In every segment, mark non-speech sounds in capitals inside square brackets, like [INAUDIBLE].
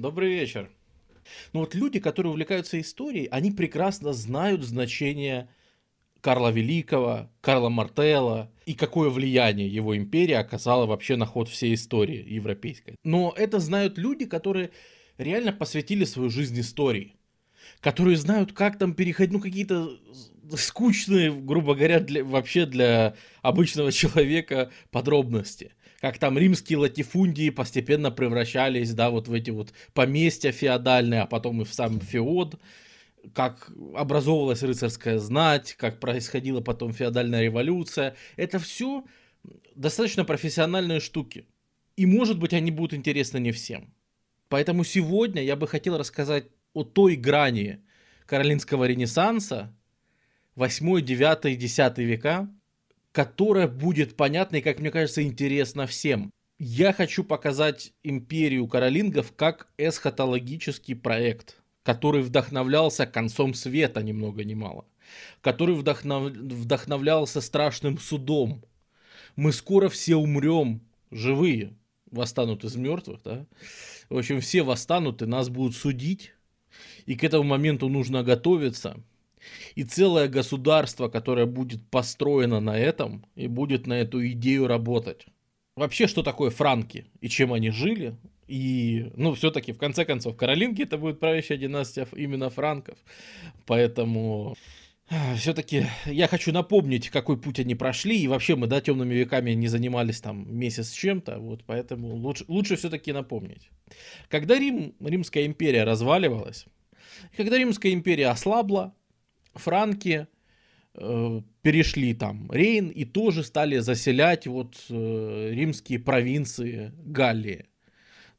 Добрый вечер. Ну вот люди, которые увлекаются историей, они прекрасно знают значение Карла Великого, Карла Мартелла и какое влияние его империя оказала вообще на ход всей истории европейской. Но это знают люди, которые реально посвятили свою жизнь истории, которые знают, как там переходить, ну какие-то скучные, грубо говоря, для, вообще для обычного [LAUGHS] человека подробности как там римские латифундии постепенно превращались, да, вот в эти вот поместья феодальные, а потом и в сам феод, как образовывалась рыцарская знать, как происходила потом феодальная революция. Это все достаточно профессиональные штуки. И, может быть, они будут интересны не всем. Поэтому сегодня я бы хотел рассказать о той грани Каролинского ренессанса, 8, 9, 10 века, которая будет понятна и, как мне кажется, интересна всем. Я хочу показать империю каролингов как эсхатологический проект, который вдохновлялся концом света ни много ни мало, который вдохнов... вдохновлялся страшным судом. Мы скоро все умрем, живые, восстанут из мертвых, да? В общем, все восстанут и нас будут судить, и к этому моменту нужно готовиться – и целое государство, которое будет построено на этом и будет на эту идею работать. Вообще, что такое франки и чем они жили? И, ну, все-таки, в конце концов, Каролинги это будет правящая династия именно франков. Поэтому а, все-таки я хочу напомнить, какой путь они прошли, и вообще мы, да, темными веками не занимались там месяц с чем-то, вот, поэтому лучше, лучше все-таки напомнить. Когда Рим, Римская империя разваливалась, когда Римская империя ослабла, франки э, перешли там Рейн и тоже стали заселять вот э, римские провинции Галлии.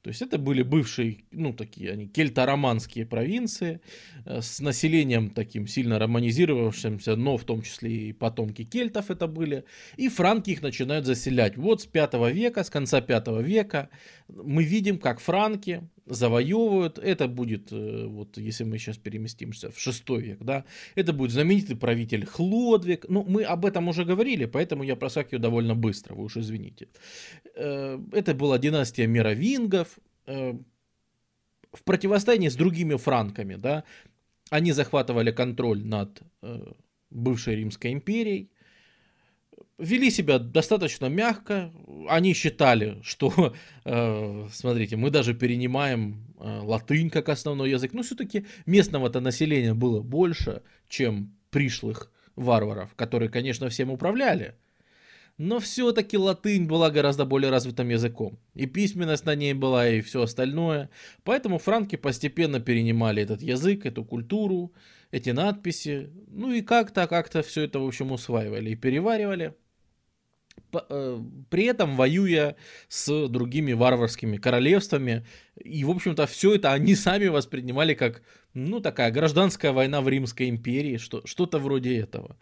То есть это были бывшие, ну, такие они кельто-романские провинции э, с населением таким сильно романизировавшимся, но в том числе и потомки кельтов это были. И франки их начинают заселять. Вот с 5 века, с конца 5 века мы видим, как франки завоевывают. Это будет, э, вот если мы сейчас переместимся в 6 век, да, это будет знаменитый правитель Хлодвиг. Ну, мы об этом уже говорили, поэтому я проскакиваю довольно быстро, вы уж извините. Э, это была династия мировингов. Э, в противостоянии с другими франками, да, они захватывали контроль над бывшей Римской империей, вели себя достаточно мягко. Они считали, что, [LAUGHS] э, смотрите, мы даже перенимаем э, латынь как основной язык. Но все-таки местного-то населения было больше, чем пришлых варваров, которые, конечно, всем управляли. Но все-таки латынь была гораздо более развитым языком. И письменность на ней была, и все остальное. Поэтому франки постепенно перенимали этот язык, эту культуру, эти надписи. Ну и как-то, как-то все это, в общем, усваивали и переваривали. Э, при этом воюя с другими варварскими королевствами. И, в общем-то, все это они сами воспринимали как, ну, такая гражданская война в Римской империи, что, что-то вроде этого.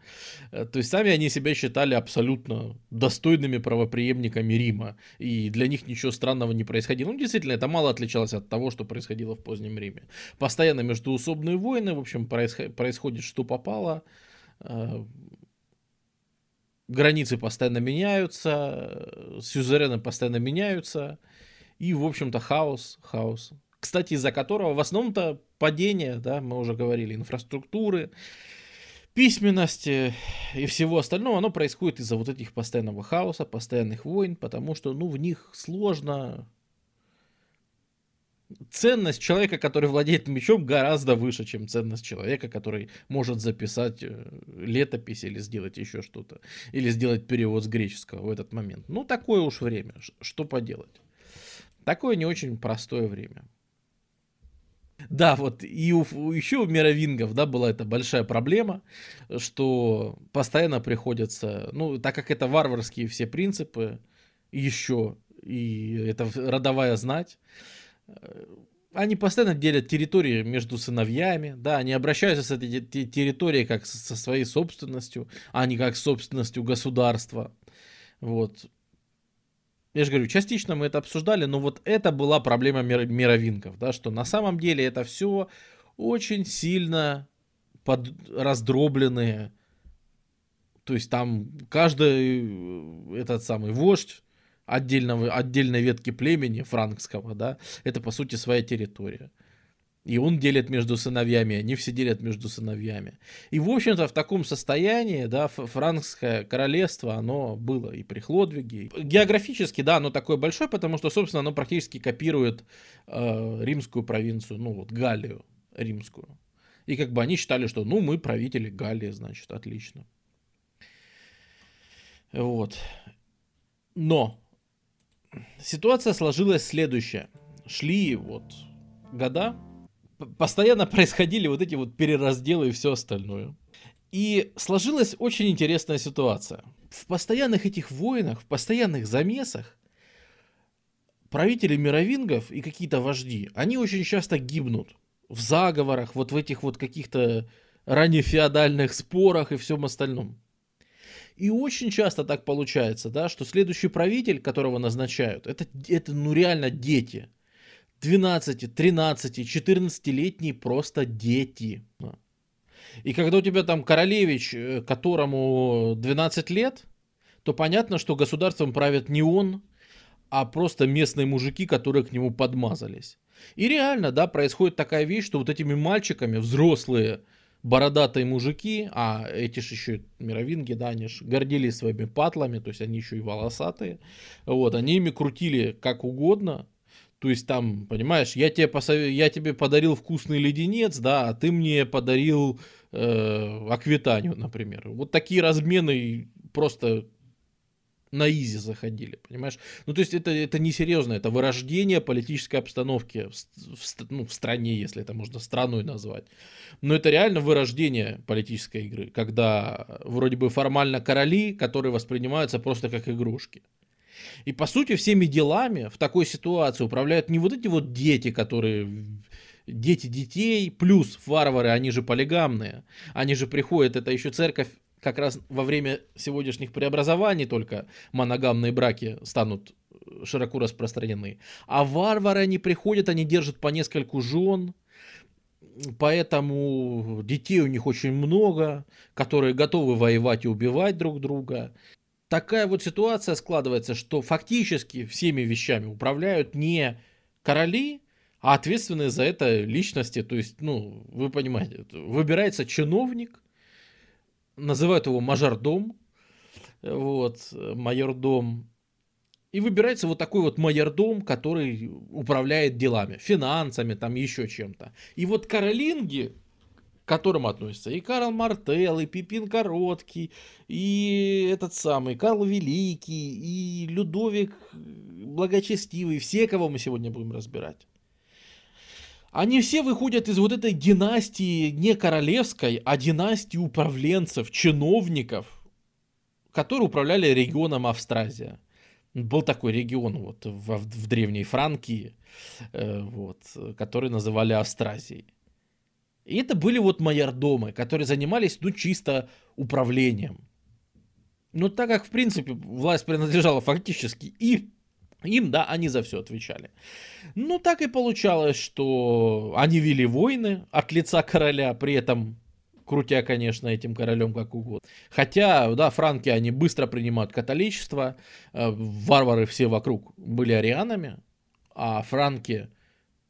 Э, то есть сами они себя считали абсолютно достойными правоприемниками Рима. И для них ничего странного не происходило. Ну, действительно, это мало отличалось от того, что происходило в позднем Риме. Постоянно междуусобные войны, в общем, происходит что попало э, границы постоянно меняются, сюзерены постоянно меняются, и, в общем-то, хаос, хаос. Кстати, из-за которого в основном-то падение, да, мы уже говорили, инфраструктуры, письменности и всего остального, оно происходит из-за вот этих постоянного хаоса, постоянных войн, потому что, ну, в них сложно ценность человека, который владеет мечом, гораздо выше, чем ценность человека, который может записать э, летопись или сделать еще что-то. Или сделать перевод с греческого в этот момент. Ну, такое уж время. Что поделать? Такое не очень простое время. Да, вот и у, еще у мировингов, да, была эта большая проблема, что постоянно приходится, ну, так как это варварские все принципы, еще, и это родовая знать, Э, они постоянно делят территории между сыновьями, да, они обращаются с этой территорией как со своей собственностью, а не как собственностью государства. Вот. Я же говорю, частично мы это обсуждали, но вот это была проблема мировинков, да, что на самом деле это все очень сильно под, раздробленные. То есть там каждый э, этот самый вождь отдельного, отдельной ветки племени франкского, да, это по сути своя территория. И он делит между сыновьями, они все делят между сыновьями. И, в общем-то, в таком состоянии, да, франкское королевство, оно было и при Хлодвиге. Географически, да, оно такое большое, потому что, собственно, оно практически копирует э, римскую провинцию, ну, вот, Галлию римскую. И как бы они считали, что, ну, мы правители Галлии, значит, отлично. Вот. Но ситуация сложилась следующая. Шли вот года, постоянно происходили вот эти вот переразделы и все остальное. И сложилась очень интересная ситуация. В постоянных этих войнах, в постоянных замесах правители мировингов и какие-то вожди, они очень часто гибнут в заговорах, вот в этих вот каких-то раннефеодальных спорах и всем остальном. И очень часто так получается, да, что следующий правитель, которого назначают, это, это ну реально дети. 12, 13, 14-летние просто дети. И когда у тебя там королевич, э, которому 12 лет, то понятно, что государством правит не он, а просто местные мужики, которые к нему подмазались. И реально, да, происходит такая вещь, что вот этими мальчиками взрослые бородатые мужики, а эти же еще мировинги, да, они же гордились своими патлами, то есть они еще и волосатые, вот, они ими крутили как угодно, то есть там, понимаешь, я тебе, посов... я тебе подарил вкусный леденец, да, а ты мне подарил э, аквитанию, например. Вот такие размены просто на изи заходили, понимаешь? Ну, то есть это, это несерьезно, это вырождение политической обстановки в, в, ну, в стране, если это можно страной назвать. Но это реально вырождение политической игры, когда вроде бы формально короли, которые воспринимаются просто как игрушки. И по сути всеми делами в такой ситуации управляют не вот эти вот дети, которые дети детей, плюс варвары, они же полигамные, они же приходят, это еще церковь как раз во время сегодняшних преобразований только моногамные браки станут широко распространены. А варвары, они приходят, они держат по нескольку жен, поэтому детей у них очень много, которые готовы воевать и убивать друг друга такая вот ситуация складывается, что фактически всеми вещами управляют не короли, а ответственные за это личности. То есть, ну, вы понимаете, выбирается чиновник, называют его мажордом, вот, майордом, и выбирается вот такой вот майордом, который управляет делами, финансами, там еще чем-то. И вот каролинги, которым относятся и Карл Мартел, и Пипин Короткий, и этот самый Карл Великий, и Людовик Благочестивый, все, кого мы сегодня будем разбирать. Они все выходят из вот этой династии не королевской, а династии управленцев, чиновников, которые управляли регионом Австразия. Был такой регион вот в, в древней Франкии, э, вот, который называли Австразией. И это были вот майордомы, которые занимались, ну, чисто управлением. Но так как, в принципе, власть принадлежала фактически и им, да, они за все отвечали. Ну, так и получалось, что они вели войны от лица короля, при этом крутя, конечно, этим королем как угодно. Хотя, да, франки, они быстро принимают католичество, э, варвары все вокруг были арианами, а франки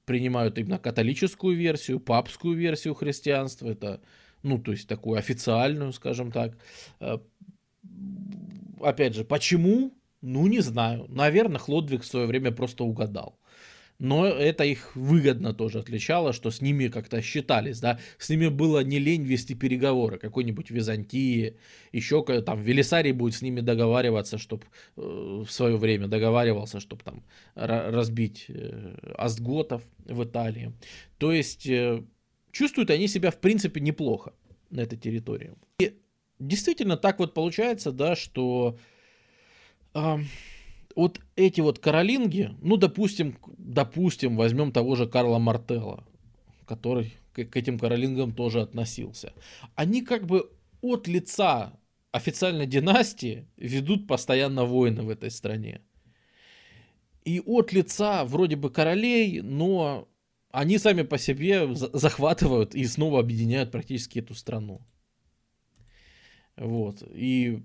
принимают именно католическую версию, папскую версию христианства, это, ну, то есть такую официальную, скажем так. Э, опять же, почему? Ну, не знаю. Наверное, Хлодвиг в свое время просто угадал но это их выгодно тоже отличало, что с ними как-то считались, да, с ними было не лень вести переговоры, какой-нибудь Византии, еще там Велисарий будет с ними договариваться, чтобы э, в свое время договаривался, чтобы там разбить э, астготов в Италии. То есть э, чувствуют они себя в принципе неплохо на этой территории. И действительно так вот получается, да, что э, вот эти вот каролинги, ну, допустим, допустим, возьмем того же Карла Мартелла, который к, к этим каролингам тоже относился. Они как бы от лица официальной династии ведут постоянно войны в этой стране. И от лица вроде бы королей, но они сами по себе захватывают и снова объединяют практически эту страну. Вот. И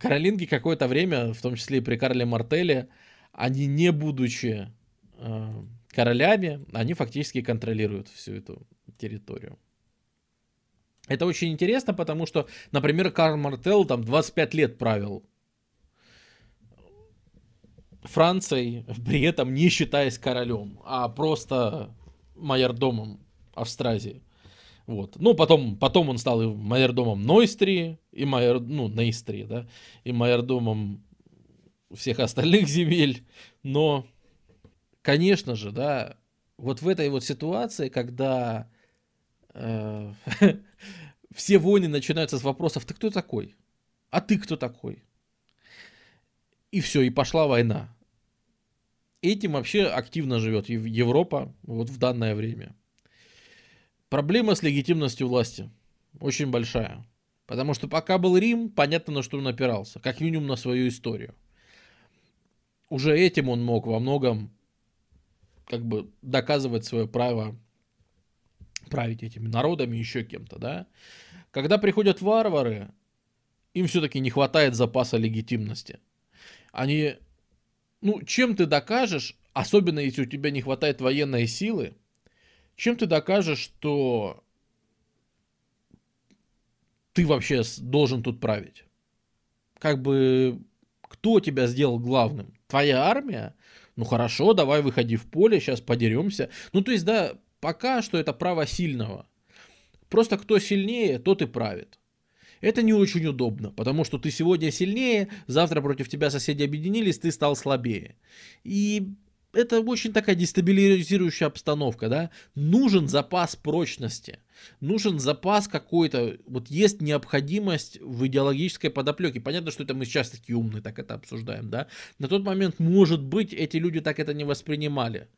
Каролинги какое-то время, в том числе и при Карле Мартеле, они не будучи э, королями, они фактически контролируют всю эту территорию. Это очень интересно, потому что, например, Карл Мартел там 25 лет правил Францией, при этом не считаясь королем, а просто майордомом Австразии. Вот. Ну, потом, потом он стал и майордомом Нойстрии, и майор, ну, Нейстрии, да, и майордомом всех остальных [LAUGHS] земель. Но, конечно же, да, вот в этой вот ситуации, когда э, [LAUGHS] все войны начинаются с вопросов, ты кто такой? А ты кто такой? И все, и пошла война. Этим вообще активно живет Европа вот в данное время. Проблема с легитимностью власти очень большая. Потому что пока был Рим, понятно, на что он опирался. Как минимум на свою историю. Уже этим он мог во многом как бы доказывать свое право править этими народами, еще кем-то, да. Когда приходят варвары, им все-таки не хватает запаса легитимности. Они, ну, чем ты докажешь, особенно если у тебя не хватает военной силы, чем ты докажешь, что ты вообще должен тут править? Как бы, кто тебя сделал главным? Твоя армия? Ну хорошо, давай выходи в поле, сейчас подеремся. Ну то есть, да, пока что это право сильного. Просто кто сильнее, тот и правит. Это не очень удобно, потому что ты сегодня сильнее, завтра против тебя соседи объединились, ты стал слабее. И это очень такая дестабилизирующая обстановка, да. Нужен запас прочности, нужен запас какой-то, вот есть необходимость в идеологической подоплеке. Понятно, что это мы сейчас такие умные так это обсуждаем, да. На тот момент, может быть, эти люди так это не воспринимали.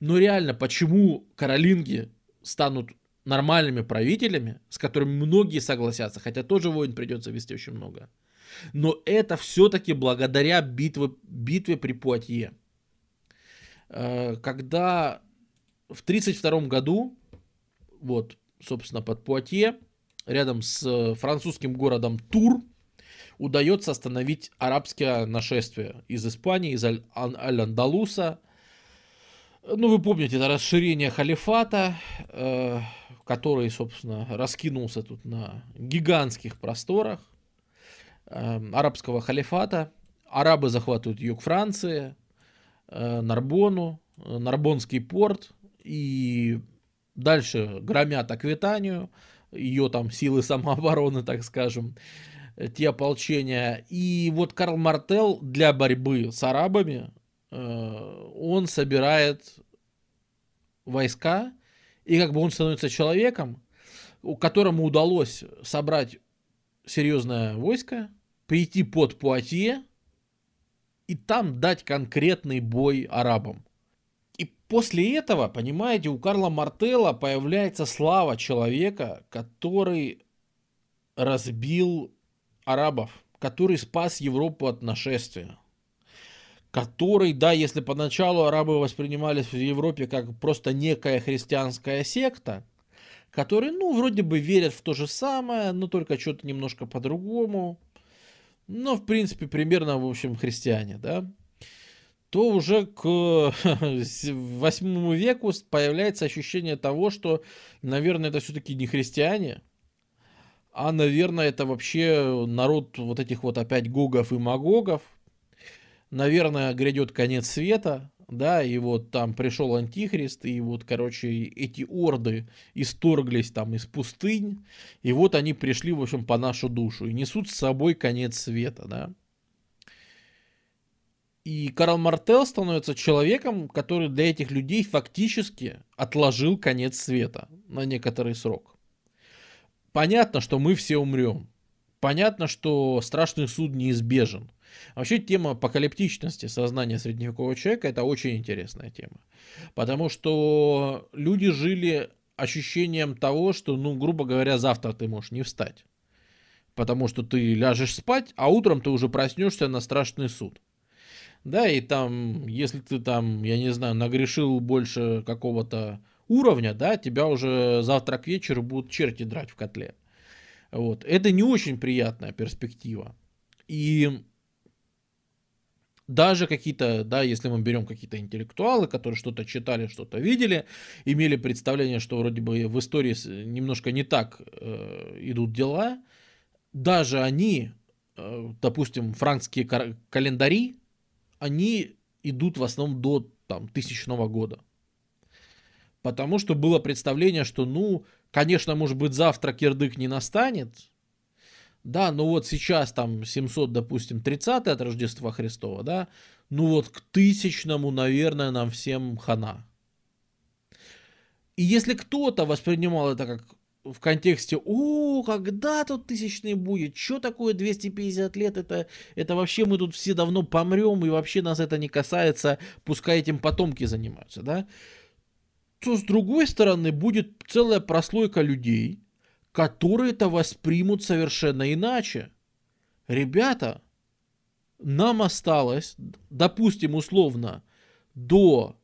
Но реально, почему каролинги станут нормальными правителями, с которыми многие согласятся, хотя тоже войн придется вести очень много. Но это все-таки благодаря битве, битве при Пуатье. Э, когда в 1932 году, вот, собственно, под Пуатье, рядом с французским городом Тур, удается остановить арабское нашествие из Испании, из Аль-Андалуса. Ну, вы помните, это расширение халифата, э, который, собственно, раскинулся тут на гигантских просторах э, арабского халифата. Арабы захватывают юг Франции, э, Нарбону, э, Нарбонский порт и дальше громят Аквитанию, ее там силы самообороны, так скажем, те ополчения. И вот Карл Мартел для борьбы с арабами, э, он собирает войска, и как бы он становится человеком, которому удалось собрать серьезное войско, прийти под Пуатье и там дать конкретный бой арабам. И после этого, понимаете, у Карла Мартелла появляется слава человека, который разбил арабов, который спас Европу от нашествия который, да, если поначалу арабы воспринимались в Европе как просто некая христианская секта, которые, ну, вроде бы верят в то же самое, но только что-то немножко по-другому, но, в принципе, примерно, в общем, христиане, да, то уже к [LAUGHS] восьмому веку появляется ощущение того, что, наверное, это все-таки не христиане, а, наверное, это вообще народ вот этих вот опять гогов и магогов, наверное, грядет конец света, да, и вот там пришел антихрист, и вот, короче, эти орды исторглись там из пустынь, и вот они пришли, в общем, по нашу душу, и несут с собой конец света, да. И Карл Мартел становится человеком, который для этих людей фактически отложил конец света на некоторый срок. Понятно, что мы все умрем. Понятно, что страшный суд неизбежен. Вообще тема апокалиптичности сознания средневекового человека это очень интересная тема. Потому что люди жили ощущением того, что, ну, грубо говоря, завтра ты можешь не встать. Потому что ты ляжешь спать, а утром ты уже проснешься на страшный суд. Да, и там, если ты там, я не знаю, нагрешил больше какого-то уровня, да, тебя уже завтра к вечеру будут черти драть в котле. Вот. Это не очень приятная перспектива. И даже какие-то, да, если мы берем какие-то интеллектуалы, которые что-то читали, что-то видели, имели представление, что вроде бы в истории немножко не так э, идут дела, даже они, э, допустим, франкские календари, они идут в основном до там, тысячного года. Потому что было представление, что, ну, конечно, может быть, завтра кирдык не настанет, да, ну вот сейчас там 700, допустим, 30 от Рождества Христова, да, ну вот к тысячному, наверное, нам всем хана. И если кто-то воспринимал это как в контексте, о, когда тут тысячный будет, что такое 250 лет, это, это вообще мы тут все давно помрем, и вообще нас это не касается, пускай этим потомки занимаются, да, то с другой стороны будет целая прослойка людей, которые это воспримут совершенно иначе. Ребята, нам осталось, допустим, условно, до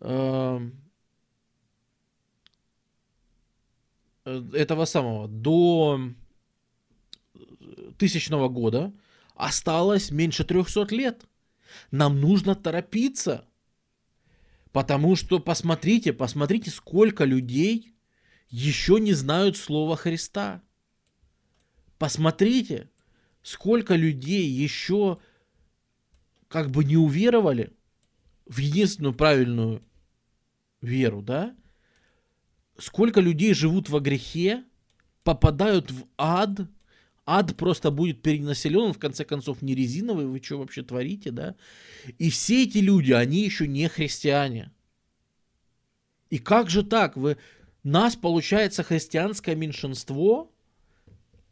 э, этого самого, до тысячного года осталось меньше 300 лет. Нам нужно торопиться. Потому что посмотрите, посмотрите, сколько людей еще не знают слова Христа. Посмотрите, сколько людей еще как бы не уверовали в единственную правильную веру, да? Сколько людей живут во грехе, попадают в ад, ад просто будет перенаселен, он в конце концов не резиновый, вы что вообще творите, да? И все эти люди, они еще не христиане. И как же так? Вы нас, получается, христианское меньшинство,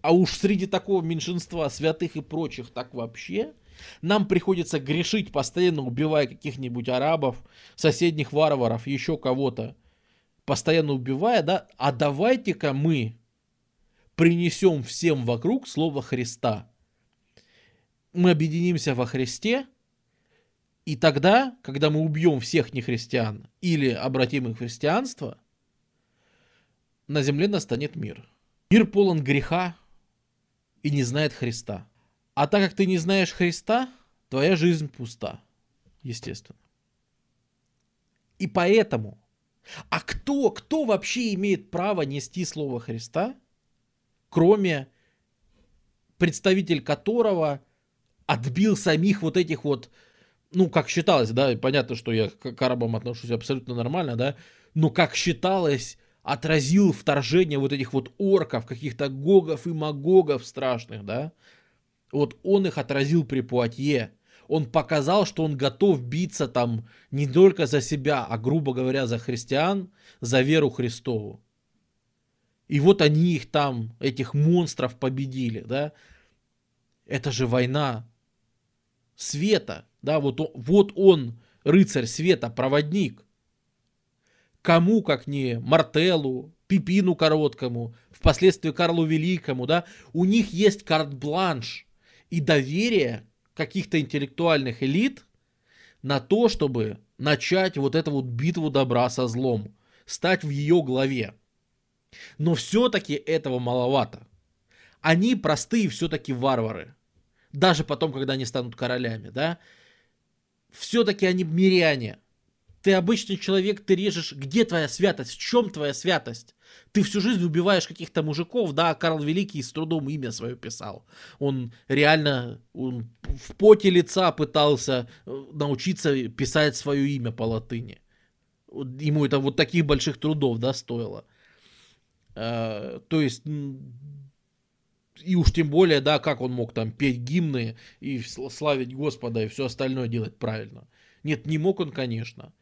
а уж среди такого меньшинства святых и прочих так вообще, нам приходится грешить, постоянно убивая каких-нибудь арабов, соседних варваров, еще кого-то, постоянно убивая, да, а давайте-ка мы принесем всем вокруг слово Христа. Мы объединимся во Христе, и тогда, когда мы убьем всех нехристиан или обратим их в христианство – на земле настанет мир. Мир полон греха и не знает Христа. А так как ты не знаешь Христа, твоя жизнь пуста, естественно. И поэтому, а кто, кто вообще имеет право нести Слово Христа, кроме представитель которого отбил самих вот этих вот, ну, как считалось, да, понятно, что я к арабам отношусь абсолютно нормально, да, но как считалось, отразил вторжение вот этих вот орков, каких-то гогов и магогов страшных, да, вот он их отразил при Пуатье. Он показал, что он готов биться там не только за себя, а, грубо говоря, за христиан, за веру Христову. И вот они их там, этих монстров победили, да. Это же война света, да, вот он, вот он, рыцарь света, проводник. Кому, как не Мартеллу, Пипину Короткому, впоследствии Карлу Великому, да, у них есть карт-бланш и доверие каких-то интеллектуальных элит на то, чтобы начать вот эту вот битву добра со злом, стать в ее главе. Но все-таки этого маловато. Они простые все-таки варвары. Даже потом, когда они станут королями, да. Все-таки они миряне. Ты обычный человек, ты режешь. Где твоя святость? В чем твоя святость? Ты всю жизнь убиваешь каких-то мужиков, да, Карл Великий с трудом имя свое писал. Он реально он в поте лица пытался э, научиться писать свое имя по латыни. Ему это вот таких больших трудов, да, стоило. А, то есть, и уж тем более, да, как он мог там петь гимны и славить Господа и все остальное делать правильно. Нет, не мог он, конечно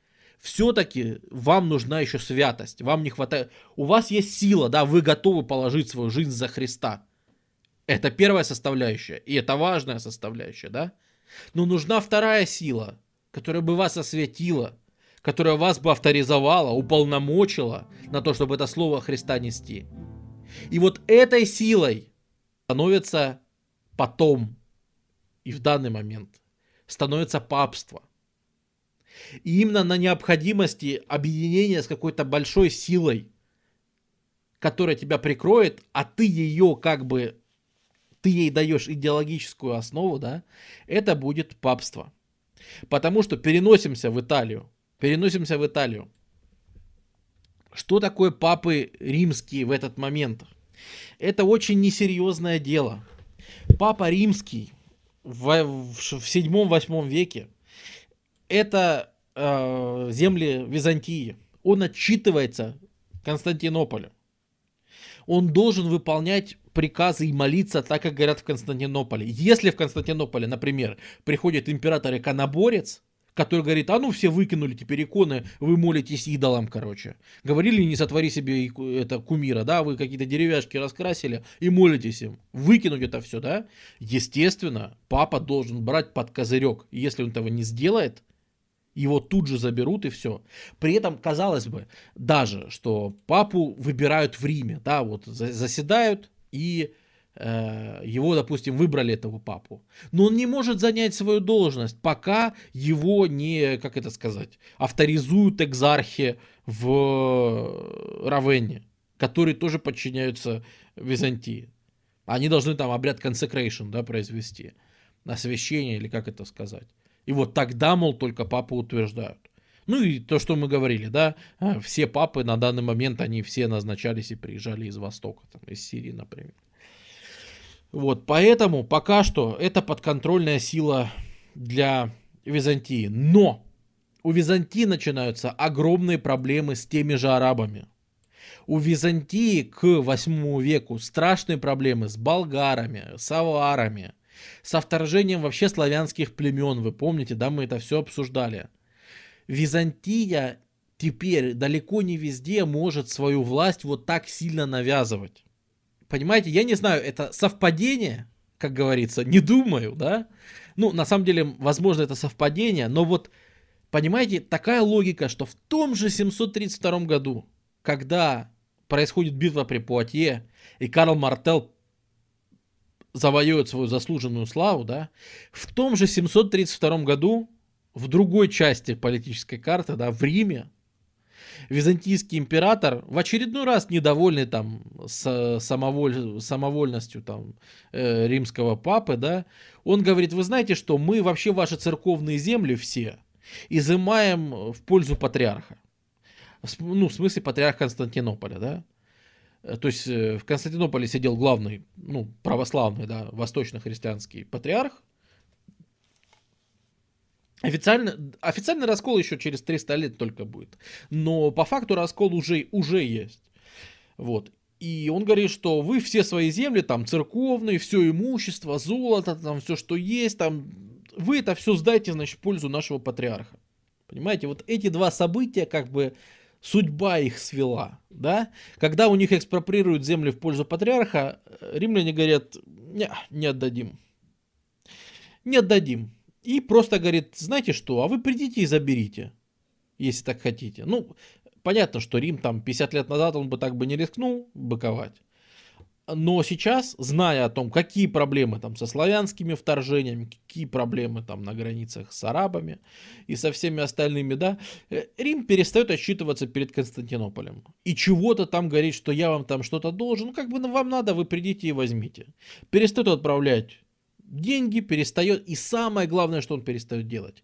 все-таки вам нужна еще святость, вам не хватает, у вас есть сила, да, вы готовы положить свою жизнь за Христа. Это первая составляющая, и это важная составляющая, да. Но нужна вторая сила, которая бы вас осветила, которая вас бы авторизовала, уполномочила на то, чтобы это слово Христа нести. И вот этой силой становится потом и в данный момент становится папство – и именно на необходимости объединения с какой-то большой силой, которая тебя прикроет, а ты ее как бы ты ей даешь идеологическую основу, да, это будет папство. Потому что переносимся в Италию, переносимся в Италию. Что такое папы римские в этот момент? Это очень несерьезное дело. Папа римский в, в, в 7-8 веке это э, земли Византии. Он отчитывается Константинополю. Он должен выполнять приказы и молиться так, как говорят в Константинополе. Если в Константинополе, например, приходит император-иконоборец, который говорит, а ну все выкинули теперь иконы, вы молитесь идолам, короче. Говорили, не сотвори себе это кумира, да, вы какие-то деревяшки раскрасили и молитесь им. Выкинуть это все, да? Естественно, папа должен брать под козырек. Если он этого не сделает, его тут же заберут и все. При этом, казалось бы, даже, что папу выбирают в Риме, да, вот заседают и э, его, допустим, выбрали этого папу. Но он не может занять свою должность, пока его не, как это сказать, авторизуют экзархи в Равенне, которые тоже подчиняются Византии. Они должны там обряд consecration, да, произвести, освящение или как это сказать. И вот тогда, мол, только папы утверждают. Ну и то, что мы говорили, да, а, все папы на данный момент, они все назначались и приезжали из Востока, там, из Сирии, например. Вот, поэтому пока что это подконтрольная сила для Византии. Но у Византии начинаются огромные проблемы с теми же арабами. У Византии к 8 веку страшные проблемы с болгарами, с аварами, со вторжением вообще славянских племен. Вы помните, да, мы это все обсуждали. Византия теперь далеко не везде может свою власть вот так сильно навязывать. Понимаете, я не знаю, это совпадение, как говорится, не думаю, да? Ну, на самом деле, возможно, это совпадение, но вот, понимаете, такая логика, что в том же 732 году, когда происходит битва при Пуатье, и Карл Мартел завоюет свою заслуженную славу, да, в том же 732 году, в другой части политической карты, да, в Риме, византийский император, в очередной раз недовольный там с самоволь, самовольностью там э, римского папы, да, он говорит, вы знаете что, мы вообще ваши церковные земли все изымаем в пользу патриарха. Ну, в смысле патриарха Константинополя, да. Э, то есть э, в Константинополе сидел главный, ну, православный, да, восточно-христианский патриарх. Официально, официальный раскол еще через 300 лет только будет. Но по факту раскол уже, уже есть. Вот. И он говорит, что вы все свои земли, там, церковные, все имущество, золото, там, все, что есть, там, вы это все сдайте, значит, в пользу нашего патриарха. Понимаете, вот эти два события, как бы, судьба их свела, да? Когда у них экспроприируют земли в пользу патриарха, римляне говорят, не, не отдадим. Не отдадим. И просто говорит, знаете что, а вы придите и заберите, если так хотите. Ну, понятно, что Рим там 50 лет назад он бы так бы не рискнул быковать. Но сейчас, зная о том, какие проблемы там со славянскими вторжениями, какие проблемы там на границах с арабами и со всеми остальными, да, э, Рим перестает отчитываться перед Константинополем. И чего-то там говорить, что я вам там что-то должен, ну как бы ну, вам надо, вы придите и возьмите. Перестает отправлять деньги, перестает, и самое главное, что он перестает делать,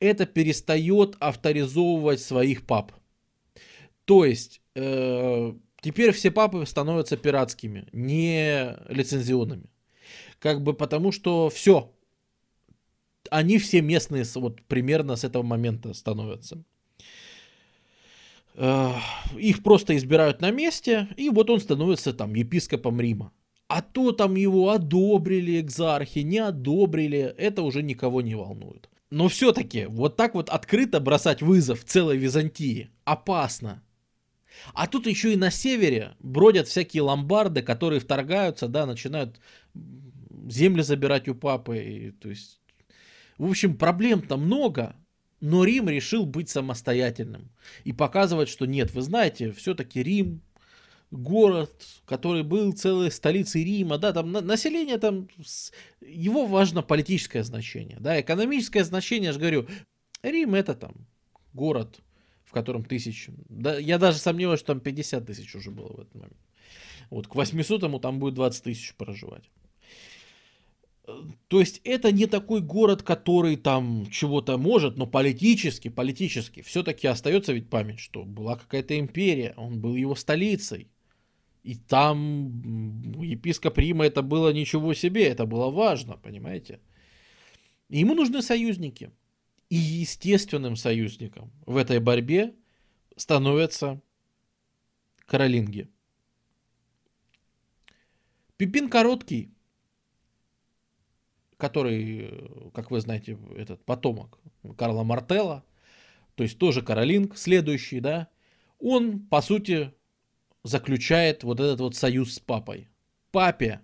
это перестает авторизовывать своих пап. То есть, э, Теперь все папы становятся пиратскими, не лицензионными. Как бы потому что все. Они все местные вот примерно с этого момента становятся. Их просто избирают на месте, и вот он становится там епископом Рима. А то там его одобрили экзархи, не одобрили, это уже никого не волнует. Но все-таки вот так вот открыто бросать вызов целой Византии опасно. А тут еще и на севере бродят всякие ломбарды, которые вторгаются, да, начинают земли забирать у папы. И, то есть, в общем, проблем-то много, но Рим решил быть самостоятельным и показывать, что нет, вы знаете, все-таки Рим город, который был целой столицей Рима, да, там население там, его важно политическое значение, да, экономическое значение, я же говорю, Рим это там город, в котором тысяч, да, я даже сомневаюсь, что там 50 тысяч уже было в этот момент. Вот к 800 там будет 20 тысяч проживать. То есть это не такой город, который там чего-то может, но политически, политически все-таки остается ведь память, что была какая-то империя, он был его столицей. И там епископ Рима это было ничего себе, это было важно, понимаете? И ему нужны союзники. И естественным союзником в этой борьбе становятся каролинги. Пипин Короткий, который, как вы знаете, этот потомок Карла Мартелла, то есть тоже Каролинг, следующий, да, он, по сути, заключает вот этот вот союз с папой. Папе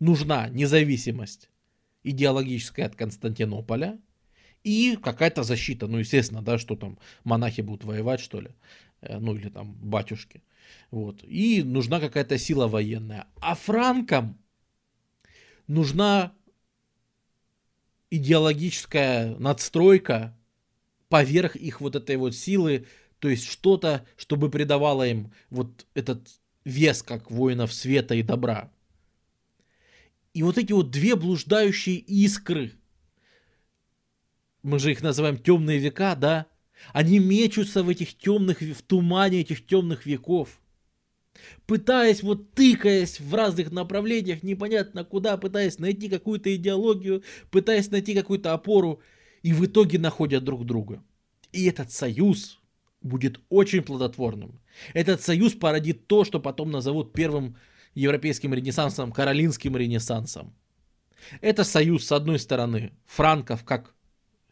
нужна независимость идеологическая от Константинополя и какая-то защита. Ну, естественно, да, что там монахи будут воевать, что ли. Э, ну, или там батюшки. Вот. И нужна какая-то сила военная. А франкам нужна идеологическая надстройка поверх их вот этой вот силы то есть что-то, чтобы придавало им вот этот вес, как воинов света и добра. И вот эти вот две блуждающие искры, мы же их называем темные века, да, они мечутся в этих темных, в тумане этих темных веков, пытаясь вот тыкаясь в разных направлениях, непонятно куда, пытаясь найти какую-то идеологию, пытаясь найти какую-то опору, и в итоге находят друг друга. И этот союз, будет очень плодотворным. Этот союз породит то, что потом назовут первым европейским ренессансом, каролинским ренессансом. Это союз, с одной стороны, франков как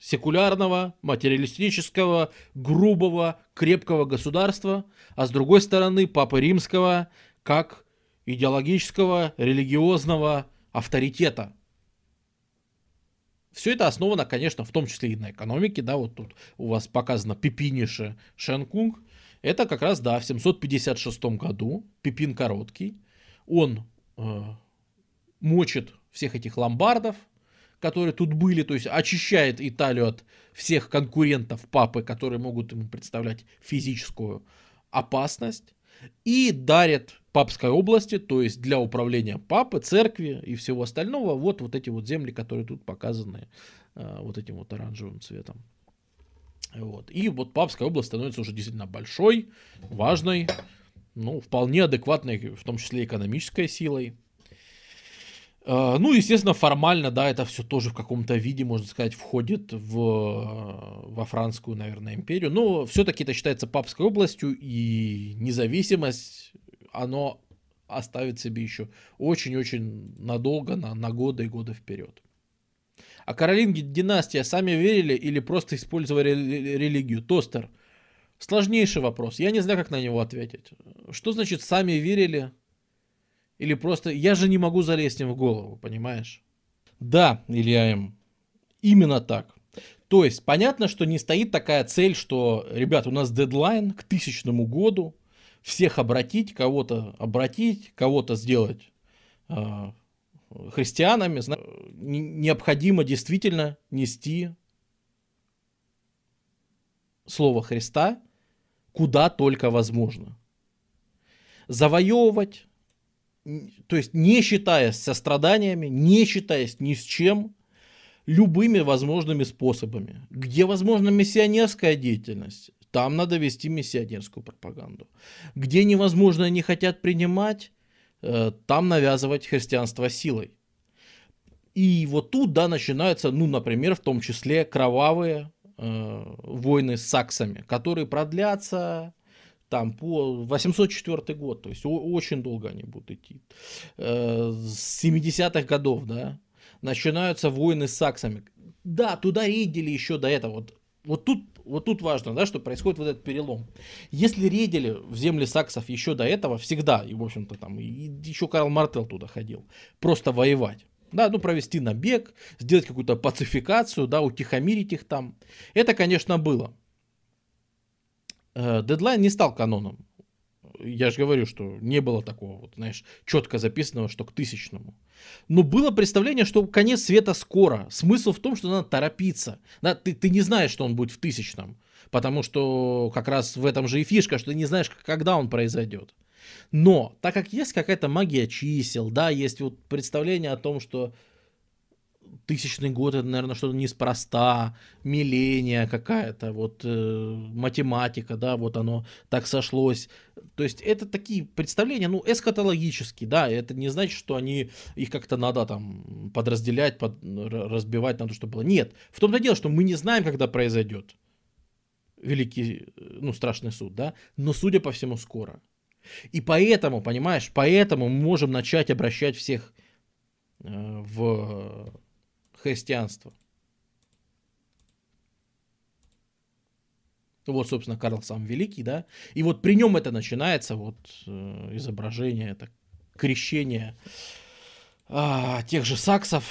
секулярного, материалистического, грубого, крепкого государства, а с другой стороны, Папы Римского как идеологического, религиозного авторитета – все это основано, конечно, в том числе и на экономике, да, вот тут у вас показано Пипинише Шенкунг, это как раз, да, в 756 году Пипин Короткий, он э, мочит всех этих ломбардов, которые тут были, то есть очищает Италию от всех конкурентов папы, которые могут ему представлять физическую опасность, и дарит папской области, то есть для управления папы, церкви и всего остального, вот, вот эти вот земли, которые тут показаны э, вот этим вот оранжевым цветом. Вот. И вот папская область становится уже действительно большой, важной, ну, вполне адекватной, в том числе экономической силой. Э, ну, естественно, формально, да, это все тоже в каком-то виде, можно сказать, входит в, во Франскую, наверное, империю. Но все-таки это считается папской областью, и независимость оно оставит себе еще очень-очень надолго, на, на годы и годы вперед. А Каролинги династия сами верили или просто использовали религию? Тостер. Сложнейший вопрос. Я не знаю, как на него ответить. Что значит сами верили? Или просто я же не могу залезть им в голову, понимаешь? Да, Илья М. Именно так. То есть понятно, что не стоит такая цель, что, ребят, у нас дедлайн к тысячному году, всех обратить, кого-то обратить, кого-то сделать э, христианами, необходимо действительно нести слово Христа куда только возможно. Завоевывать, то есть не считаясь со страданиями, не считаясь ни с чем, любыми возможными способами. Где возможна миссионерская деятельность, там надо вести миссионерскую пропаганду. Где невозможно не хотят принимать, э, там навязывать христианство силой. И вот тут, да, начинаются, ну, например, в том числе кровавые э, войны с саксами, которые продлятся там по 804 год, то есть очень долго они будут идти. Э, с 70-х годов, да, начинаются войны с саксами. Да, туда рейдили еще до этого. Вот, вот тут вот тут важно, да, что происходит вот этот перелом. Если редили в земли саксов еще до этого, всегда, и, в общем-то, там, и еще Карл Мартел туда ходил, просто воевать. Да, ну, провести набег, сделать какую-то пацификацию, да, утихомирить их там. Это, конечно, было. Э, дедлайн не стал каноном я же говорю, что не было такого, вот, знаешь, четко записанного, что к тысячному. Но было представление, что конец света скоро. Смысл в том, что надо торопиться. Да, ты, ты не знаешь, что он будет в тысячном. Потому что как раз в этом же и фишка, что ты не знаешь, когда он произойдет. Но, так как есть какая-то магия чисел, да, есть вот представление о том, что тысячный год, это, наверное, что-то неспроста, миления какая-то, вот э, математика, да, вот оно так сошлось. То есть это такие представления, ну, эсхатологические, да, это не значит, что они, их как-то надо там подразделять, под, разбивать на то, что было. Нет, в том-то дело, что мы не знаем, когда произойдет великий, ну, страшный суд, да, но, судя по всему, скоро. И поэтому, понимаешь, поэтому мы можем начать обращать всех э, в христианство. Вот, собственно, Карл сам Великий, да. И вот при нем это начинается, вот, э, изображение, это крещение а, тех же саксов.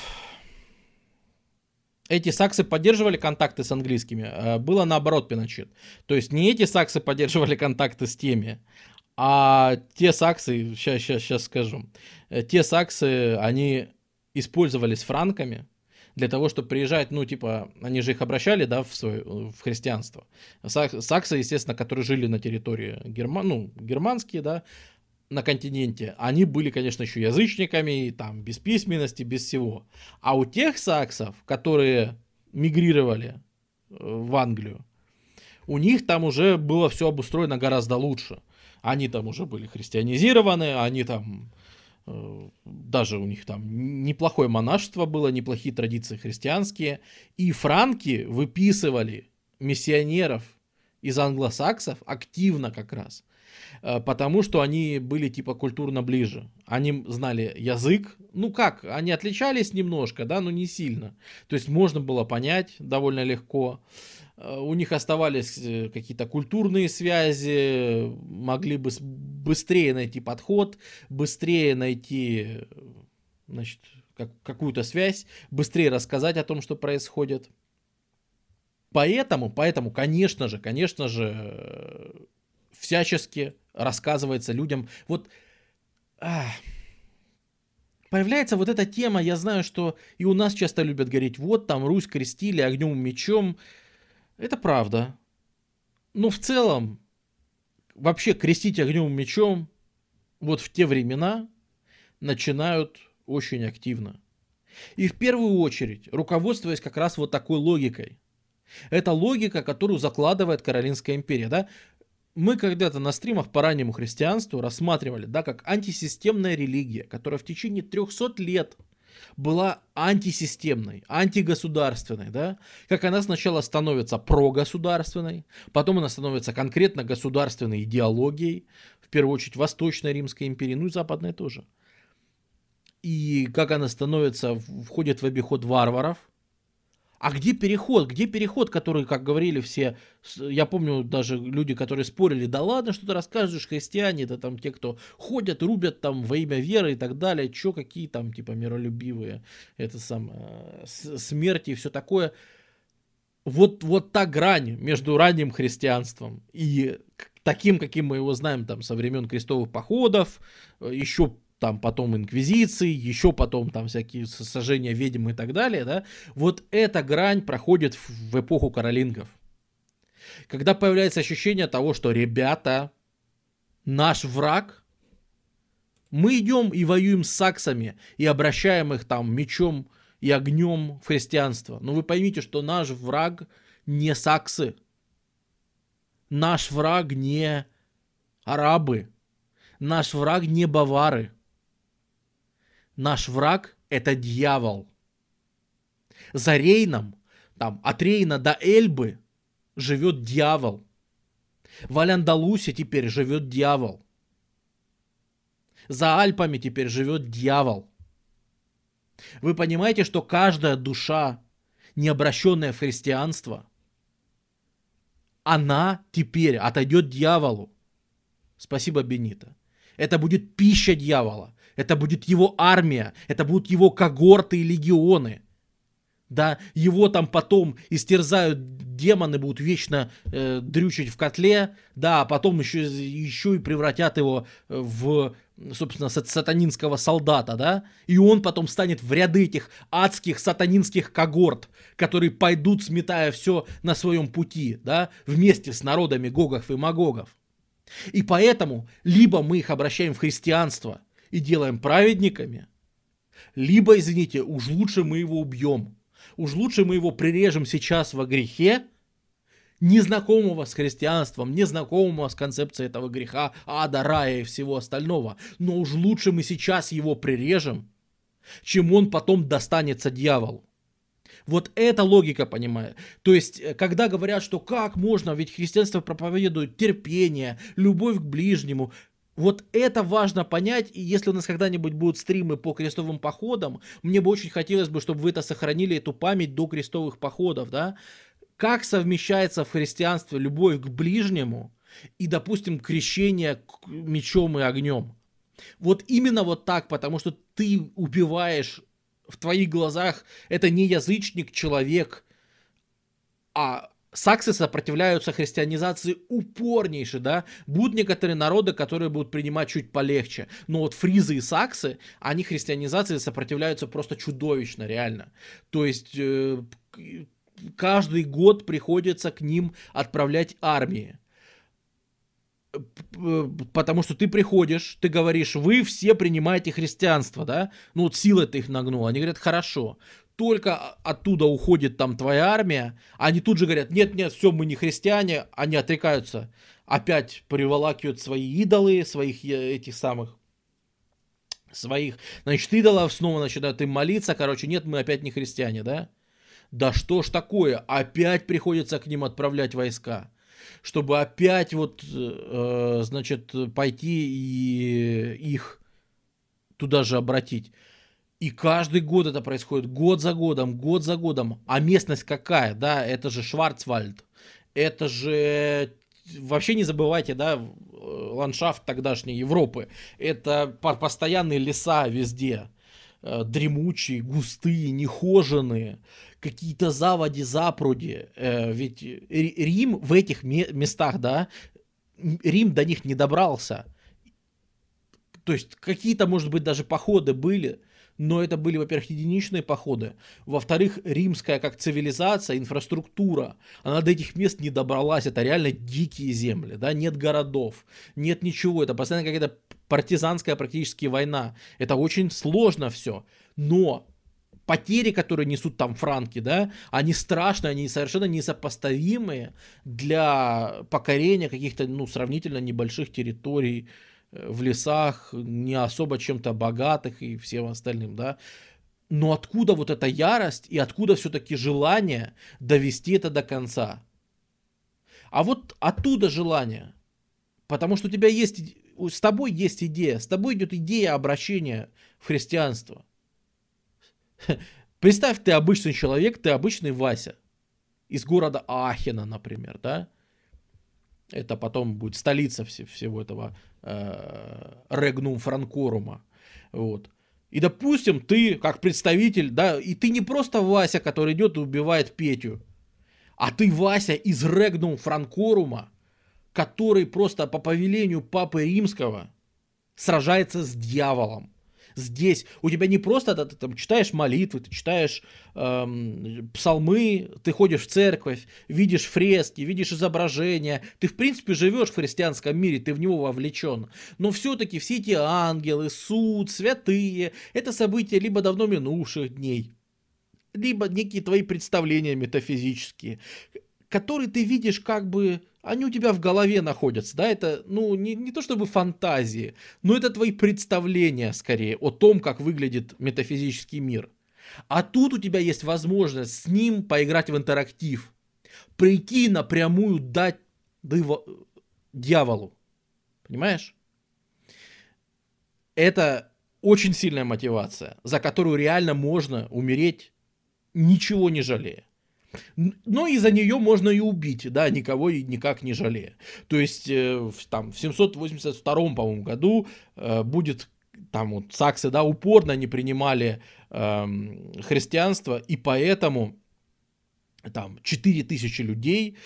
Эти саксы поддерживали контакты с английскими, а было наоборот Пиночет. То есть не эти саксы поддерживали контакты с теми, а те саксы, сейчас, сейчас, сейчас скажу, э, те саксы, они использовались франками, для того, чтобы приезжать, ну, типа, они же их обращали, да, в, свое, в христианство. Саксы, естественно, которые жили на территории Герман, ну, германские, да, на континенте, они были, конечно, еще язычниками, там, без письменности, без всего. А у тех саксов, которые мигрировали э, в Англию, у них там уже было все обустроено гораздо лучше. Они там уже были христианизированы, они там Э, даже у них там неплохое монашество было, неплохие традиции христианские, и франки выписывали миссионеров из англосаксов активно как раз, э, потому что они были типа культурно ближе. Они знали язык, ну как, они отличались немножко, да, но не сильно. То есть можно было понять довольно легко. Э, у них оставались э, какие-то культурные связи, могли бы быстрее найти подход, быстрее найти значит, как, какую-то связь, быстрее рассказать о том, что происходит. Поэтому, поэтому, конечно же, конечно же, всячески рассказывается людям. Вот а, появляется вот эта тема, я знаю, что и у нас часто любят говорить, вот там Русь крестили огнем мечом. Это правда. Но в целом, вообще крестить огнем мечом вот в те времена начинают очень активно. И в первую очередь, руководствуясь как раз вот такой логикой. Это логика, которую закладывает Каролинская империя. Да? Мы когда-то на стримах по раннему христианству рассматривали, да, как антисистемная религия, которая в течение 300 лет была антисистемной, антигосударственной, да, как она сначала становится прогосударственной, потом она становится конкретно государственной идеологией, в первую очередь Восточной Римской империи, ну и Западной тоже. И как она становится, входит в обиход варваров, а где переход? Где переход, который, как говорили все, я помню даже люди, которые спорили, да ладно, что ты рассказываешь, христиане, это там те, кто ходят, рубят там во имя веры и так далее, что какие там типа миролюбивые, это сам, э, смерти и все такое. Вот, вот та грань между ранним христианством и таким, каким мы его знаем там со времен крестовых походов, э, еще там потом инквизиции, еще потом там всякие сожжения ведьм и так далее, да, вот эта грань проходит в эпоху каролингов. Когда появляется ощущение того, что ребята, наш враг, мы идем и воюем с саксами и обращаем их там мечом и огнем в христианство. Но вы поймите, что наш враг не саксы. Наш враг не арабы. Наш враг не бавары. Наш враг – это дьявол. За Рейном, там, от Рейна до Эльбы живет дьявол. В Аль-Андалусе теперь живет дьявол. За Альпами теперь живет дьявол. Вы понимаете, что каждая душа, не обращенная в христианство, она теперь отойдет дьяволу. Спасибо, Бенита. Это будет пища дьявола. Это будет его армия, это будут его когорты и легионы. Да, его там потом истерзают демоны, будут вечно э, дрючить в котле, да, а потом еще, еще и превратят его в, собственно, сатанинского солдата, да, и он потом станет в ряды этих адских сатанинских когорт, которые пойдут, сметая все на своем пути, да, вместе с народами Гогов и Магогов. И поэтому либо мы их обращаем в христианство – и делаем праведниками, Либо, извините, уж лучше мы его убьем. Уж лучше мы его прирежем сейчас во грехе, незнакомого с христианством, незнакомого с концепцией этого греха, ада, рая и всего остального. Но уж лучше мы сейчас его прирежем, чем он потом достанется дьяволу. Вот эта логика, понимаю. То есть, э, когда говорят, что как можно, ведь христианство проповедует терпение, любовь к ближнему, вот это важно понять, и если у нас когда-нибудь будут стримы по крестовым походам, мне бы очень хотелось бы, чтобы вы это сохранили, эту память до крестовых походов, да, как совмещается в христианстве любовь к ближнему и, допустим, крещение мечом и огнем. Вот именно вот так, потому что ты убиваешь в твоих глазах, это не язычник, человек, а саксы сопротивляются христианизации упорнейше, да, будут некоторые народы, которые будут принимать чуть полегче, но вот фризы и саксы, они христианизации сопротивляются просто чудовищно, реально, то есть э, каждый год приходится к ним отправлять армии, потому что ты приходишь, ты говоришь, вы все принимаете христианство, да, ну вот сила ты их нагнула, они говорят, хорошо, только оттуда уходит там твоя армия, они тут же говорят, нет, нет, все, мы не христиане, они отрекаются, опять приволакивают свои идолы, своих э, этих самых, своих, значит, идолов, снова начинают им молиться, короче, нет, мы опять не христиане, да? Да что ж такое, опять приходится к ним отправлять войска чтобы опять вот, э, значит, пойти и их туда же обратить. И каждый год это происходит, год за годом, год за годом. А местность какая, да, это же Шварцвальд, это же вообще не забывайте, да, ландшафт тогдашней Европы. Это постоянные леса везде, э, дремучие, густые, нехоженные, какие-то заводи, запруди. Э, ведь Рим в этих местах, да, Рим до них не добрался. То есть какие-то, может быть, даже походы были, но это были, во-первых, единичные походы, во-вторых, римская как цивилизация, инфраструктура, она до этих мест не добралась, это реально дикие земли, да, нет городов, нет ничего, это постоянно какая-то партизанская практически война, это очень сложно все, но потери, которые несут там франки, да, они страшные, они совершенно несопоставимые для покорения каких-то, ну, сравнительно небольших территорий, в лесах, не особо чем-то богатых и всем остальным, да. Но откуда вот эта ярость и откуда все-таки желание довести это до конца? А вот оттуда желание. Потому что у тебя есть, с тобой есть идея, с тобой идет идея обращения в христианство. [LAUGHS] Представь, ты обычный человек, ты обычный Вася из города Ахена, например, да? Это потом будет столица всего этого Регнум Франкорума. Вот. И, допустим, ты, как представитель, да, и ты не просто Вася, который идет и убивает Петю, а ты Вася из Регнум Франкорума, который просто по повелению Папы Римского сражается с дьяволом здесь. У тебя не просто да, ты там читаешь молитвы, ты читаешь эм, псалмы, ты ходишь в церковь, видишь фрески, видишь изображения, ты в принципе живешь в христианском мире, ты в него вовлечен. Но все-таки все эти ангелы, суд, святые, это события либо давно минувших дней, либо некие твои представления метафизические, которые ты видишь как бы они у тебя в голове находятся, да, это, ну, не, не то чтобы фантазии, но это твои представления, скорее, о том, как выглядит метафизический мир. А тут у тебя есть возможность с ним поиграть в интерактив, прийти напрямую дать дьяволу, понимаешь? Это очень сильная мотивация, за которую реально можно умереть, ничего не жалея. Но из-за нее можно и убить, да, никого и никак не жалея. То есть, э, там, в 782, по-моему, году э, будет, там, вот, саксы, да, упорно не принимали э, христианство, и поэтому, там, 4000 людей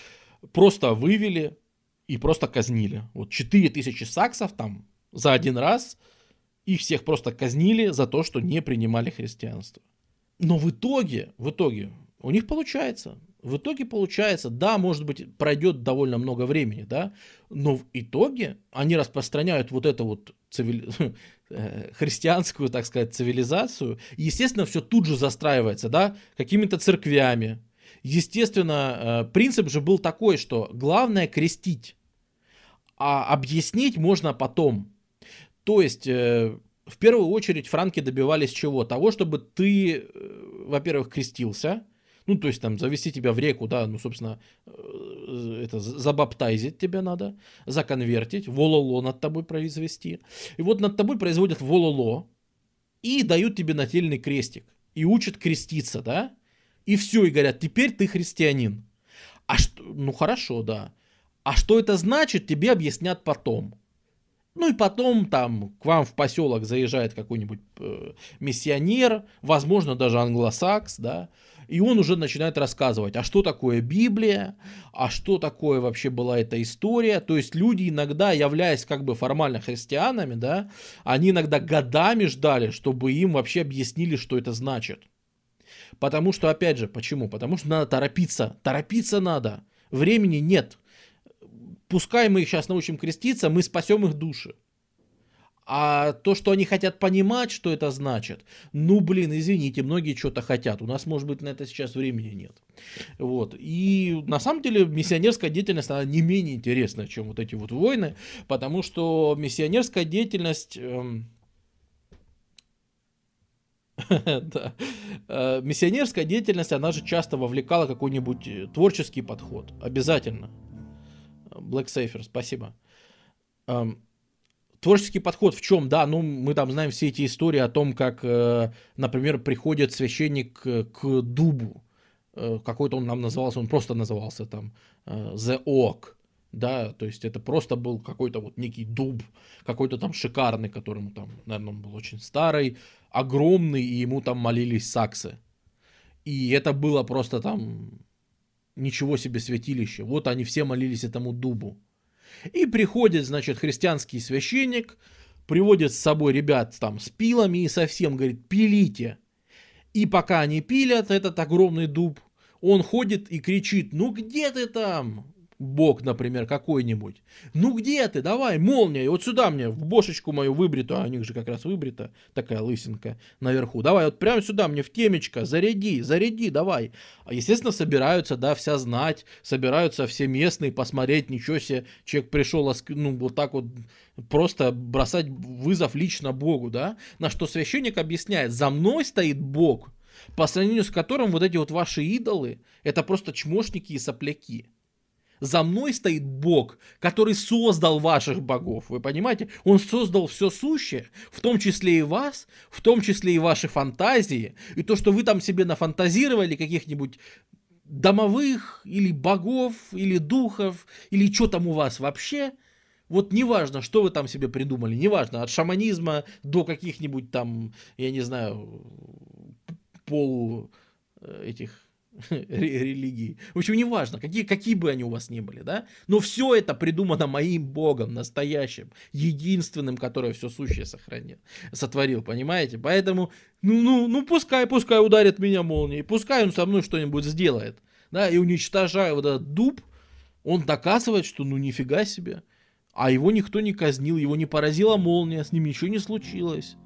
просто вывели и просто казнили. Вот 4000 саксов там за один раз, их всех просто казнили за то, что не принимали христианство. Но в итоге, в итоге, у них получается. В итоге получается, да, может быть, пройдет довольно много времени, да, но в итоге они распространяют вот эту вот цивили... [LAUGHS] Э, христианскую, так сказать, цивилизацию. естественно, все тут же застраивается, да, какими-то церквями. Естественно, э, принцип же был такой, что главное крестить, а объяснить можно потом. То есть, э, в первую очередь, франки добивались чего? Того, чтобы ты, во-первых, крестился, ну, то есть там завести тебя в реку, да, ну, собственно, э, это забаптайзить тебя надо, законвертить, вололо над тобой произвести. И вот над тобой производят вололо и дают тебе нательный крестик. И учат креститься, да? И все, и говорят, теперь ты христианин. А что, ну хорошо, да. А что это значит, тебе объяснят потом. Ну и потом там к вам в поселок заезжает какой-нибудь э, миссионер, возможно даже англосакс, да, и он уже начинает рассказывать, а что такое Библия, а что такое вообще была эта история. То есть люди иногда, являясь как бы формально христианами, да, они иногда годами ждали, чтобы им вообще объяснили, что это значит. Потому что, опять же, почему? Потому что надо торопиться. Торопиться надо. Времени нет. Пускай мы их сейчас научим креститься, мы спасем их души. А то, что они хотят понимать, что это значит, ну, блин, извините, многие что-то хотят. У нас, может быть, на это сейчас времени нет. Вот. И на самом деле миссионерская деятельность, она не менее интересная, чем вот эти вот войны, потому что миссионерская деятельность... Эм... [LAUGHS] да. Э, миссионерская деятельность, она же часто вовлекала какой-нибудь э, творческий подход. Обязательно. Black Safer, спасибо. Эм, творческий подход в чем, да, ну, мы там знаем все эти истории о том, как, э, например, приходит священник к дубу, э, какой-то он нам назывался, он просто назывался там э, The Oak, да, то есть это просто был какой-то вот некий дуб, какой-то там шикарный, которому там, наверное, он был очень старый, огромный, и ему там молились саксы. И это было просто там ничего себе святилище. Вот они все молились этому дубу. И приходит, значит, христианский священник, приводит с собой ребят там с пилами и совсем говорит, пилите. И пока они пилят этот огромный дуб, он ходит и кричит, ну где ты там? Бог, например, какой-нибудь. Ну где ты? Давай, молния, вот сюда мне, в бошечку мою выбритую, а у них же как раз выбрита такая лысинка наверху. Давай, вот прямо сюда мне в темечко, заряди, заряди, давай. А, естественно, собираются, да, вся знать, собираются все местные посмотреть, ничего себе, человек пришел, ну, вот так вот просто бросать вызов лично Богу, да, на что священник объясняет, за мной стоит Бог, по сравнению с которым вот эти вот ваши идолы, это просто чмошники и сопляки. За мной стоит Бог, который создал ваших богов. Вы понимаете? Он создал все сущее, в том числе и вас, в том числе и ваши фантазии. И то, что вы там себе нафантазировали каких-нибудь домовых или богов, или духов, или что там у вас вообще. Вот неважно, что вы там себе придумали, неважно, от шаманизма до каких-нибудь там, я не знаю, полу э, этих [LAUGHS] религии. В общем, неважно, какие, какие бы они у вас ни были, да, но все это придумано моим Богом, настоящим, единственным, который все сущее сохранил, сотворил, понимаете? Поэтому, ну, ну, ну, пускай, пускай ударит меня молнией, пускай он со мной что-нибудь сделает, да, и уничтожая вот этот дуб, он доказывает, что ну нифига себе, а его никто не казнил, его не поразила молния, с ним ничего не случилось.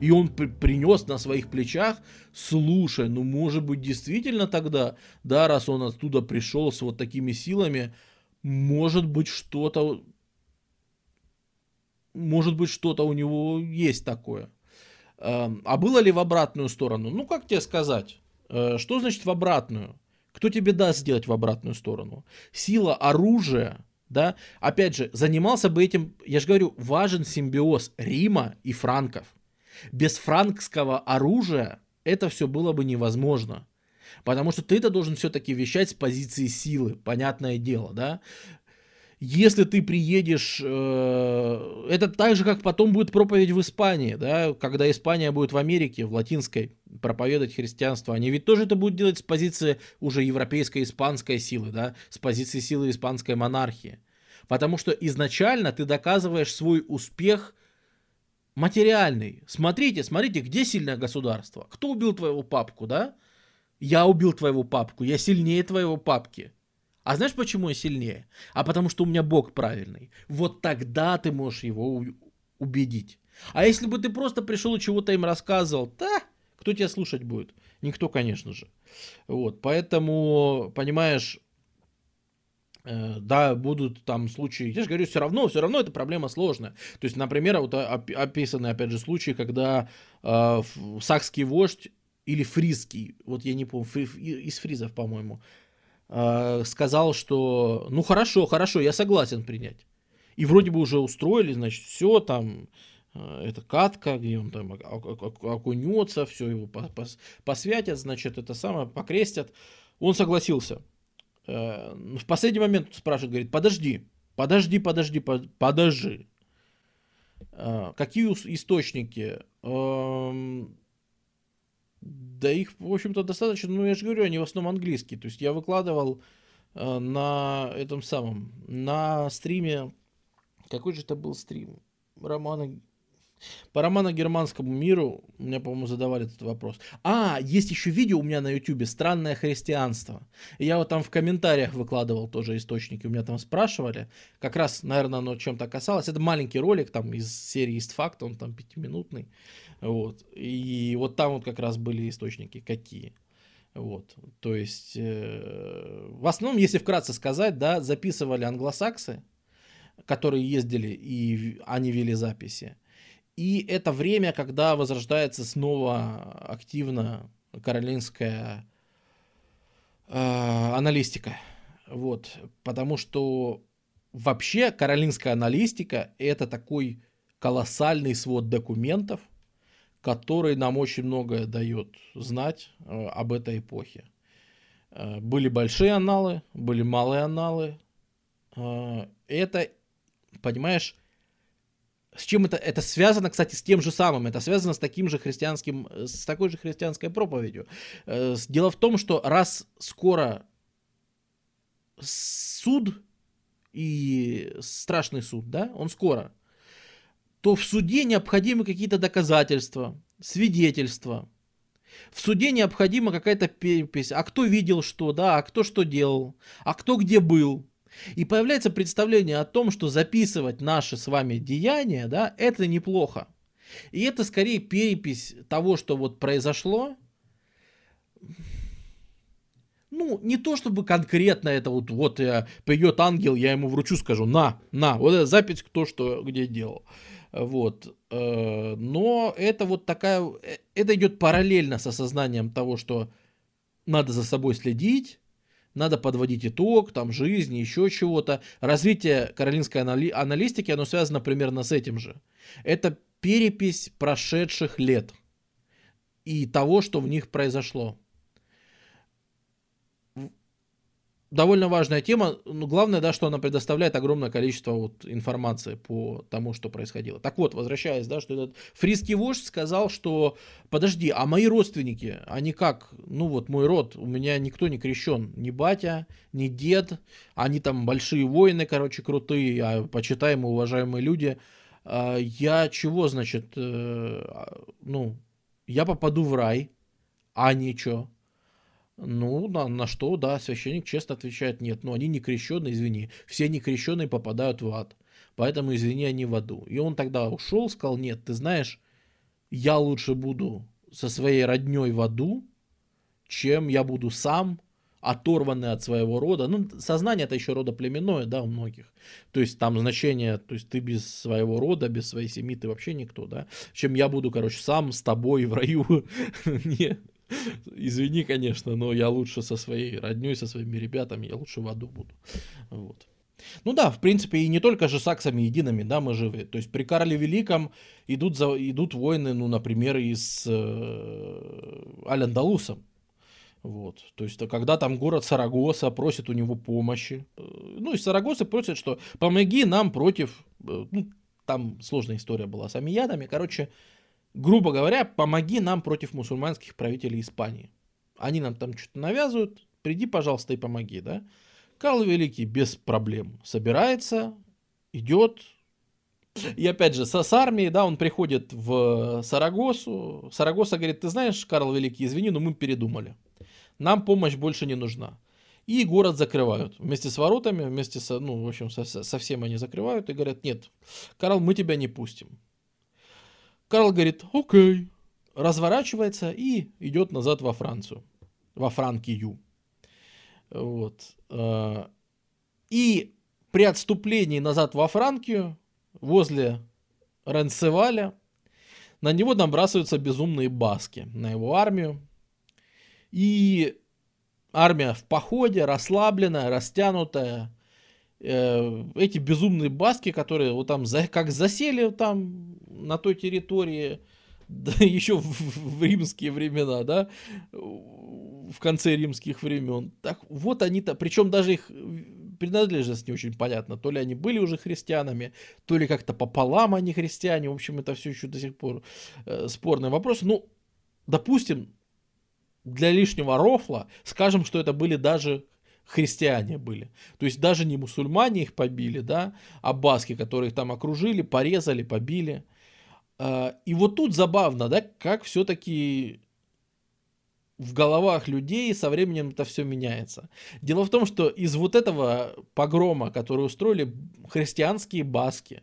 И он при принес на своих плечах, слушай, ну может быть действительно тогда, да, раз он оттуда пришел с вот такими силами, может быть что-то, может быть что-то у него есть такое. Эм, а было ли в обратную сторону? Ну как тебе сказать? Э, что значит в обратную? Кто тебе даст сделать в обратную сторону? Сила оружия, да? Опять же, занимался бы этим, я же говорю, важен симбиоз Рима и франков. Без франкского оружия это все было бы невозможно. Потому что ты это должен все-таки вещать с позиции силы, понятное дело, да. Если ты приедешь, э, это так же, как потом будет проповедь в Испании, да, когда Испания будет в Америке, в латинской, проповедовать христианство, они ведь тоже это будут делать с позиции уже европейской испанской силы, да, с позиции силы испанской монархии. Потому что изначально ты доказываешь свой успех материальный. Смотрите, смотрите, где сильное государство. Кто убил твоего папку, да? Я убил твоего папку, я сильнее твоего папки. А знаешь, почему я сильнее? А потому что у меня Бог правильный. Вот тогда ты можешь его убедить. А если бы ты просто пришел и чего-то им рассказывал, да, кто тебя слушать будет? Никто, конечно же. Вот, поэтому, понимаешь, да, будут там случаи, я же говорю, все равно, все равно эта проблема сложная. То есть, например, вот описаны, опять же, случаи, когда э, сакский вождь или фризский, вот я не помню, фри, из фризов, по-моему, э, сказал, что, ну хорошо, хорошо, я согласен принять. И вроде бы уже устроили, значит, все там, э, это катка, где он там окунется, все его посвятят, значит, это самое, покрестят. Он согласился. Э, в последний момент спрашивает, говорит, подожди, подожди, подожди, подожди. Э, какие источники? Эм, да их, в общем-то, достаточно, ну, я же говорю, они в основном английские. То есть я выкладывал на этом самом, на стриме какой же это был стрим? Романа... По романо-германскому миру мне, по-моему, задавали этот вопрос. А, есть еще видео у меня на ютубе «Странное христианство». Я вот там в комментариях выкладывал тоже источники, у меня там спрашивали. Как раз, наверное, оно чем-то касалось. Это маленький ролик там из серии «Ист факт», он там пятиминутный. Вот. И вот там вот как раз были источники какие. Вот, то есть, э, в основном, если вкратце сказать, да, записывали англосаксы, которые ездили и они вели записи. И это время, когда возрождается снова активно каролинская э, аналистика. Вот, потому что вообще каролинская аналистика это такой колоссальный свод документов, который нам очень многое дает знать э, об этой эпохе. Э, были большие аналы, были малые аналы. Э, это понимаешь, с чем это, это связано, кстати, с тем же самым, это связано с таким же христианским, с такой же христианской проповедью. Э, дело в том, что раз скоро суд и страшный суд, да, он скоро, то в суде необходимы какие-то доказательства, свидетельства. В суде необходима какая-то перепись, а кто видел что, да, а кто что делал, а кто где был. И появляется представление о том, что записывать наши с вами деяния, да, это неплохо. И это скорее перепись того, что вот произошло. Ну, не то чтобы конкретно это вот, вот я, придет ангел, я ему вручу, скажу, на, на, вот эта запись, кто что где делал. Вот. Э, но это вот такая, э, это идет параллельно с осознанием того, что надо за собой следить, надо подводить итог, там, жизни, еще чего-то. Развитие каролинской анали- аналитики, оно связано примерно с этим же. Это перепись прошедших лет и того, что в них произошло довольно важная тема. Но главное, да, что она предоставляет огромное количество вот информации по тому, что происходило. Так вот, возвращаясь, да, что этот фриский вождь сказал, что подожди, а мои родственники, они как? Ну вот мой род, у меня никто не крещен, ни батя, ни дед, они там большие воины, короче, крутые, а почитаемые, уважаемые люди. А я чего, значит, э, а, ну, я попаду в рай, а ничего. Ну, на, на что, да, священник честно отвечает, нет, ну они не крещенные, извини, все не крещенные попадают в ад, поэтому, извини, они в аду. И он тогда ушел, сказал, нет, ты знаешь, я лучше буду со своей родней в аду, чем я буду сам оторванный от своего рода. Ну, сознание это еще рода племенное, да, у многих. То есть там значение, то есть ты без своего рода, без своей семьи, ты вообще никто, да. Чем я буду, короче, сам с тобой в раю. [LAUGHS] Не, Извини, конечно, но я лучше со своей родней, со своими ребятами, я лучше в аду буду. Вот. Ну да, в принципе, и не только же саксами едиными, да, мы живы. То есть при Карле Великом идут, за, идут войны, ну, например, и с э, Аль-Андалусом. Вот. То есть, когда там город Сарагоса просит у него помощи. Э, ну, из Сарагосы просят, что помоги нам против... Э, ну, там сложная история была с амиядами. Короче, грубо говоря, помоги нам против мусульманских правителей Испании. Они нам там что-то навязывают, приди, пожалуйста, и помоги, да. Карл Великий без проблем собирается, идет, и опять же, с, армией, да, он приходит в Сарагосу. Сарагоса говорит, ты знаешь, Карл Великий, извини, но мы передумали. нам помощь больше не нужна. И город закрывают вместе с воротами, вместе со, ну, в общем, со, со всем они закрывают и говорят, нет, Карл, мы тебя не пустим. Карл говорит, окей, разворачивается и идет назад во Францию, во Франкию. Вот. Э, и при отступлении назад во Франкию, возле Ренсеваля, на него набрасываются безумные баски, на его армию. И армия в походе, расслабленная, растянутая. Э, эти безумные баски, которые вот там за, как засели там на той территории, [LAUGHS] да, еще в, в римские времена, да, в конце римских времен. Так вот они-то, причем даже их принадлежность не очень понятно. То ли они были уже христианами, то ли как-то пополам они христиане. В общем, это все еще до сих пор э, спорный вопрос. Ну, допустим, для лишнего рофла скажем, что это были даже христиане были. То есть даже не мусульмане их побили, да, а баски, которые их там окружили, порезали, побили. А, и вот тут забавно, да, как все-таки в головах людей со временем это все меняется. Дело в том, что из вот этого погрома, который устроили христианские баски,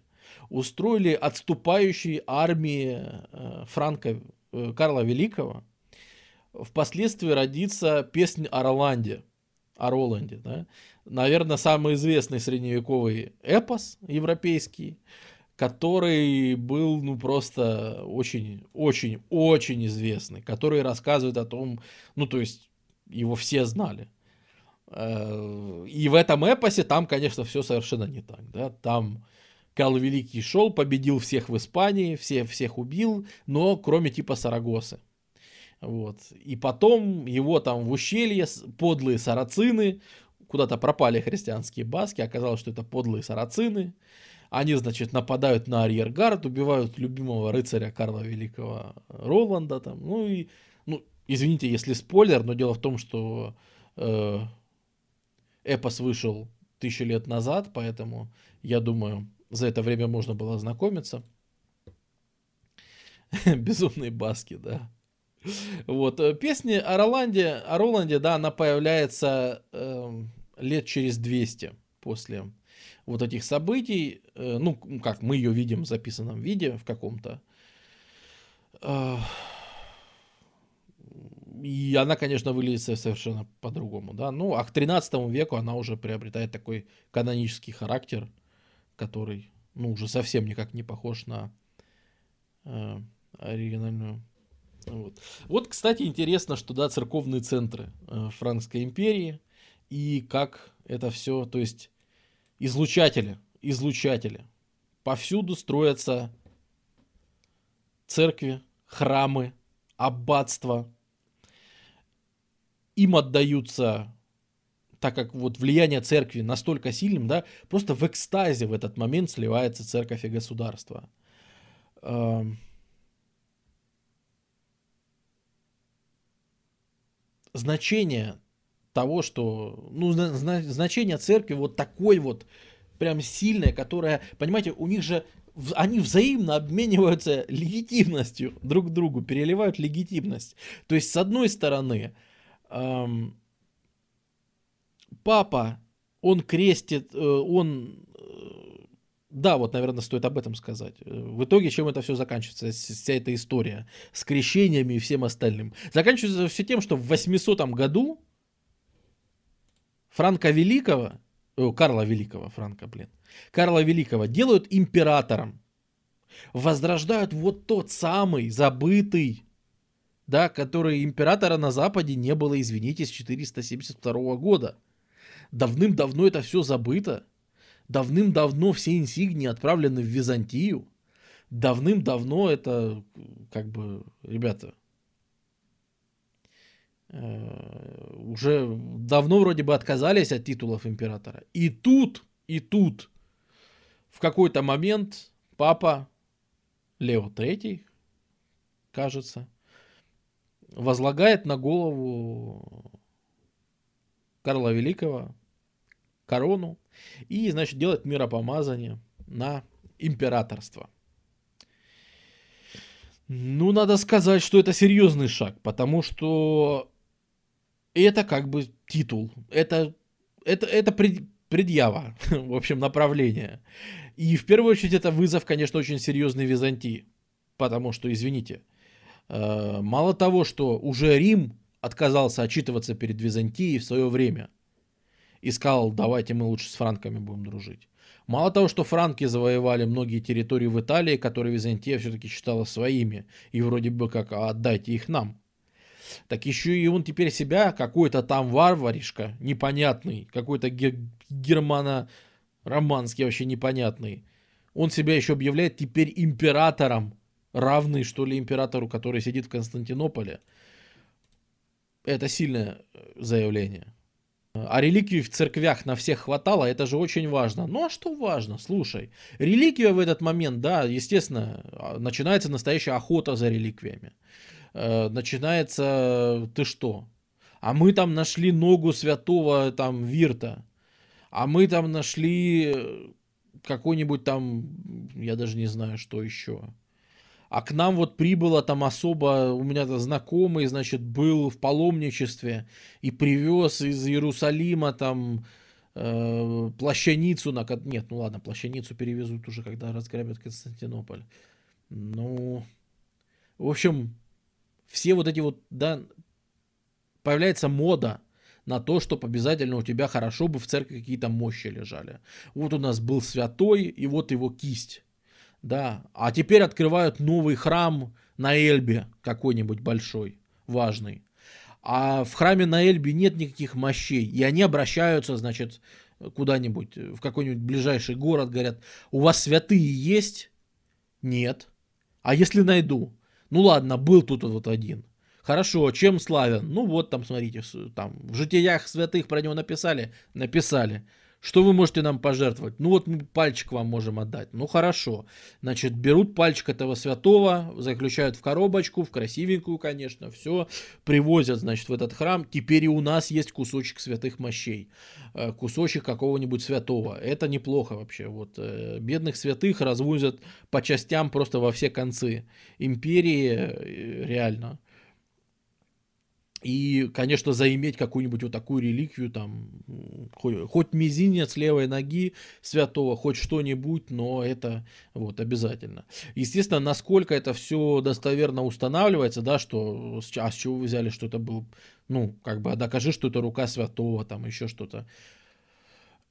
устроили отступающие армии э, Франка э, Карла Великого, впоследствии родится песня о Роланде. О Роланде, да? Наверное, самый известный средневековый эпос европейский, который был, ну, просто очень, очень, очень известный, который рассказывает о том, ну, то есть, его все знали. Э, и в этом эпосе там, конечно, все совершенно не так, да, там Карл Великий шел, победил всех в Испании, все, всех убил, но кроме типа Сарагосы. Вот. И потом его там в ущелье подлые сарацины, куда-то пропали христианские баски, оказалось, что это подлые сарацины. Они, значит, нападают на арьергард, убивают любимого рыцаря Карла Великого Роланда там. Ну и, ну, извините, если спойлер, но дело в том, что э, эпос вышел тысячи лет назад, поэтому я думаю, за это время можно было ознакомиться. [LAUGHS] Безумные баски, да. [LAUGHS] Вот. Э, песни о Роланде, о Роланде, да, она появляется э, лет через 200 после вот этих событий. Э, ну, как мы ее видим в записанном виде в каком-то. Э, и она, конечно, выглядит совершенно по-другому, да. Ну, а к 13 веку она уже приобретает такой канонический характер, который, ну, уже совсем никак не похож на э, оригинальную вот. вот, кстати, интересно, что, да, церковные центры э, Франкской империи и как это все, то есть излучатели, излучатели. Повсюду строятся церкви, храмы, аббатства. Им отдаются, так как вот влияние церкви настолько сильным, да, просто в экстазе в этот момент сливается церковь и государство. Эм, значение того, что, ну, значение церкви вот такой вот, прям сильное, которое, понимаете, у них же, они взаимно обмениваются легитимностью друг к другу, переливают легитимность. То есть, с одной стороны, эм, папа, он крестит, э, он да, вот, наверное, стоит об этом сказать. Э, в итоге, чем это все заканчивается, вся эта история с крещениями и всем остальным? Заканчивается все тем, что в 800 году Франка Великого, о, Карла Великого, Франка, блин, Карла Великого делают императором. Возрождают вот тот самый забытый, да, который императора на Западе не было, извините, с 472 года. Давным-давно это все забыто. Давным-давно все инсигнии отправлены в Византию. Давным-давно это, как бы, ребята, э, уже давно вроде бы отказались от титулов императора. И тут, и тут, в какой-то момент папа Лео III, кажется, возлагает на голову Карла Великого корону и, значит, делает миропомазание на императорство. Ну, надо сказать, что это серьезный шаг, потому что это как бы титул. Это, это, это пред, предъява, [LAUGHS] в общем, направление. И в первую очередь это вызов, конечно, очень серьезный Византии. Потому что, извините, э, мало того, что уже Рим отказался отчитываться перед Византией в свое время и сказал, давайте мы лучше с франками будем дружить. Мало того, что франки завоевали многие территории в Италии, которые Византия все-таки считала своими, и вроде бы как «А отдайте их нам. Так еще и он теперь себя, какой-то там варваришка, непонятный, какой-то гер- германо-романский вообще непонятный. Он себя еще объявляет теперь императором, равный, что ли, императору, который сидит в Константинополе. Это сильное э, заявление. А реликвий в церквях на всех хватало, это же очень важно. Ну а что важно? Слушай, реликвия в этот момент, да, естественно, а, начинается настоящая охота за реликвиями. Э, начинается, ты что? А мы там нашли ногу святого там Вирта. А мы там нашли э, какой-нибудь там, я даже не знаю, что еще. А к нам вот прибыло там особо, у меня -то знакомый, значит, был в паломничестве и привез из Иерусалима там э, плащаницу на... Нет, ну ладно, плащаницу перевезут уже, когда разграбят Константинополь. Ну, в общем, все вот эти вот, да, появляется мода на то, чтобы обязательно у тебя хорошо бы в церкви какие-то мощи лежали. Вот у нас был святой, и вот его кисть. Да, а теперь открывают новый храм на Эльбе, какой-нибудь большой, важный. А в храме на Эльбе нет никаких мощей, и они обращаются, значит, куда-нибудь, в какой-нибудь ближайший город, говорят, у вас святые есть? Нет. А если найду? Ну ладно, был тут вот один. Хорошо, чем славен? Ну вот там, смотрите, там в житиях святых про него написали? Написали. Что вы можете нам пожертвовать? Ну вот мы пальчик вам можем отдать. Ну хорошо. Значит, берут пальчик этого святого, заключают в коробочку, в красивенькую, конечно, все, привозят, значит, в этот храм. Теперь и у нас есть кусочек святых мощей, э, кусочек какого-нибудь святого. Это неплохо вообще. Вот э, бедных святых развозят по частям просто во все концы империи, э, реально. И, конечно, заиметь какую-нибудь вот такую реликвию, там, хоть, хоть мизинец левой ноги святого, хоть что-нибудь, но это вот обязательно. Естественно, насколько это все достоверно устанавливается, да, что, а с чего вы взяли, что это был, ну, как бы, а докажи, что это рука святого, там, еще что-то.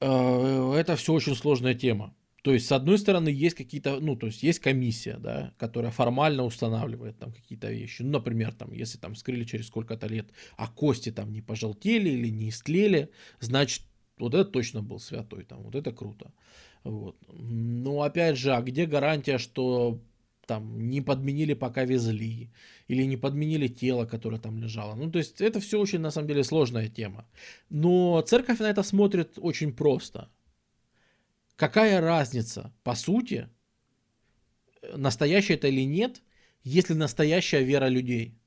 Э, это все очень сложная тема. То есть, с одной стороны, есть какие-то, ну, то есть, есть комиссия, да, которая формально устанавливает там какие-то вещи. Ну, например, там, если там скрыли через сколько-то лет, а кости там не пожелтели или не истлели, значит, вот это точно был святой, там, вот это круто. Вот. Но опять же, а где гарантия, что там не подменили, пока везли, или не подменили тело, которое там лежало. Ну, то есть это все очень, на самом деле, сложная тема. Но церковь на это смотрит очень просто. Какая разница, по сути, настоящая это или нет, если настоящая вера людей?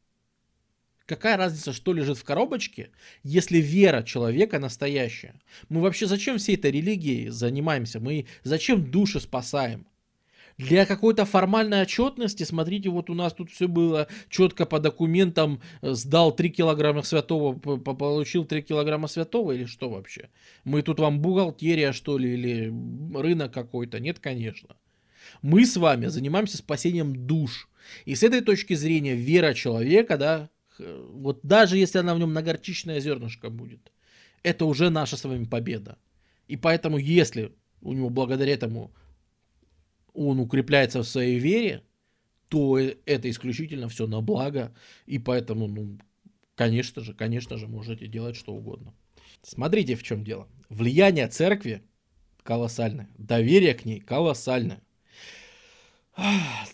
Какая разница, что лежит в коробочке, если вера человека настоящая? Мы вообще зачем всей этой религией занимаемся? Мы зачем души спасаем? Для какой-то формальной отчетности, смотрите, вот у нас тут все было четко по документам, э, сдал 3 килограмма святого, получил 3 килограмма святого или что вообще? Мы тут вам бухгалтерия, что ли, или рынок какой-то? Нет, конечно. Мы с вами занимаемся спасением душ. И с этой точки зрения вера человека, да, вот даже если она в нем на горчичное зернышко будет, это уже наша с вами победа. И поэтому, если у него благодаря этому он укрепляется в своей вере, то это исключительно все на благо, и поэтому, ну, конечно же, конечно же, можете делать что угодно. Смотрите, в чем дело. Влияние церкви колоссальное, доверие к ней колоссальное.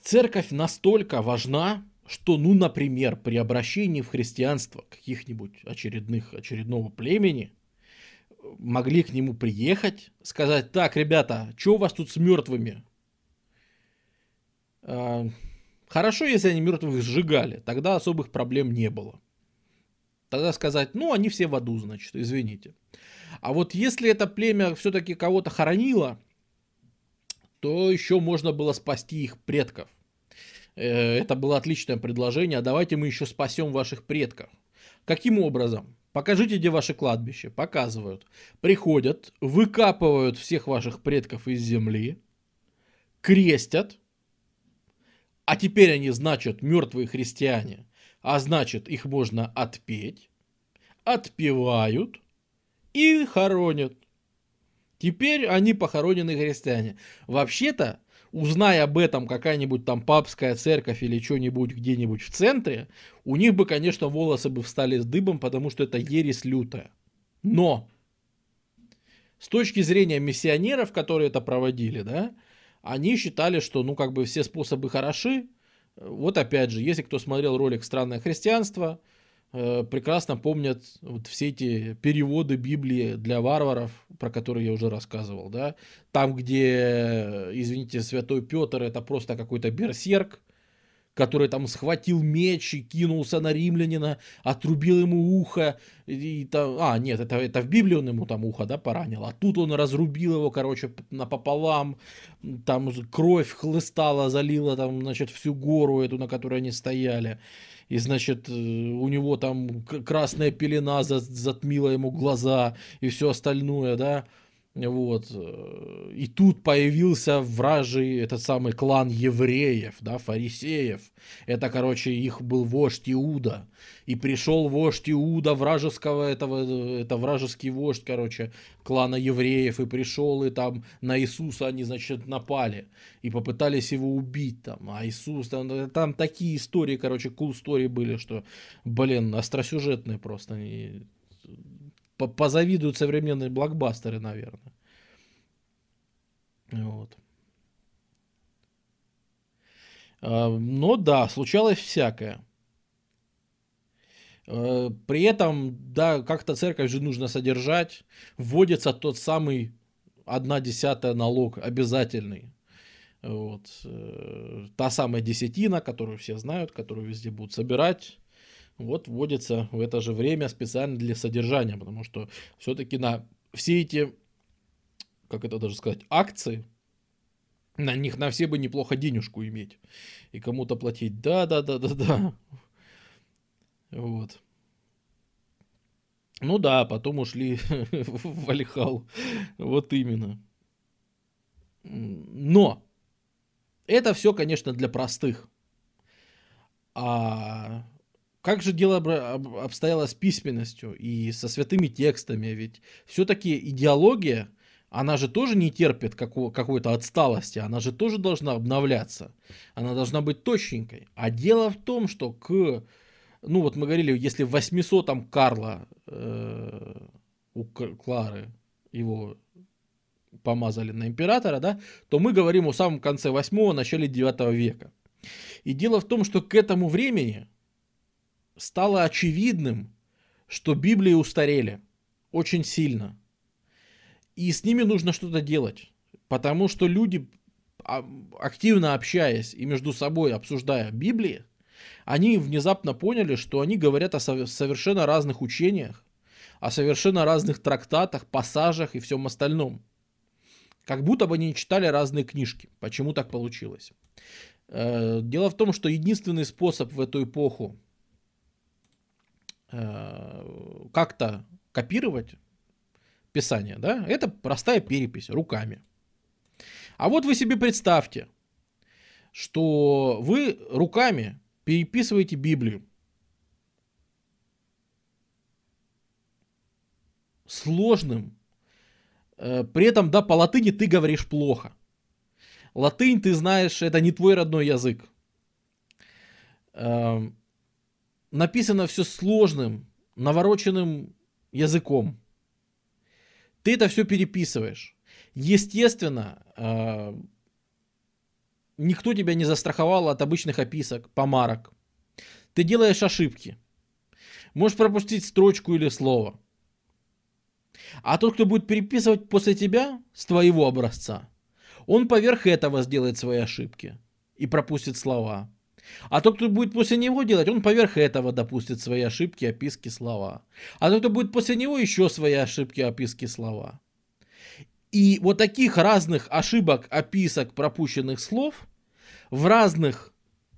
Церковь настолько важна, что, ну, например, при обращении в христианство каких-нибудь очередных, очередного племени, могли к нему приехать, сказать, так, ребята, что у вас тут с мертвыми? А, хорошо, если они мертвых сжигали, тогда особых проблем не было. Тогда сказать, ну, они все в аду, значит, извините. А вот если это племя все-таки кого-то хоронило, то еще можно было спасти их предков. Э, это было отличное предложение, а давайте мы еще спасем ваших предков. Каким образом? покажите, где ваше кладбище. Показывают. Приходят, выкапывают всех ваших предков из земли, крестят, а теперь они, значит, мертвые христиане, а значит, их можно отпеть, отпевают и хоронят. Теперь они похоронены христиане. Вообще-то, узная об этом какая-нибудь там папская церковь или что-нибудь где-нибудь в центре, у них бы, конечно, волосы бы встали с дыбом, потому что это ересь лютая. Но с точки зрения миссионеров, которые это проводили, да, они считали, что, ну, как бы все способы хороши. Вот опять же, если кто смотрел ролик «Странное христианство», э, прекрасно помнят вот все эти переводы Библии для варваров, про которые я уже рассказывал, да, там, где, извините, святой Петр это просто какой-то берсерк, который там схватил меч и кинулся на римлянина, отрубил ему ухо. И, и там, а, нет, это, это в Библии он ему там ухо, да, поранил. А тут он разрубил его, короче, напополам. Там кровь хлыстала, залила там, значит, всю гору эту, на которой они стояли. И, значит, э, у него там красная пелена затмила ему глаза и все остальное, да. Вот. И тут появился вражий этот самый клан евреев, да, фарисеев. Это, короче, их был вождь Иуда. И пришел вождь Иуда вражеского, этого, это вражеский вождь, короче, клана евреев. И пришел, и там на Иисуса они, значит, напали. И попытались его убить там. А Иисус, там, там такие истории, короче, cool story были, что, блин, остросюжетные просто. И позавидуют современные блокбастеры, наверное. Вот. А, но да, случалось всякое. А, при этом, да, как-то церковь же нужно содержать. Вводится тот самый одна десятая налог обязательный. Вот. Э, та самая десятина, которую все знают, которую везде будут собирать вот вводится в это же время специально для содержания, потому что все-таки на все эти, как это даже сказать, акции, на них на все бы неплохо денежку иметь и кому-то платить. Да, да, да, да, да. Вот. Ну да, потом ушли [LAUGHS] в Алихал. Вот именно. Но это все, конечно, для простых. А как же дело обстояло с письменностью и со святыми текстами? Ведь все-таки идеология, она же тоже не терпит какой-то отсталости, она же тоже должна обновляться, она должна быть точненькой. А дело в том, что к, ну вот мы говорили, если в 800-м Карла э, у Клары его помазали на императора, да, то мы говорим о самом конце 8-го, начале 9 века. И дело в том, что к этому времени стало очевидным, что Библии устарели очень сильно. И с ними нужно что-то делать. Потому что люди, а, активно общаясь и между собой обсуждая Библии, они внезапно поняли, что они говорят о совершенно разных учениях, о совершенно разных трактатах, пассажах и всем остальном. Как будто бы они читали разные книжки. Почему так получилось? Э, дело в том, что единственный способ в эту эпоху Э, как-то копировать Писание, да, это простая перепись руками. А вот вы себе представьте, что вы руками переписываете Библию. Сложным. Э, при этом, да, по латыни ты говоришь плохо. Латынь, ты знаешь, это не твой родной язык. Написано все сложным, навороченным языком. Ты это все переписываешь. Естественно, э, никто тебя не застраховал от обычных описок, помарок. Ты делаешь ошибки. Можешь пропустить строчку или слово. А тот, кто будет переписывать после тебя с твоего образца, он поверх этого сделает свои ошибки и пропустит слова. А тот, кто будет после него делать, он поверх этого допустит свои ошибки, описки, слова. А тот, кто будет после него, еще свои ошибки, описки, слова. И вот таких разных ошибок, описок, пропущенных слов в разных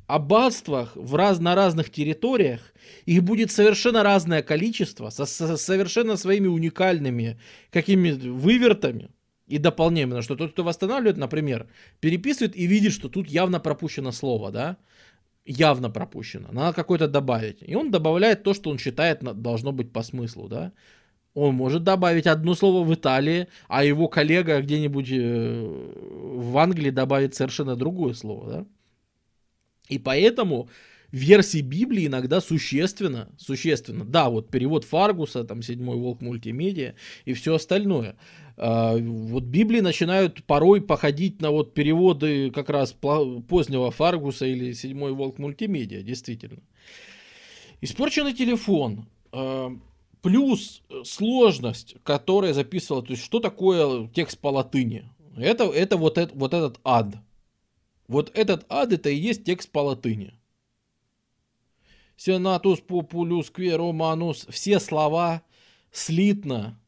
аббатствах в раз, на разных территориях их будет совершенно разное количество, со, со совершенно своими уникальными какими вывертами и дополнениями. Что тот, кто восстанавливает, например, переписывает и видит, что тут явно пропущено слово, да, явно пропущено, надо какое-то добавить. И он добавляет то, что он считает должно быть по смыслу, да. Он может добавить одно слово в Италии, а его коллега где-нибудь э, в Англии добавит совершенно другое слово, да. И поэтому версии Библии иногда существенно, существенно, да, вот перевод Фаргуса, там, седьмой волк мультимедиа и все остальное. А, вот Библии начинают порой походить на вот переводы как раз позднего Фаргуса или седьмой волк мультимедиа, действительно. Испорченный телефон, а, плюс сложность, которая записывала, то есть что такое текст по латыни. Это, это вот, это, вот этот ад. Вот этот ад это и есть текст по латыни. Сенатус популюс кве романус. Все слова слитно,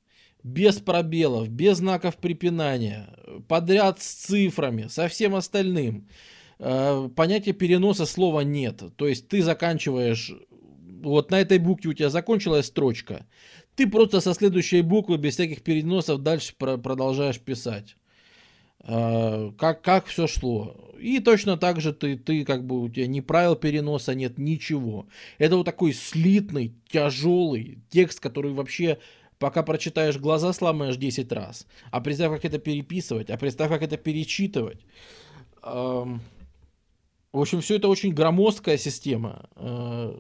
без пробелов, без знаков препинания, подряд с цифрами, со всем остальным. Э, понятия переноса слова нет. То есть ты заканчиваешь, вот на этой букве у тебя закончилась строчка, ты просто со следующей буквы без всяких переносов дальше продолжаешь писать. Э, как, как все шло. И точно так же ты, ты как бы у тебя ни правил переноса нет, ничего. Это вот такой слитный, тяжелый текст, который вообще пока прочитаешь, глаза сломаешь 10 раз. А представь, как это переписывать, а представь, как это перечитывать. В общем, все это очень громоздкая система. Э,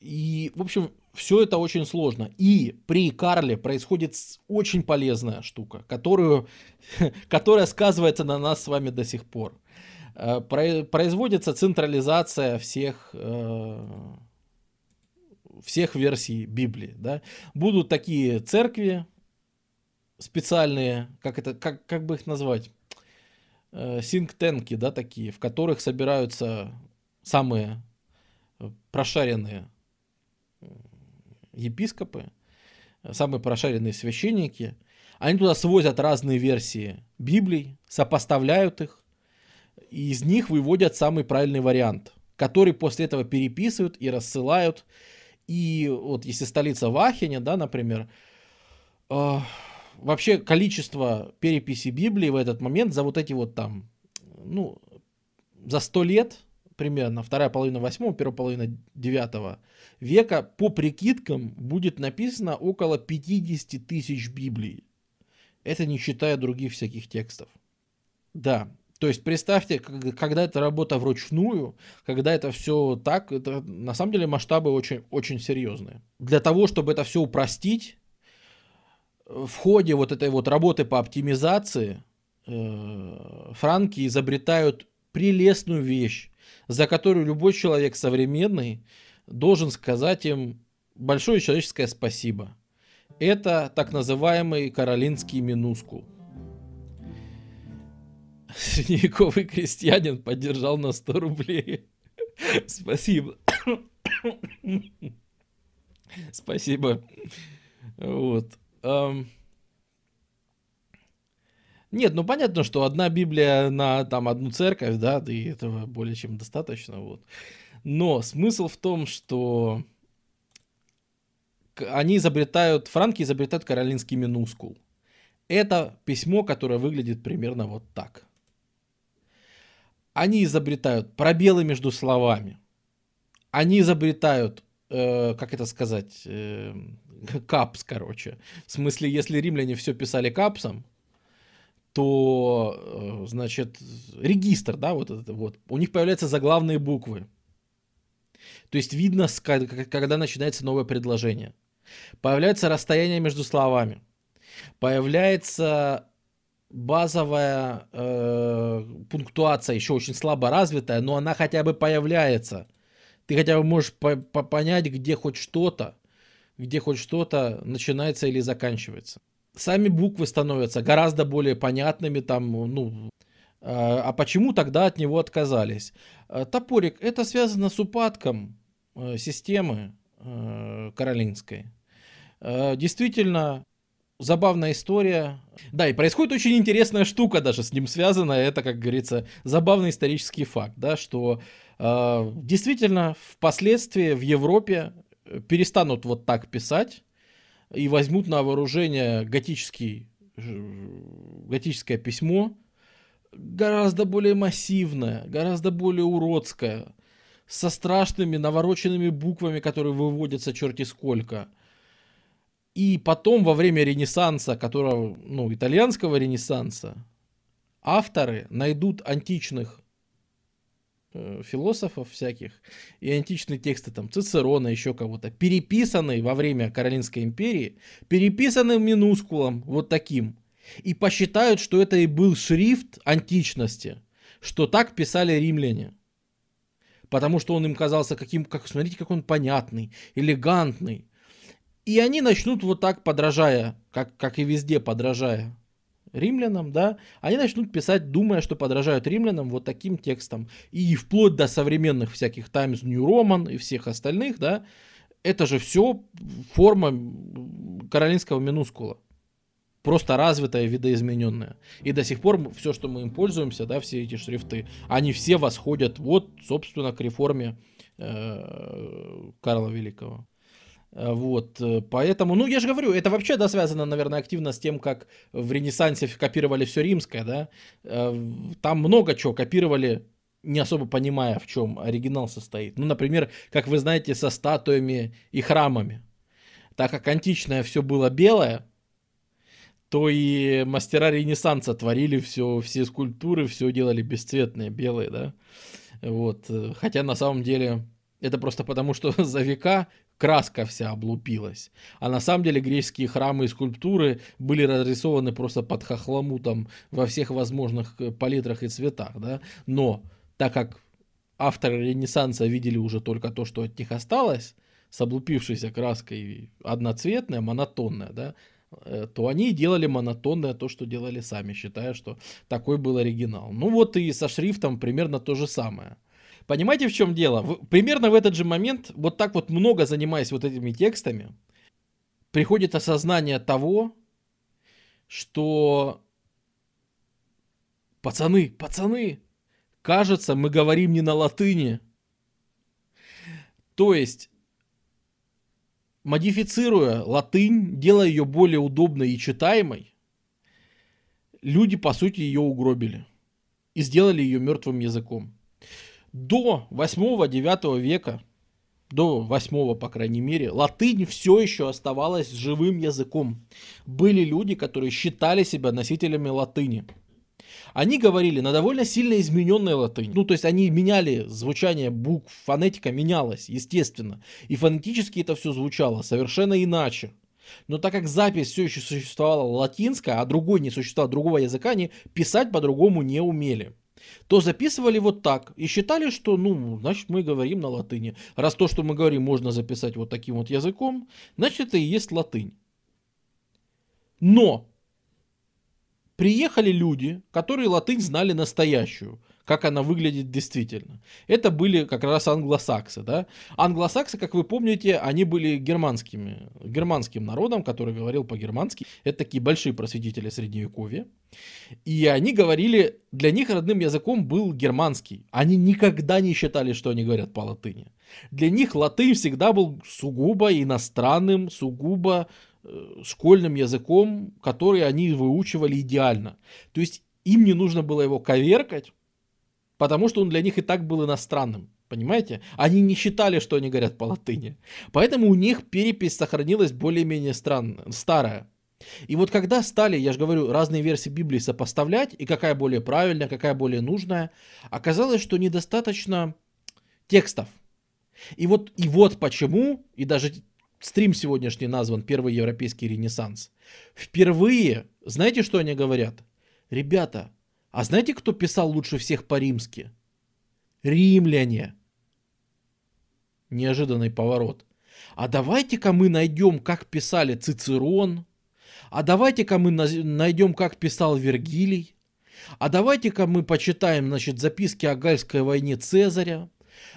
и, в общем, все это очень сложно. И при Карле происходит очень полезная штука, которую, [LAUGHS] которая сказывается на нас с вами до сих пор. Э, производится централизация всех э, всех версий Библии. Да? Будут такие церкви специальные, как, это, как, как бы их назвать, синктенки, да, такие, в которых собираются самые прошаренные епископы, самые прошаренные священники. Они туда свозят разные версии Библии, сопоставляют их, и из них выводят самый правильный вариант, который после этого переписывают и рассылают. И вот если столица Вахине, да, например, э, вообще количество переписи Библии в этот момент за вот эти вот там, ну, за сто лет примерно, вторая половина восьмого, первая половина девятого века, по прикидкам будет написано около 50 тысяч Библий. Это не считая других всяких текстов. Да, то есть представьте, когда это работа вручную, когда это все так, это на самом деле масштабы очень, очень серьезные. Для того, чтобы это все упростить, в ходе вот этой вот работы по оптимизации э, франки изобретают прелестную вещь, за которую любой человек современный должен сказать им большое человеческое спасибо. Это так называемый каролинский минускул. Средневековый крестьянин поддержал на 100 рублей. Спасибо. Спасибо. Вот. Нет, ну понятно, что одна Библия на там одну церковь, да, и этого более чем достаточно, вот. Но смысл в том, что они изобретают, франки изобретают каролинский минускул. Это письмо, которое выглядит примерно вот так они изобретают пробелы между словами. Они изобретают, э, как это сказать, э, капс, короче. В смысле, если римляне все писали капсом, то, э, значит, регистр, да, вот это вот, у них появляются заглавные буквы. То есть видно, когда начинается новое предложение. Появляется расстояние между словами. Появляется базовая э, пунктуация еще очень слабо развитая, но она хотя бы появляется. Ты хотя бы можешь по по понять, где хоть что-то, где хоть что-то начинается или заканчивается. Сами буквы становятся гораздо более понятными, там, ну, э, а почему тогда от него отказались? Э, топорик, это связано с упадком э, системы каролинской. Действительно, забавная история. Да, и происходит очень интересная штука даже с ним связана. Это, как говорится, забавный исторический факт, да, что действительно впоследствии в Европе перестанут вот так писать и возьмут на вооружение готический, готическое письмо, гораздо более массивное, гораздо более уродское, со страшными навороченными буквами, которые выводятся черти сколько. И потом во время Ренессанса, которого, ну, итальянского Ренессанса, авторы найдут античных философов всяких и античные тексты там Цицерона, еще кого-то, переписанные во время Каролинской империи, переписанные минускулом вот таким, и посчитают, что это и был шрифт античности, что так писали римляне. Потому что он им казался каким, как, смотрите, как он понятный, элегантный. И они начнут вот так, подражая, как, как и везде подражая римлянам, да, они начнут писать, думая, что подражают римлянам вот таким текстом. И вплоть до современных всяких Times New Roman и всех остальных, да, это же все форма каролинского минускула просто развитая, видоизмененная. И до сих пор все, что мы им пользуемся, да, все эти шрифты, они все восходят вот, собственно, к реформе э, Карла Великого. Э, вот, э, поэтому, ну, я же говорю, это вообще, да, связано, наверное, активно с тем, как в Ренессансе копировали все римское, да. Э, там много чего копировали, не особо понимая, в чем оригинал состоит. Ну, например, как вы знаете, со статуями и храмами. Так как античное все было белое, то и мастера Ренессанса творили все, все скульптуры, все делали бесцветные, белые, да. Вот. Хотя на самом деле это просто потому, что [LAUGHS] за века краска вся облупилась. А на самом деле греческие храмы и скульптуры были разрисованы просто под хохломутом во всех возможных э, палитрах и цветах, да. Но так как авторы Ренессанса видели уже только то, что от них осталось, с облупившейся краской одноцветная, монотонная, да, Э, то они делали монотонное то, что делали сами, считая, что такой был оригинал. Ну вот и со шрифтом примерно то же самое. Понимаете, в чем дело? В, примерно в этот же момент, вот так вот много занимаясь вот этими текстами, приходит осознание того, что пацаны, пацаны, кажется, мы говорим не на латыни. То есть модифицируя латынь, делая ее более удобной и читаемой, люди, по сути, ее угробили и сделали ее мертвым языком. До 8-9 века, до 8 по крайней мере, латынь все еще оставалась живым языком. Были люди, которые считали себя носителями латыни. Они говорили на довольно сильно измененной латыни. Ну, то есть они меняли звучание букв, фонетика менялась, естественно. И фонетически это все звучало совершенно иначе. Но так как запись все еще существовала латинская, а другой не существовало, другого языка, они писать по-другому не умели то записывали вот так и считали, что, ну, значит, мы говорим на латыни. Раз то, что мы говорим, можно записать вот таким вот языком, значит, это и есть латынь. Но приехали люди, которые латынь знали настоящую, как она выглядит действительно. Это были как раз англосаксы, да. Англосаксы, как вы помните, они были германскими, германским народом, который говорил по-германски. Это такие большие просветители средневековья. И они говорили, для них родным языком был германский. Они никогда не считали, что они говорят по латыни. Для них латынь всегда был сугубо иностранным, сугубо Э, школьным языком, который они выучивали идеально. То есть им не нужно было его коверкать, потому что он для них и так был иностранным. Понимаете? Они не считали, что они говорят по латыни. Поэтому у них перепись сохранилась более-менее странная, старая. И вот когда стали, я же говорю, разные версии Библии сопоставлять, и какая более правильная, какая более нужная, оказалось, что недостаточно текстов. И вот, и вот почему, и даже стрим сегодняшний назван «Первый европейский ренессанс». Впервые, знаете, что они говорят? Ребята, а знаете, кто писал лучше всех по-римски? Римляне. Неожиданный поворот. А давайте-ка мы найдем, как писали Цицерон. А давайте-ка мы найдем, как писал Вергилий. А давайте-ка мы почитаем, значит, записки о Гальской войне Цезаря.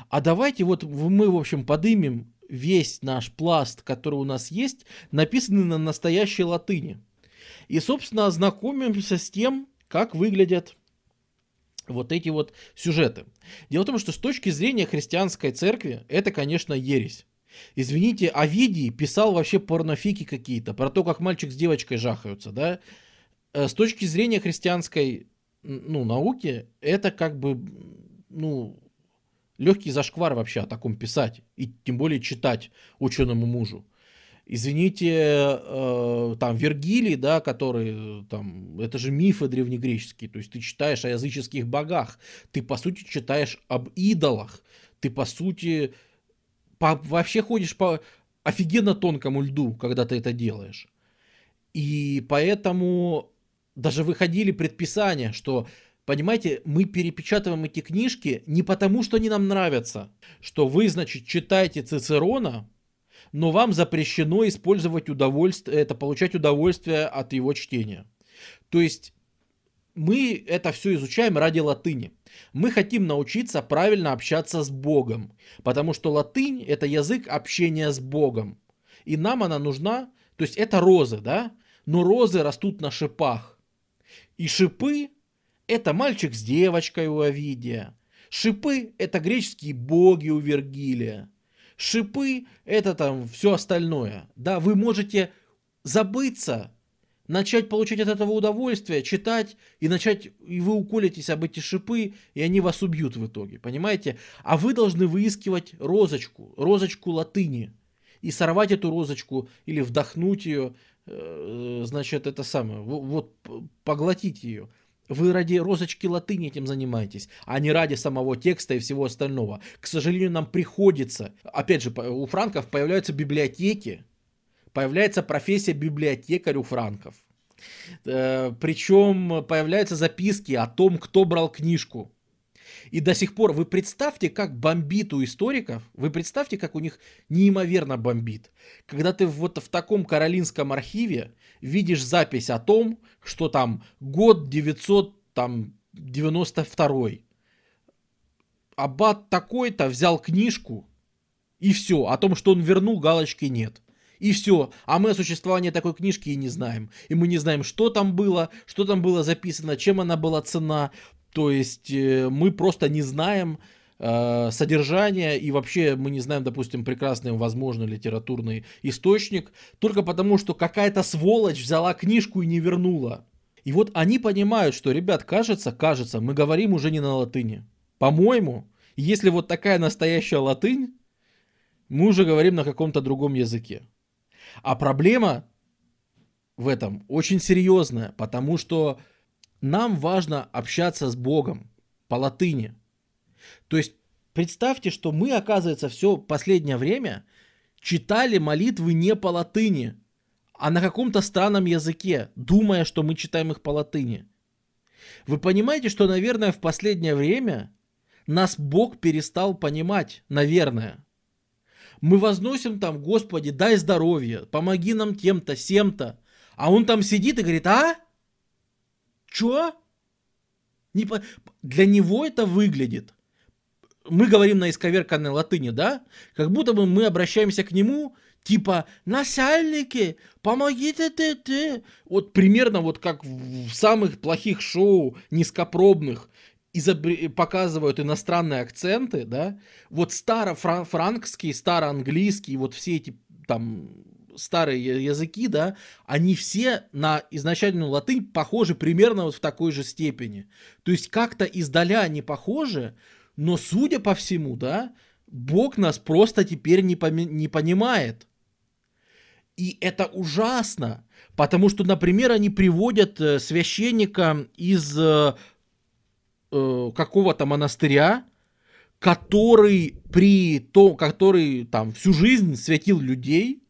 А давайте вот мы, в общем, подымем весь наш пласт, который у нас есть, написаны на настоящей латыни. И, собственно, ознакомимся с тем, как выглядят вот эти вот сюжеты. Дело в том, что с точки зрения христианской церкви, это, конечно, ересь. Извините, Овидий писал вообще порнофики какие-то, про то, как мальчик с девочкой жахаются, да. Э, с точки зрения христианской ну, науки, это как бы, ну, легкий зашквар вообще о таком писать, и тем более читать ученому мужу. Извините, э, там Вергилий, да, который там, это же мифы древнегреческие, то есть ты читаешь о языческих богах, ты по сути читаешь об идолах, ты по сути по, вообще ходишь по офигенно тонкому льду, когда ты это делаешь. И поэтому даже выходили предписания, что, понимаете, мы перепечатываем эти книжки не потому, что они нам нравятся, что вы, значит, читаете Цицерона, но вам запрещено использовать удовольствие, это получать удовольствие от его чтения. То есть мы это все изучаем ради латыни. Мы хотим научиться правильно общаться с Богом, потому что латынь это язык общения с Богом. И нам она нужна, то есть это розы, да? Но розы растут на шипах. И шипы это мальчик с девочкой у Овидия. Шипы это греческие боги у Вергилия. Шипы это там все остальное. Да, вы можете забыться начать получать от этого удовольствие, читать и начать, и вы уколитесь об эти шипы, и они вас убьют в итоге, понимаете? А вы должны выискивать розочку, розочку латыни, и сорвать эту розочку или вдохнуть ее, э, значит, это самое, вот поглотить ее. Вы ради розочки латыни этим занимаетесь, а не ради самого текста и всего остального. К сожалению, нам приходится, опять же, у франков появляются библиотеки, появляется профессия библиотекарь у франков. Э, Причем появляются записки о том, кто брал книжку. И до сих пор вы представьте, как бомбит у историков, вы представьте, как у них неимоверно бомбит. Когда ты вот в таком каролинском архиве видишь запись о том, что там год 992 Аббат такой-то взял книжку, и все, о том, что он вернул, галочки нет. И все. А мы о существовании такой книжки и не знаем. И мы не знаем, что там было, что там было записано, чем она была цена. То есть э, мы просто не знаем э, содержание и вообще мы не знаем, допустим, прекрасный, возможно, литературный источник, только потому, что какая-то сволочь взяла книжку и не вернула. И вот они понимают, что, ребят, кажется, кажется, мы говорим уже не на латыни. По-моему, если вот такая настоящая латынь, мы уже говорим на каком-то другом языке. А проблема в этом очень серьезная, потому что нам важно общаться с Богом по латыни. То есть представьте, что мы, оказывается, все последнее время читали молитвы не по латыни, а на каком-то странном языке, думая, что мы читаем их по латыни. Вы понимаете, что, наверное, в последнее время нас Бог перестал понимать, наверное. Мы возносим там, Господи, дай здоровье, помоги нам тем-то, сем-то. А он там сидит и говорит, а? Чё? Не по... Для него это выглядит. Мы говорим на исковерканной латыни, да? Как будто бы мы обращаемся к нему, типа, насальники, помогите ты, ты. Вот примерно вот как в самых плохих шоу низкопробных изобр... показывают иностранные акценты, да, вот старо-франкский, старо-английский, вот все эти там старые языки, да, они все на изначальную латынь похожи примерно вот в такой же степени. То есть как-то издаля они похожи, но судя по всему, да, Бог нас просто теперь не, поми- не понимает. И это ужасно, потому что, например, они приводят э, священника из э, э, какого-то монастыря, который при том, который там всю жизнь святил людей,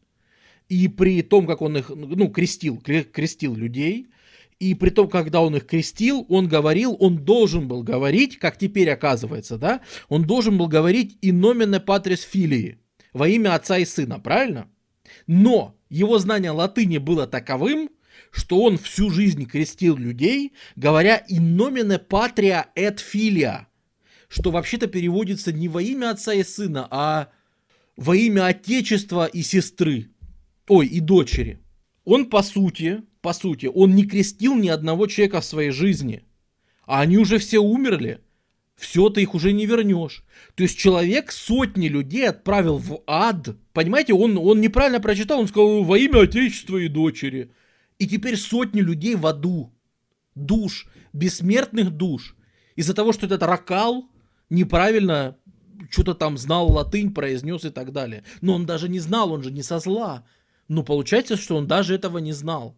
и при том, как он их, ну, крестил, крестил людей, и при том, когда он их крестил, он говорил, он должен был говорить, как теперь оказывается, да, он должен был говорить и номене патрис филии, во имя отца и сына, правильно? Но его знание латыни было таковым, что он всю жизнь крестил людей, говоря «in nomine patria et filia», что вообще-то переводится не во имя отца и сына, а во имя отечества и сестры, ой, и дочери. Он, по сути, по сути, он не крестил ни одного человека в своей жизни. А они уже все умерли. Все, ты их уже не вернешь. То есть человек сотни людей отправил в ад. Понимаете, он, он неправильно прочитал, он сказал во имя Отечества и дочери. И теперь сотни людей в аду. Душ, бессмертных душ. Из-за того, что этот ракал неправильно что-то там знал латынь, произнес и так далее. Но он даже не знал, он же не со зла. Но получается, что он даже этого не знал.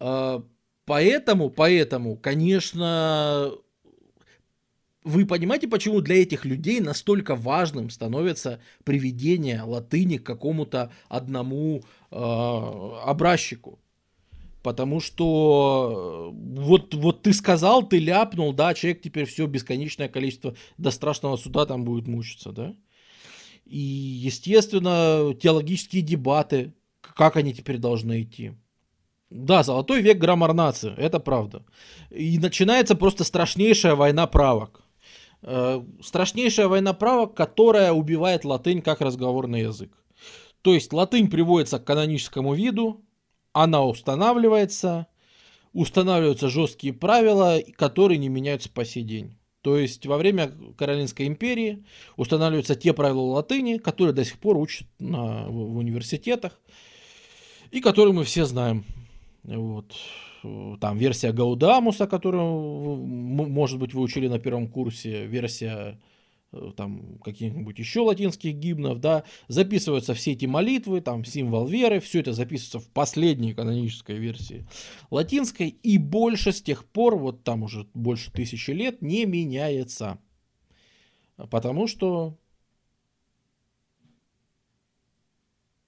А, поэтому, поэтому, конечно, вы понимаете, почему для этих людей настолько важным становится приведение латыни к какому-то одному э, образчику? Потому что э, вот, вот ты сказал, ты ляпнул, да, человек теперь все бесконечное количество до страшного суда там будет мучиться, да. И, естественно, теологические дебаты, как они теперь должны идти. Да, золотой век граммар нации, это правда. И начинается просто страшнейшая война правок. Э, страшнейшая война правок, которая убивает латынь как разговорный язык. То есть латынь приводится к каноническому виду, она устанавливается, устанавливаются жесткие правила, которые не меняются по сей день. То есть во время Каролинской империи устанавливаются те правила латыни, которые до сих пор учат на, в, в университетах и которые мы все знаем. Вот. Там версия Гаудамуса, которую, может быть, вы учили на первом курсе, версия Э, там каких-нибудь еще латинских гимнов, да, записываются все эти молитвы, там символ веры, все это записывается в последней канонической версии латинской, и больше с тех пор, вот там уже больше тысячи лет, не меняется. Потому что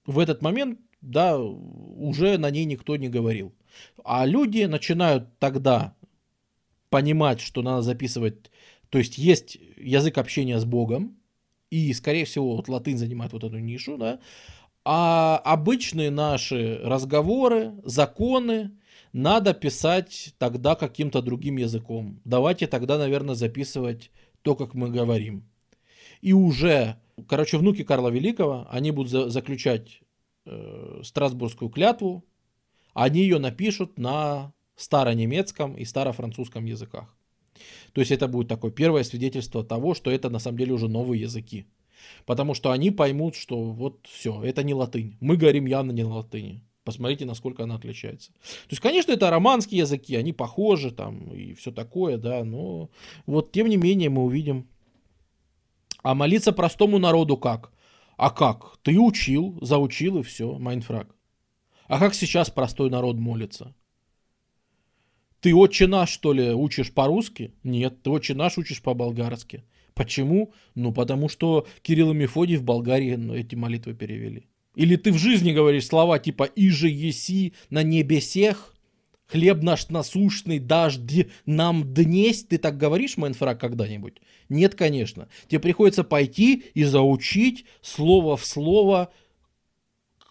в этот момент, да, уже на ней никто не говорил. А люди начинают тогда понимать, что надо записывать то есть есть язык общения с Богом, и, скорее всего, вот латынь занимает вот эту нишу, да, а обычные наши разговоры, законы надо писать тогда каким-то другим языком. Давайте тогда, наверное, записывать то, как мы говорим. И уже, короче, внуки Карла Великого, они будут за- заключать э, Страсбургскую клятву, они ее напишут на старонемецком и старофранцузском языках. То есть это будет такое первое свидетельство того, что это на самом деле уже новые языки. Потому что они поймут, что вот все, это не латынь. Мы говорим явно не на латыни. Посмотрите, насколько она отличается. То есть, конечно, это романские языки, они похожи там и все такое, да, но вот тем не менее мы увидим. А молиться простому народу как? А как? Ты учил, заучил и все, майнфраг. А как сейчас простой народ молится? Ты отче наш, что ли, учишь по-русски? Нет, ты отче наш учишь по-болгарски. Почему? Ну, потому что Кирилл и Мефодий в Болгарии ну, эти молитвы перевели. Или ты в жизни говоришь слова типа «Иже еси на небесех», «Хлеб наш насущный дождь нам днесь». Ты так говоришь, Майнфраг, когда-нибудь? Нет, конечно. Тебе приходится пойти и заучить слово в слово,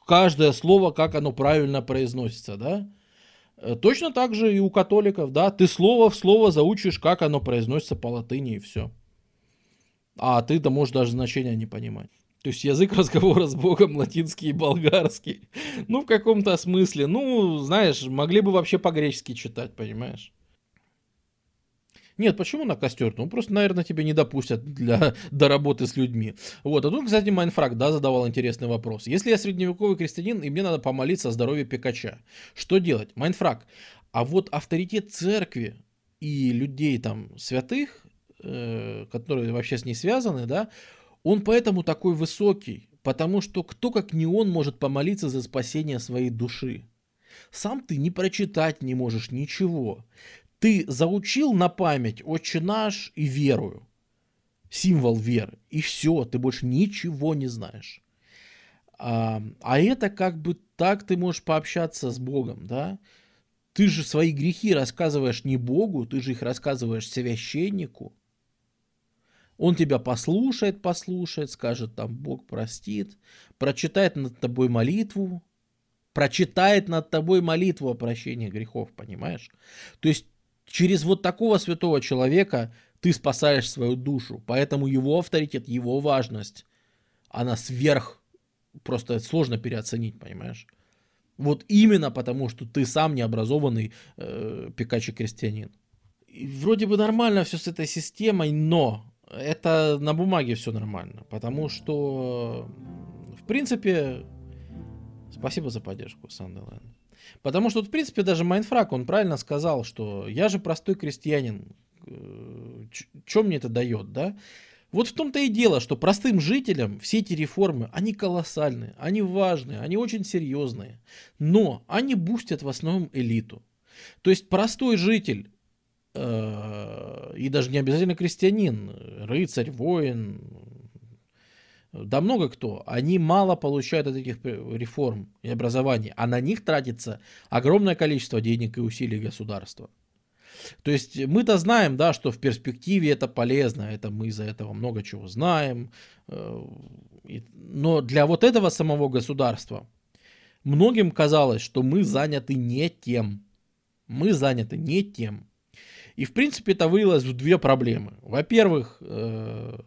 каждое слово, как оно правильно произносится, да? Э, точно так же и у католиков, да, ты слово в слово заучишь, как оно произносится по латыни и все. А ты-то можешь даже значения не понимать. То есть язык [LAUGHS] разговора с Богом латинский и болгарский. Ну, в каком-то смысле. Ну, знаешь, могли бы вообще по-гречески читать, понимаешь? Нет, почему на костер? Ну, просто, наверное, тебя не допустят для, [LAUGHS] до работы с людьми. Вот, а тут, кстати, Майнфраг, да, задавал интересный вопрос. Если я средневековый крестьянин, и мне надо помолиться о здоровье Пикача, что делать? Майнфраг, а вот авторитет церкви и людей там святых, э, которые вообще с ней связаны, да, он поэтому такой высокий, потому что кто как не он может помолиться за спасение своей души. Сам ты не прочитать не можешь ничего. Ты заучил на память «Отче наш» и верую. Символ веры. И все, ты больше ничего не знаешь. А, а это как бы так ты можешь пообщаться с Богом, да? Ты же свои грехи рассказываешь не Богу, ты же их рассказываешь священнику. Он тебя послушает, послушает, скажет там Бог простит, прочитает над тобой молитву, прочитает над тобой молитву о прощении грехов, понимаешь? То есть через вот такого святого человека ты спасаешь свою душу. Поэтому его авторитет, его важность, она сверх, просто сложно переоценить, понимаешь? Вот именно потому, что ты сам необразованный э, пикач и крестьянин. И вроде бы нормально все с этой системой, но это на бумаге все нормально. Потому что, в принципе, спасибо за поддержку, Сандерленд. Потому что, в принципе, даже Майнфраг, он правильно сказал, что я же простой крестьянин, э, что мне это дает, да? Вот в том-то и дело, что простым жителям все эти реформы, они колоссальные, они важные, они очень серьезные, но они бустят в основном элиту. То есть простой житель, э, и даже не обязательно крестьянин, рыцарь, воин, да много кто, они мало получают от этих реформ и образования, а на них тратится огромное количество денег и усилий государства. То есть мы-то знаем, да, что в перспективе это полезно, это мы из-за этого много чего знаем. Э, но для вот этого самого государства многим казалось, что мы заняты не тем. Мы заняты не тем. И в принципе это вылилось в две проблемы. Во-первых, э,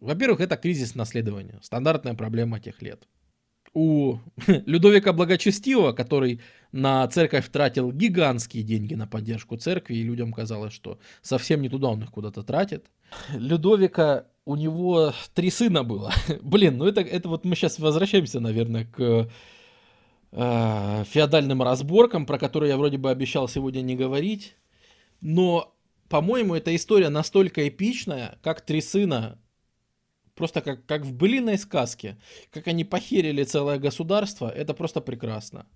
во-первых, это кризис наследования, стандартная проблема тех лет у [LAUGHS] Людовика Благочестивого, который на церковь тратил гигантские деньги на поддержку церкви, и людям казалось, что совсем не туда он их куда-то тратит. Людовика, у него три сына было. [LAUGHS] Блин, ну это, это вот мы сейчас возвращаемся, наверное, к э, феодальным разборкам, про которые я вроде бы обещал сегодня не говорить. Но, по-моему, эта история настолько эпичная, как три сына Просто как, как в былиной сказке. Как они похерили целое государство, это просто прекрасно.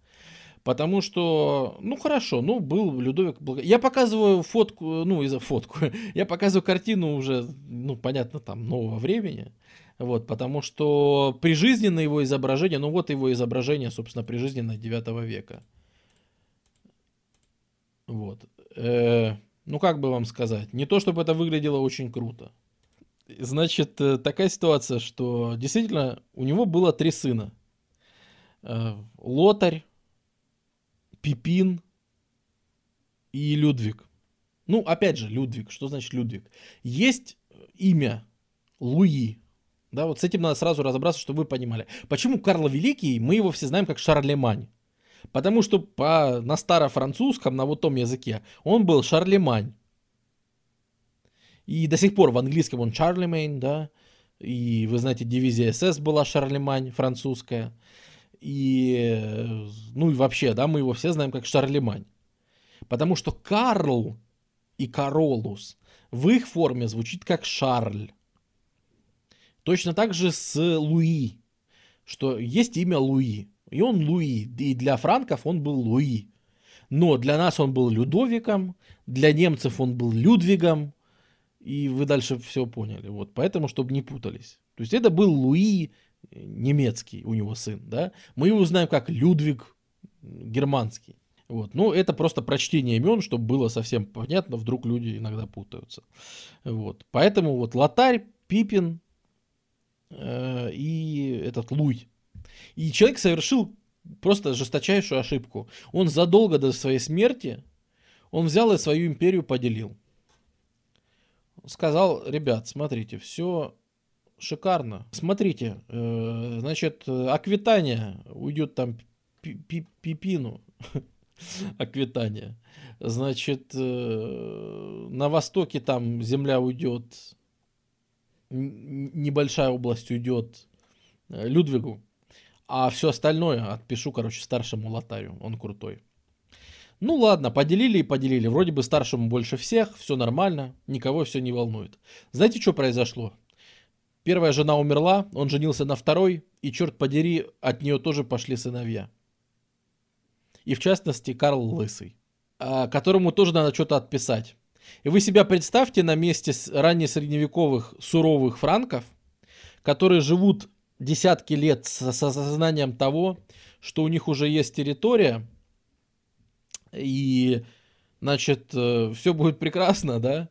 Потому что, ну хорошо, ну был Людовик Благо... Я показываю фотку, ну из-за фотку, [LAUGHS] я показываю картину уже, ну понятно, там нового времени. Вот, потому что прижизненное его изображение, ну вот его изображение, собственно, прижизненное 9 века. Вот. Э, ну как бы вам сказать, не то чтобы это выглядело очень круто. Значит, э, такая ситуация, что действительно у него было три сына. Э, Лотарь, Пипин и Людвиг. Ну, опять же, Людвиг. Что значит Людвиг? Есть имя Луи. Да, вот с этим надо сразу разобраться, чтобы вы понимали. Почему Карл Великий, мы его все знаем как Шарлемань. Потому что по, на старо-французском, на вот том языке, он был Шарлемань. И до сих пор в английском он Чарлемейн, да. И вы знаете, дивизия СС была Шарлемань французская. И, ну и вообще, да, мы его все знаем как Шарлемань. Потому что Карл и Каролус в их форме звучит как Шарль. Точно так же с Луи, что есть имя Луи. И он Луи. И для франков он был Луи. Но для нас он был Людовиком, для немцев он был Людвигом, и вы дальше все поняли. Вот, поэтому, чтобы не путались. То есть это был Луи э, немецкий, у него сын, да. Мы его знаем как Людвиг германский. Вот. Ну, это просто прочтение имен, чтобы было совсем понятно, вдруг люди иногда путаются. Вот. Поэтому вот Лотарь, Пипин э, и этот Луй. И человек совершил просто жесточайшую ошибку. Он задолго до своей смерти, он взял и свою империю поделил сказал, ребят, смотрите, все шикарно. Смотрите, э, значит, Аквитания уйдет там Пипину. [LAUGHS] Аквитания. Значит, э, на востоке там земля уйдет, небольшая область уйдет э, Людвигу, а все остальное отпишу, короче, старшему лотарю, он крутой. Ну ладно, поделили и поделили. Вроде бы старшему больше всех, все нормально, никого все не волнует. Знаете, что произошло? Первая жена умерла, он женился на второй, и, черт подери, от нее тоже пошли сыновья. И в частности, Карл Лысый, а, которому тоже надо что-то отписать. И вы себя представьте на месте раннесредневековых суровых франков, которые живут десятки лет с осознанием того, что у них уже есть территория, и, значит, э, все будет прекрасно, да?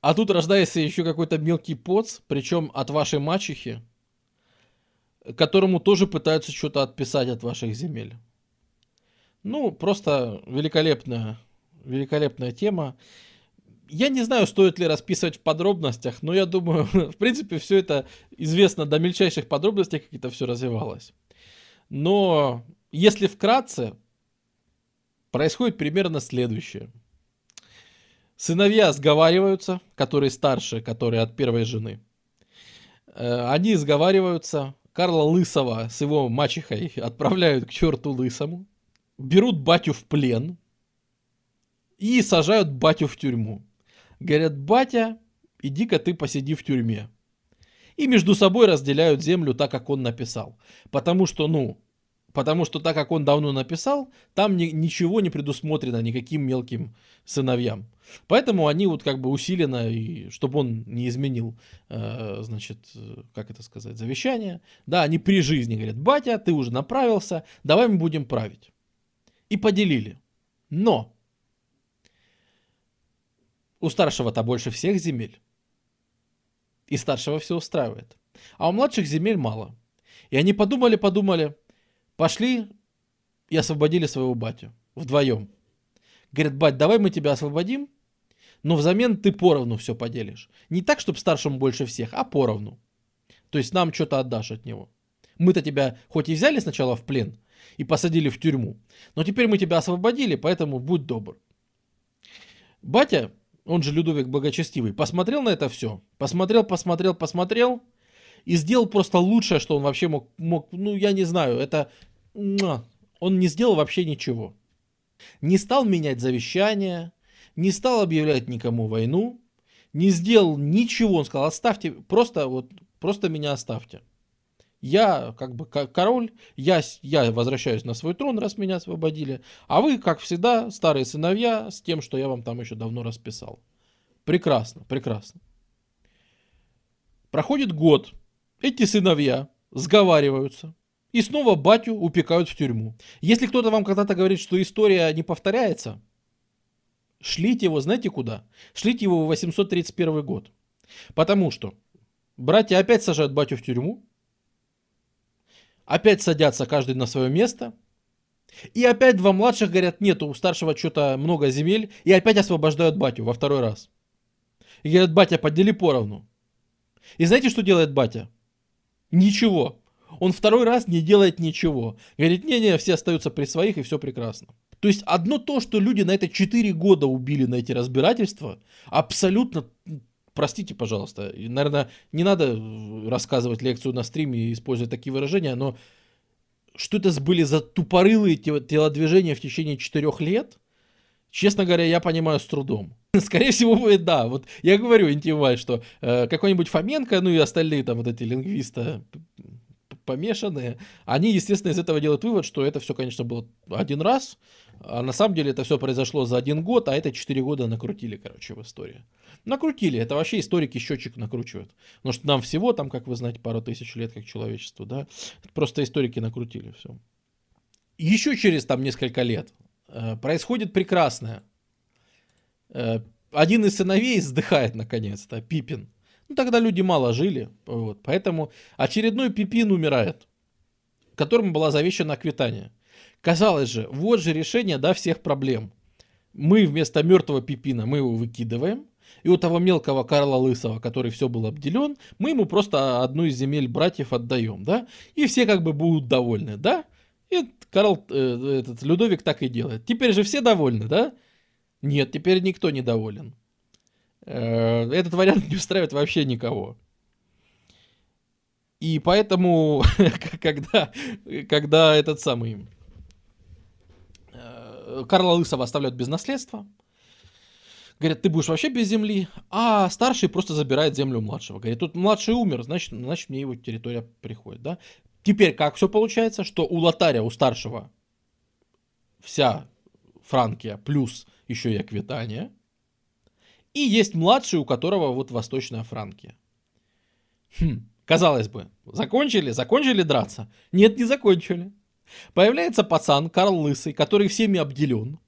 А тут рождается еще какой-то мелкий поц, причем от вашей мачехи, которому тоже пытаются что-то отписать от ваших земель. Ну, просто великолепная, великолепная тема. Я не знаю, стоит ли расписывать в подробностях, но я думаю, [LAUGHS] в принципе, все это известно до мельчайших подробностей, как это все развивалось. Но если вкратце, происходит примерно следующее. Сыновья сговариваются, которые старше, которые от первой жены. Э, они сговариваются, Карла Лысого с его мачехой отправляют к черту Лысому, берут батю в плен и сажают батю в тюрьму. Говорят, батя, иди-ка ты посиди в тюрьме. И между собой разделяют землю так, как он написал. Потому что, ну, потому что так, как он давно написал, там ни, ничего не предусмотрено никаким мелким сыновьям. Поэтому они вот как бы усиленно, и, чтобы он не изменил, э, значит, как это сказать, завещание. Да, они при жизни говорят, батя, ты уже направился, давай мы будем править. И поделили. Но у старшего-то больше всех земель. И старшего все устраивает. А у младших земель мало. И они подумали-подумали, пошли и освободили своего батю. Вдвоем. Говорят, бать, давай мы тебя освободим, но взамен ты поровну все поделишь. Не так, чтобы старшему больше всех, а поровну. То есть нам что-то отдашь от него. Мы-то тебя хоть и взяли сначала в плен и посадили в тюрьму, но теперь мы тебя освободили, поэтому будь добр. Батя, он же Людовик Благочестивый, посмотрел на это все, посмотрел, посмотрел, посмотрел и сделал просто лучшее, что он вообще мог, мог ну я не знаю, это, он не сделал вообще ничего. Не стал менять завещание, не стал объявлять никому войну, не сделал ничего, он сказал, оставьте, просто вот, просто меня оставьте. Я как бы король, я, я возвращаюсь на свой трон, раз меня освободили, а вы, как всегда, старые сыновья, с тем, что я вам там еще давно расписал. Прекрасно, прекрасно. Проходит год, эти сыновья сговариваются, и снова батю упекают в тюрьму. Если кто-то вам когда-то говорит, что история не повторяется, шлите его, знаете куда? Шлите его в 831 год. Потому что братья опять сажают батю в тюрьму, опять садятся каждый на свое место, и опять два младших говорят, нет, у старшего что-то много земель, и опять освобождают батю во второй раз. И говорят, батя, подели поровну. И знаете, что делает батя? Ничего. Он второй раз не делает ничего. Говорит, не-не, все остаются при своих и все прекрасно. То есть одно то, что люди на это 4 года убили на эти разбирательства, абсолютно, простите, пожалуйста, наверное, не надо рассказывать лекцию на стриме и использовать такие выражения, но что это были за тупорылые телодвижения в течение 4 лет, честно говоря, я понимаю с трудом. [LAUGHS] Скорее всего, будет да. Вот я говорю, интимвай, что э, какой-нибудь Фоменко, ну и остальные там вот эти лингвисты, помешанные, они, естественно, из этого делают вывод, что это все, конечно, было один раз, а на самом деле это все произошло за один год, а это четыре года накрутили, короче, в истории. Накрутили, это вообще историки счетчик накручивают. Потому что нам всего, там, как вы знаете, пару тысяч лет как человечеству, да, просто историки накрутили все. Еще через там несколько лет э, происходит прекрасное. Э, один из сыновей сдыхает наконец-то, Пипин. Ну, тогда люди мало жили, вот, поэтому очередной Пипин умирает, которому была завещана аквитания. Казалось же, вот же решение, да, всех проблем. Мы вместо мертвого Пипина, мы его выкидываем, и у того мелкого Карла Лысого, который все был обделен, мы ему просто одну из земель братьев отдаем, да, и все как бы будут довольны, да, и Карл, э, этот Людовик так и делает. Теперь же все довольны, да? Нет, теперь никто не доволен. Э, этот вариант [LAUGHS] не устраивает вообще никого. И поэтому, [LAUGHS] когда, когда этот самый э, Карла Лысого оставляют без наследства, говорят, ты будешь вообще без земли, а старший просто забирает землю у младшего. Говорит, тут младший умер, значит, значит мне его территория приходит. Да? Теперь как все получается, что у лотаря, у старшего вся Франкия плюс еще и Аквитания – и есть младший, у которого вот Восточная Франкия. Хм, казалось бы, закончили? Закончили драться? Нет, не закончили. Появляется пацан Карл Лысый, который всеми обделен.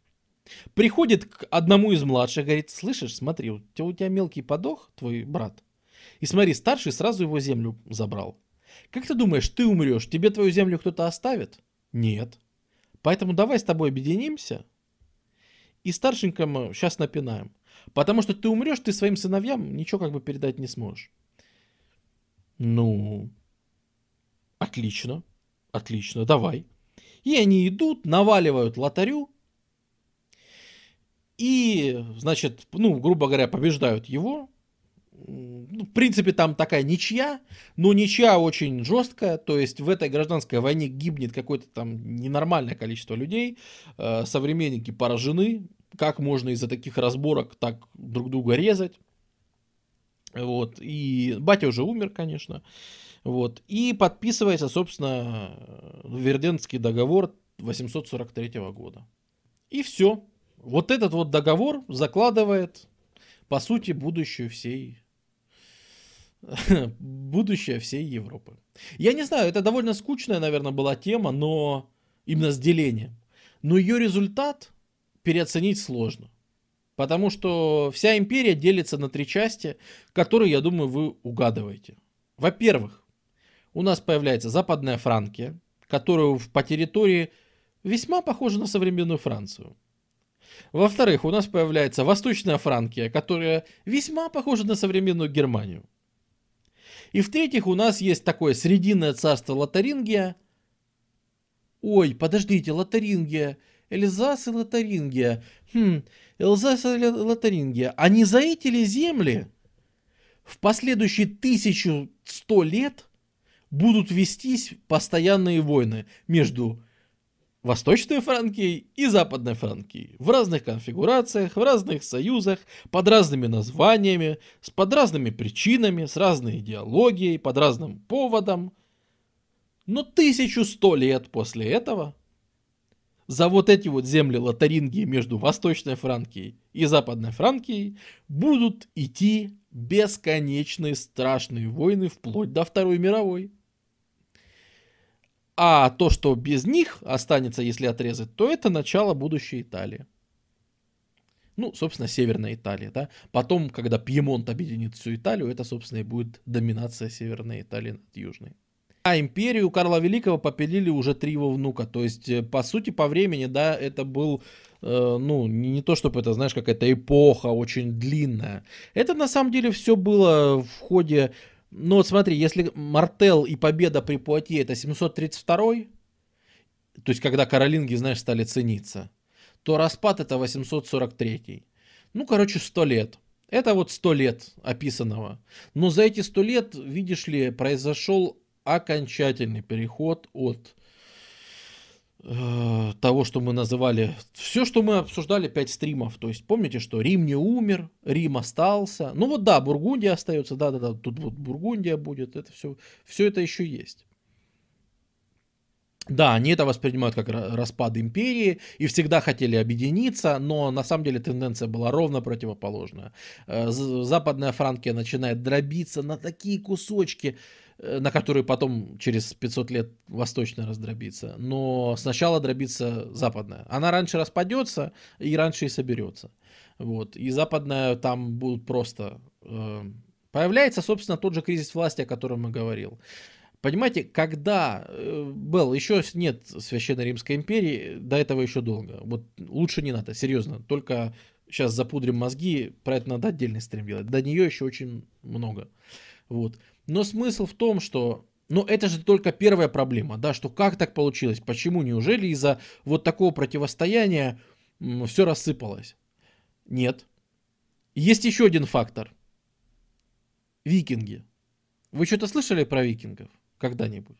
Приходит к одному из младших, говорит, слышишь, смотри, у тебя, у тебя мелкий подох, твой брат. И смотри, старший сразу его землю забрал. Как ты думаешь, ты умрешь, тебе твою землю кто-то оставит? Нет. Поэтому давай с тобой объединимся и старшенькому сейчас напинаем. Потому что ты умрешь, ты своим сыновьям ничего как бы передать не сможешь. Ну, отлично, отлично, давай. И они идут, наваливают лотарю, и, значит, ну, грубо говоря, побеждают его. Ну, в принципе, там такая ничья, но ничья очень жесткая, то есть в этой гражданской войне гибнет какое-то там ненормальное количество людей, э, современники поражены, как можно из-за таких разборок так друг друга резать. Вот. И батя уже умер, конечно. Вот. И подписывается, собственно, Верденский договор 843 года. И все. Вот этот вот договор закладывает, по сути, будущее всей [LAUGHS] будущее всей Европы. Я не знаю, это довольно скучная, наверное, была тема, но именно с делением. Но ее результат переоценить сложно. Потому что вся империя делится на три части, которые, я думаю, вы угадываете. Во-первых, у нас появляется Западная Франкия, которая по территории весьма похожа на современную Францию. Во-вторых, у нас появляется Восточная Франкия, которая весьма похожа на современную Германию. И в-третьих, у нас есть такое срединное царство Лотарингия. Ой, подождите, Лотарингия, Эльзас и Лотарингия. Хм, Эльзас и Лотарингия. А не за эти ли земли в последующие 1100 лет будут вестись постоянные войны между Восточной Франкией и Западной Франкией в разных конфигурациях, в разных союзах, под разными названиями, с под разными причинами, с разной идеологией, под разным поводом. Но 1100 лет после этого за вот эти вот земли Лотарингии между Восточной Франкией и Западной Франкией будут идти бесконечные страшные войны вплоть до Второй мировой. А то, что без них останется, если отрезать, то это начало будущей Италии. Ну, собственно, Северная Италия, да. Потом, когда Пьемонт объединит всю Италию, это, собственно, и будет доминация Северной Италии над Южной. А империю Карла Великого попилили уже три его внука. То есть, э, по сути, по времени, да, это был, э, ну, не, не то чтобы это, знаешь, какая-то эпоха очень длинная. Это, на самом деле, все было в ходе ну вот смотри, если Мартел и победа при Пуатье это 732 то есть когда каролинги, знаешь, стали цениться, то распад это 843 Ну, короче, 100 лет. Это вот 100 лет описанного. Но за эти 100 лет, видишь ли, произошел окончательный переход от Э, того, что мы называли, все, что мы обсуждали, 5 стримов. То есть помните, что Рим не умер, Рим остался. Ну вот да, Бургундия остается, да-да-да, тут вот Бургундия будет, это все, все это еще есть. Да, они это воспринимают как распад империи и всегда хотели объединиться, но на самом деле тенденция была ровно противоположная. Э, Западная Франкия начинает дробиться на такие кусочки, на который потом через 500 лет восточная раздробится. Но сначала дробится западная. Она раньше распадется и раньше и соберется. Вот. И западная там будут просто... Э, появляется, собственно, тот же кризис власти, о котором я говорил. Понимаете, когда э, был, еще нет Священной Римской империи, до этого еще долго. Вот лучше не надо, серьезно. Только сейчас запудрим мозги, про это надо отдельный стрим делать. До нее еще очень много. Вот. Но смысл в том, что ну, это же только первая проблема, да, что как так получилось, почему, неужели из-за вот такого противостояния все рассыпалось? Нет. Есть еще один фактор. Викинги. Вы что-то слышали про викингов когда-нибудь?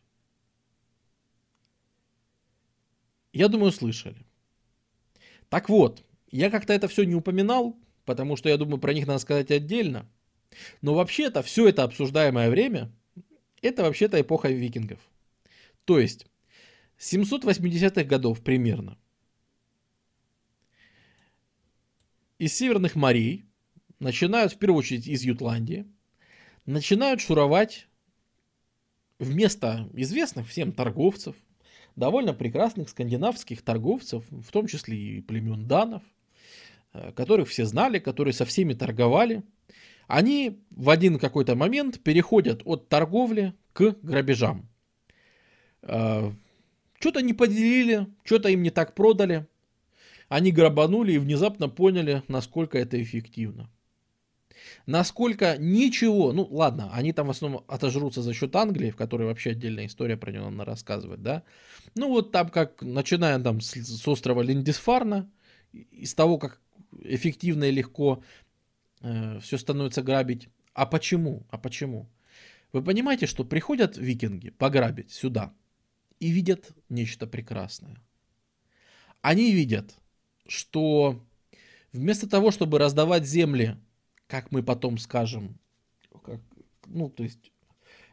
Я думаю, слышали. Так вот, я как-то это все не упоминал, потому что я думаю, про них надо сказать отдельно. Но вообще-то все это обсуждаемое время, это вообще-то эпоха викингов. То есть, 780-х годов примерно. Из северных морей начинают, в первую очередь, из Ютландии, начинают шуровать вместо известных всем торговцев, довольно прекрасных скандинавских торговцев, в том числе и племен данов, э, которых все знали, которые со всеми торговали – они в один какой-то момент переходят от торговли к грабежам. А, что-то не поделили, что-то им не так продали. Они грабанули и внезапно поняли, насколько это эффективно. Насколько ничего, ну ладно, они там в основном отожрутся за счет Англии, в которой вообще отдельная история про нее надо рассказывать, да. Ну вот там как, начиная там с, с острова Линдисфарна, из того, как эффективно и легко э, все становится грабить. А почему? А почему? Вы понимаете, что приходят викинги пограбить сюда и видят нечто прекрасное. Они видят, что вместо того, чтобы раздавать земли, как мы потом скажем, как, ну, то есть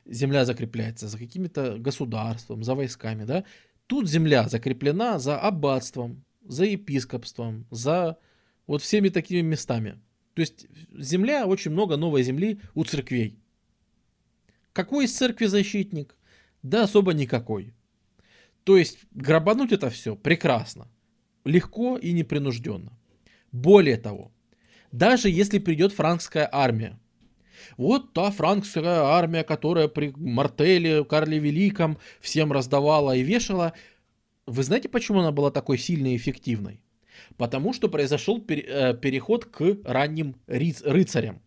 земля закрепляется за каким-то государством, за войсками, да, тут земля закреплена за аббатством, за епископством, за вот всеми такими местами. То есть земля, очень много новой земли у церквей. Какой из церкви защитник? Да особо никакой. То есть грабануть это все прекрасно, легко и непринужденно. Более того, даже если придет франкская армия, вот та франкская армия, которая при Мартеле, Карле Великом всем раздавала и вешала, вы знаете, почему она была такой сильной и эффективной? Потому что произошел э, переход к ранним рыцарям.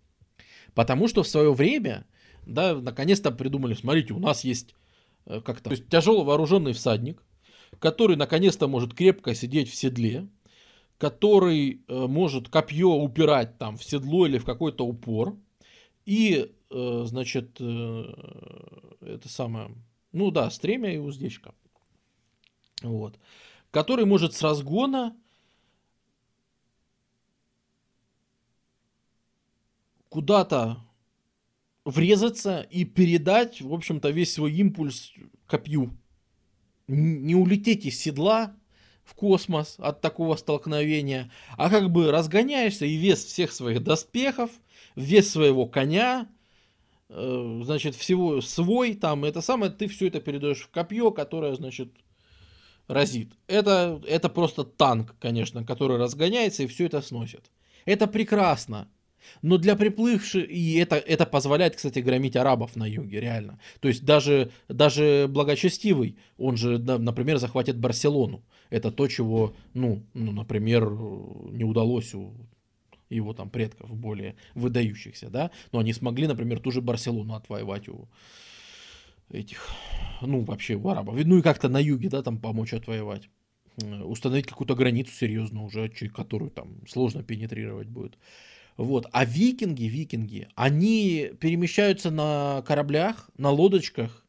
Потому что в свое время, да, наконец-то придумали, смотрите, у нас есть э, как-то, тяжело вооруженный всадник, который наконец-то может крепко сидеть в седле, который э, может копье упирать там в седло или в какой-то упор, и, значит, это самое, ну да, стремя и уздечка. Вот. Который может с разгона куда-то врезаться и передать, в общем-то, весь свой импульс копью. Не улететь из седла в космос от такого столкновения, а как бы разгоняешься и вес всех своих доспехов, вес своего коня, э, значит, всего свой, там, это самое, ты все это передаешь в копье, которое, значит, разит. Это, это просто танк, конечно, который разгоняется и все это сносит. Это прекрасно. Но для приплывших, и это, это позволяет, кстати, громить арабов на юге, реально. То есть даже, даже благочестивый, он же, например, захватит Барселону. Это то, чего, ну, ну, например, не удалось у его там предков более выдающихся, да. Но они смогли, например, ту же Барселону отвоевать у этих, ну, вообще у арабов. Ну и как-то на юге, да, там помочь отвоевать установить какую-то границу серьезную уже, которую там сложно пенетрировать будет. Вот. А викинги, викинги, они перемещаются на кораблях, на лодочках,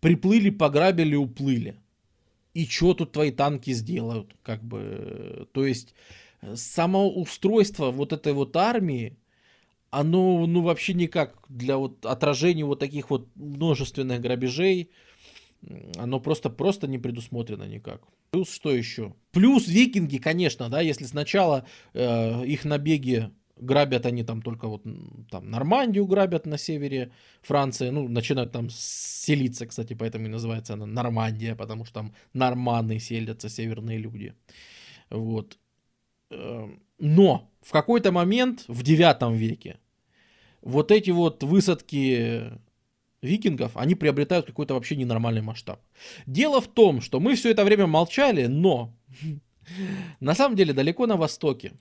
приплыли, пограбили, уплыли. И что тут твои танки сделают? Как бы, то есть, само устройство вот этой вот армии, оно, ну, вообще никак для вот отражения вот таких вот множественных грабежей, оно просто, просто не предусмотрено никак. Плюс что еще? Плюс викинги, конечно, да, если сначала э, их набеги грабят они там только вот там Нормандию грабят на севере Франции, ну, начинают там селиться, кстати, поэтому и называется она Нормандия, потому что там норманы селятся, северные люди. Вот. Эм, но в какой-то момент в 9 веке вот эти вот высадки викингов, они приобретают какой-то вообще ненормальный масштаб. Дело в том, что мы все это время молчали, но [LAUGHS] на самом деле далеко на востоке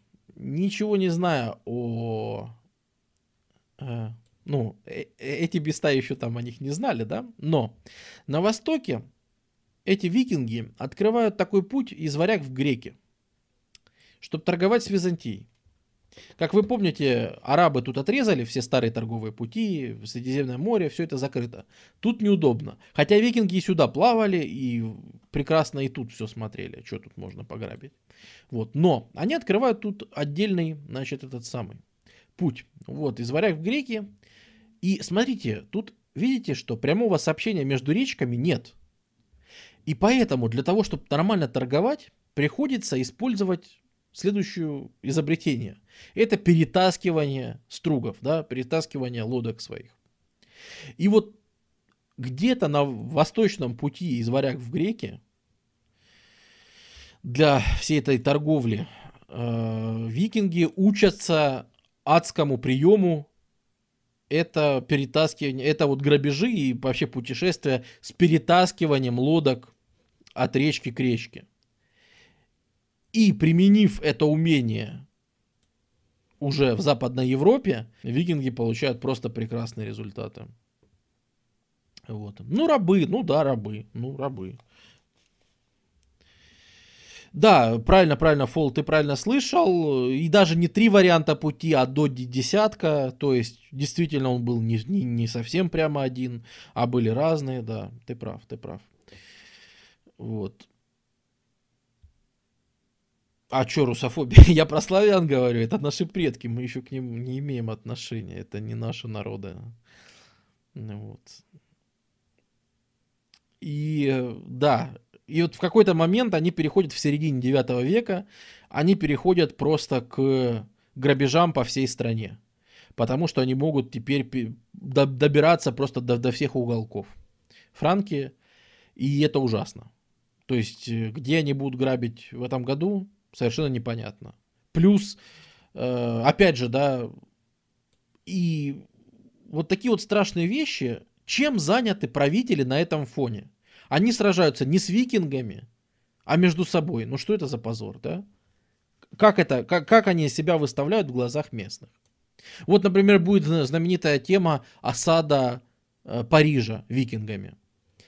ничего не зная о... Э, ну, э, э, эти места еще там о них не знали, да? Но на Востоке эти викинги открывают такой путь из варяг в греки, чтобы торговать с Византией. Как вы помните, арабы тут отрезали все старые торговые пути, Средиземное море, все это закрыто. Тут неудобно. Хотя викинги и сюда плавали, и прекрасно и тут все смотрели, что тут можно пограбить. Вот. Но они открывают тут отдельный, значит, этот самый путь. Вот, из варяг в греки. И смотрите, тут видите, что прямого сообщения между речками нет. И поэтому для того, чтобы нормально торговать, приходится использовать следующее изобретение. Это перетаскивание стругов, да, перетаскивание лодок своих. И вот где-то на восточном пути из варяг в греки для всей этой торговли э, викинги учатся адскому приему это перетаскивание, это вот грабежи и вообще путешествия с перетаскиванием лодок от речки к речке. И применив это умение уже в Западной Европе, викинги получают просто прекрасные результаты. Вот. Ну, рабы, ну да, рабы, ну, рабы. Да, правильно, правильно, Фол, ты правильно слышал. И даже не три варианта пути, а до десятка. То есть, действительно, он был не, не, не совсем прямо один, а были разные, да. Ты прав, ты прав. Вот. А что русофобия? [LAUGHS] Я про славян говорю, это наши предки, мы еще к ним не имеем отношения, это не наши народы. Ну вот. И да, и вот в какой-то момент они переходят в середине 9 века, они переходят просто к грабежам по всей стране. Потому что они могут теперь добираться просто до, до всех уголков. Франки, и это ужасно. То есть, э, где они будут грабить в этом году, совершенно непонятно. Плюс, э, опять же, да, и вот такие вот страшные вещи, чем заняты правители на этом фоне? Они сражаются не с викингами, а между собой. Ну что это за позор, да? Как это, как, как они себя выставляют в глазах местных? Вот, например, будет знаменитая тема осада э, Парижа викингами.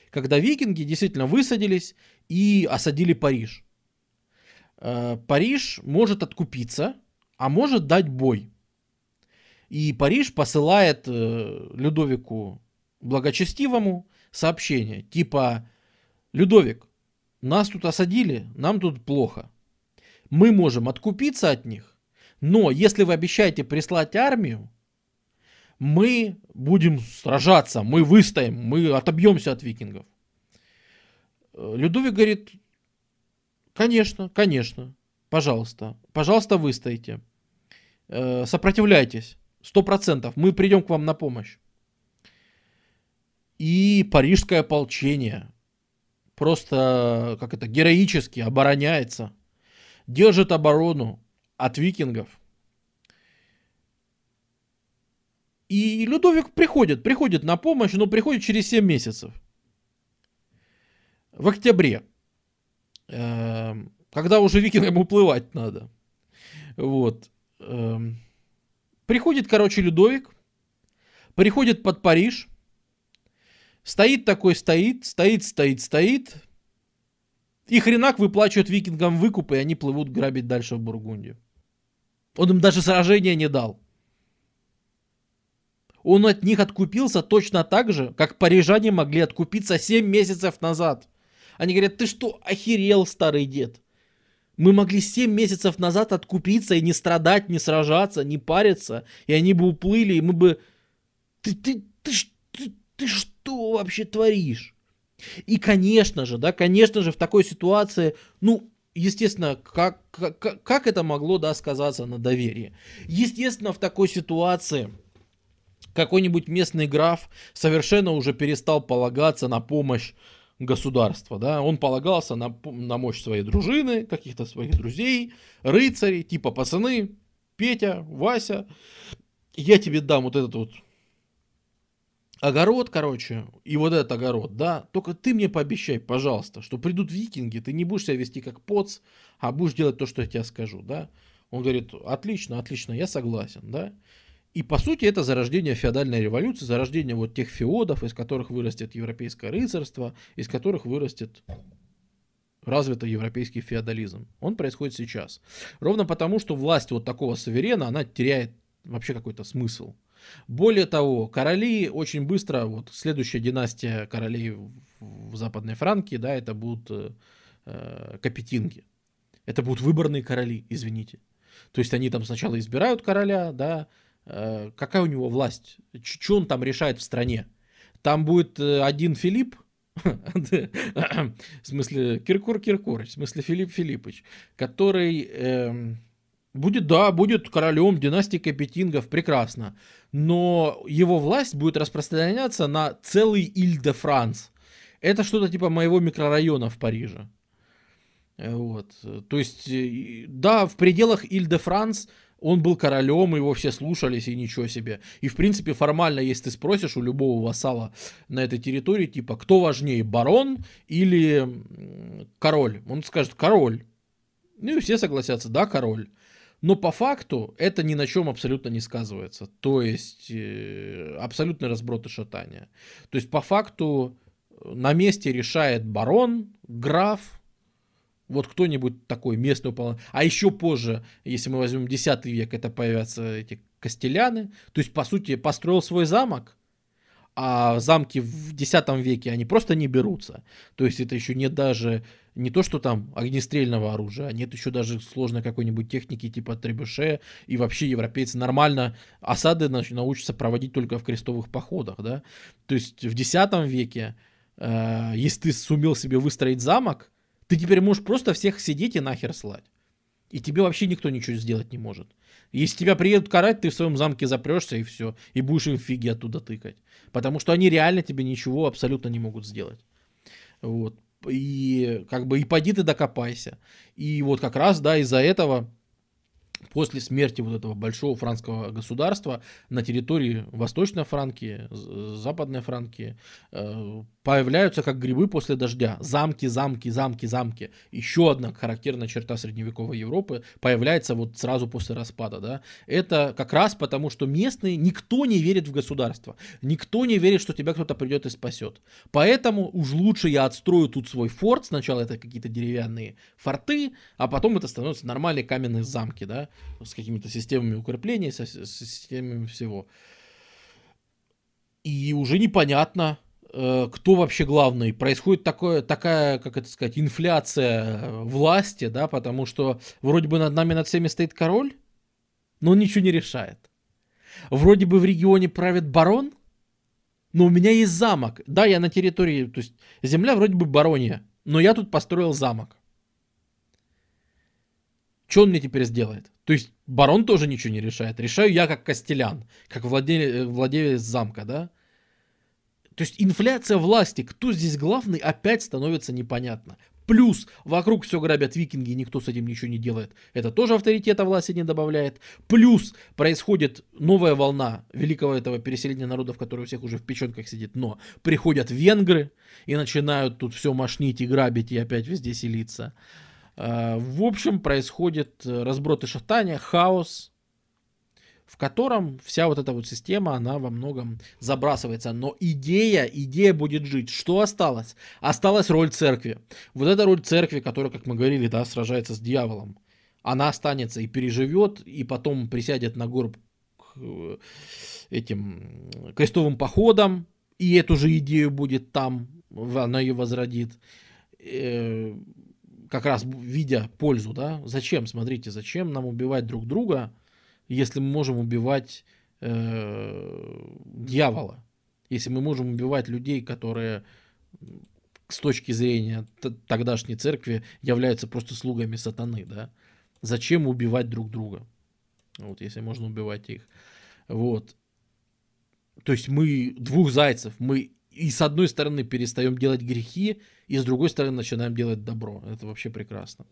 Когда викинги действительно высадились и осадили Париж. Э, Париж может откупиться, а может дать бой. И Париж посылает э, Людовику Благочестивому сообщение, типа Людовик, нас тут осадили, нам тут плохо. Мы можем откупиться от них, но если вы обещаете прислать армию, мы будем сражаться, мы выстоим, мы отобьемся от викингов. Э, Людовик говорит, конечно, конечно, пожалуйста, пожалуйста, выстоите, э, сопротивляйтесь, сто процентов, мы придем к вам на помощь. И парижское ополчение просто, как это, героически обороняется, держит оборону от викингов. И Людовик приходит, приходит на помощь, но приходит через 7 месяцев. В октябре. Эм, когда уже викингам уплывать надо. Вот. Эм, приходит, короче, Людовик. Приходит под Париж. Стоит такой, стоит, стоит, стоит, стоит. И хренак выплачивают викингам выкуп, и они плывут грабить дальше в Бургундию. Он им даже сражения не дал. Он от них откупился точно так же, как парижане могли откупиться 7 месяцев назад. Они говорят, ты что, охерел, старый дед? Мы могли 7 месяцев назад откупиться и не страдать, не сражаться, не париться, и они бы уплыли, и мы бы... Ты, ты, ты, ты, ты что вообще творишь? И, конечно же, да, конечно же, в такой ситуации, ну, естественно, как, как, как это могло, да, сказаться на доверии? Естественно, в такой ситуации какой-нибудь местный граф совершенно уже перестал полагаться на помощь государства, да, он полагался на, на мощь своей дружины, каких-то своих друзей, рыцарей, типа пацаны, Петя, Вася, я тебе дам вот этот вот огород, короче, и вот этот огород, да, только ты мне пообещай, пожалуйста, что придут викинги, ты не будешь себя вести как поц, а будешь делать то, что я тебе скажу, да. Он говорит, отлично, отлично, я согласен, да. И по сути это зарождение феодальной революции, зарождение вот тех феодов, из которых вырастет европейское рыцарство, из которых вырастет развитый европейский феодализм. Он происходит сейчас. Ровно потому, что власть вот такого суверена, она теряет вообще какой-то смысл. Более того, короли очень быстро, вот следующая династия королей в Западной Франкии, да, это будут э, э, капетинги. Это будут выборные короли, извините. То есть они там сначала избирают короля, да, какая у него власть, что он там решает в стране. Там будет э, один Филипп, [LAUGHS] в смысле Киркор Киркорович, в смысле Филипп Филиппович, который эм, Будет, да, будет королем династии Капетингов, прекрасно. Но его власть будет распространяться на целый Иль-де-Франс. Это что-то типа моего микрорайона в Париже. Э, вот. То есть, э, да, в пределах Иль-де-Франс он был королем, его все слушались, и ничего себе. И, в принципе, формально, если ты спросишь у любого вассала на этой территории, типа, кто важнее, барон или король? Он скажет, король. Ну и все согласятся, да, король. Но по факту это ни на чем абсолютно не сказывается. То есть э, абсолютный разброд и шатание. То есть по факту на месте решает барон, граф, вот кто-нибудь такой местный уполномоченный. А еще позже, если мы возьмем 10 век, это появятся эти костеляны. То есть, по сути, построил свой замок, а замки в X веке, они просто не берутся. То есть это еще нет даже, не то что там огнестрельного оружия, нет еще даже сложной какой-нибудь техники типа требуше, и вообще европейцы нормально осады научатся проводить только в крестовых походах, да. То есть в X веке, э, если ты сумел себе выстроить замок, ты теперь можешь просто всех сидеть и нахер слать. И тебе вообще никто ничего сделать не может. Если тебя приедут карать, ты в своем замке запрешься и все. И будешь им фиги оттуда тыкать. Потому что они реально тебе ничего абсолютно не могут сделать. Вот. И как бы и поди ты докопайся. И вот как раз, да, из-за этого после смерти вот этого большого франкского государства на территории Восточной Франкии, Западной Франкии э, появляются как грибы после дождя. Замки, замки, замки, замки. Еще одна характерная черта средневековой Европы появляется вот сразу после распада. Да? Это как раз потому, что местные, никто не верит в государство. Никто не верит, что тебя кто-то придет и спасет. Поэтому уж лучше я отстрою тут свой форт. Сначала это какие-то деревянные форты, а потом это становятся нормальные каменные замки, да, с какими-то системами укрепления, с, с системами всего. И уже непонятно, Э, кто вообще главный. Происходит такое, такая, как это сказать, инфляция э, власти, да, потому что вроде бы над нами над всеми стоит король, но он ничего не решает. Вроде бы в регионе правит барон, но у меня есть замок. Да, я на территории, то есть земля вроде бы баронья, но я тут построил замок. Что он мне теперь сделает? То есть барон тоже ничего не решает. Решаю я как костелян, как владелец, владелец замка, да? То есть инфляция власти, кто здесь главный, опять становится непонятно. Плюс вокруг все грабят викинги, никто с этим ничего не делает. Это тоже авторитета власти не добавляет. Плюс происходит новая волна великого этого переселения народов, который у всех уже в печенках сидит. Но приходят венгры и начинают тут все мошнить и грабить и опять везде селиться. А, в общем, происходит разброд и шатание, хаос, в котором вся вот эта вот система, она во многом забрасывается. Но идея, идея будет жить. Что осталось? Осталась роль церкви. Вот эта роль церкви, которая, как мы говорили, да, сражается с дьяволом, она останется и переживет, и потом присядет на горб к э, этим крестовым походам, и эту же идею будет там, она ее возродит э, как раз видя пользу, да, зачем, смотрите, зачем нам убивать друг друга, если мы можем убивать э, дьявола, если мы можем убивать людей, которые с точки зрения тогдашней церкви являются просто слугами сатаны, да? Зачем убивать друг друга? Вот, если можно убивать их. Вот. То есть мы двух зайцев, мы и с одной стороны перестаем делать грехи, и с другой стороны начинаем делать добро. Это вообще прекрасно.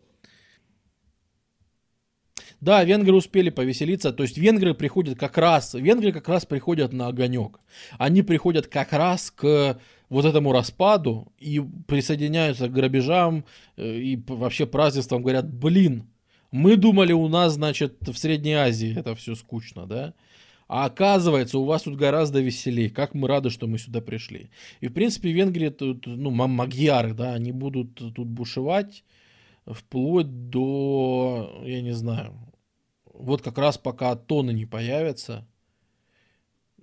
Да, венгры успели повеселиться, то есть венгры приходят как раз, венгры как раз приходят на огонек. Они приходят как раз к вот этому распаду и присоединяются к грабежам э, и вообще празднествам, говорят, блин, мы думали у нас, значит, в Средней Азии это все скучно, да? А оказывается, у вас тут гораздо веселее. Как мы рады, что мы сюда пришли. И, в принципе, Венгрии, тут, ну, магьяры, да, они будут тут бушевать вплоть до, я не знаю, вот как раз пока тоны не появятся,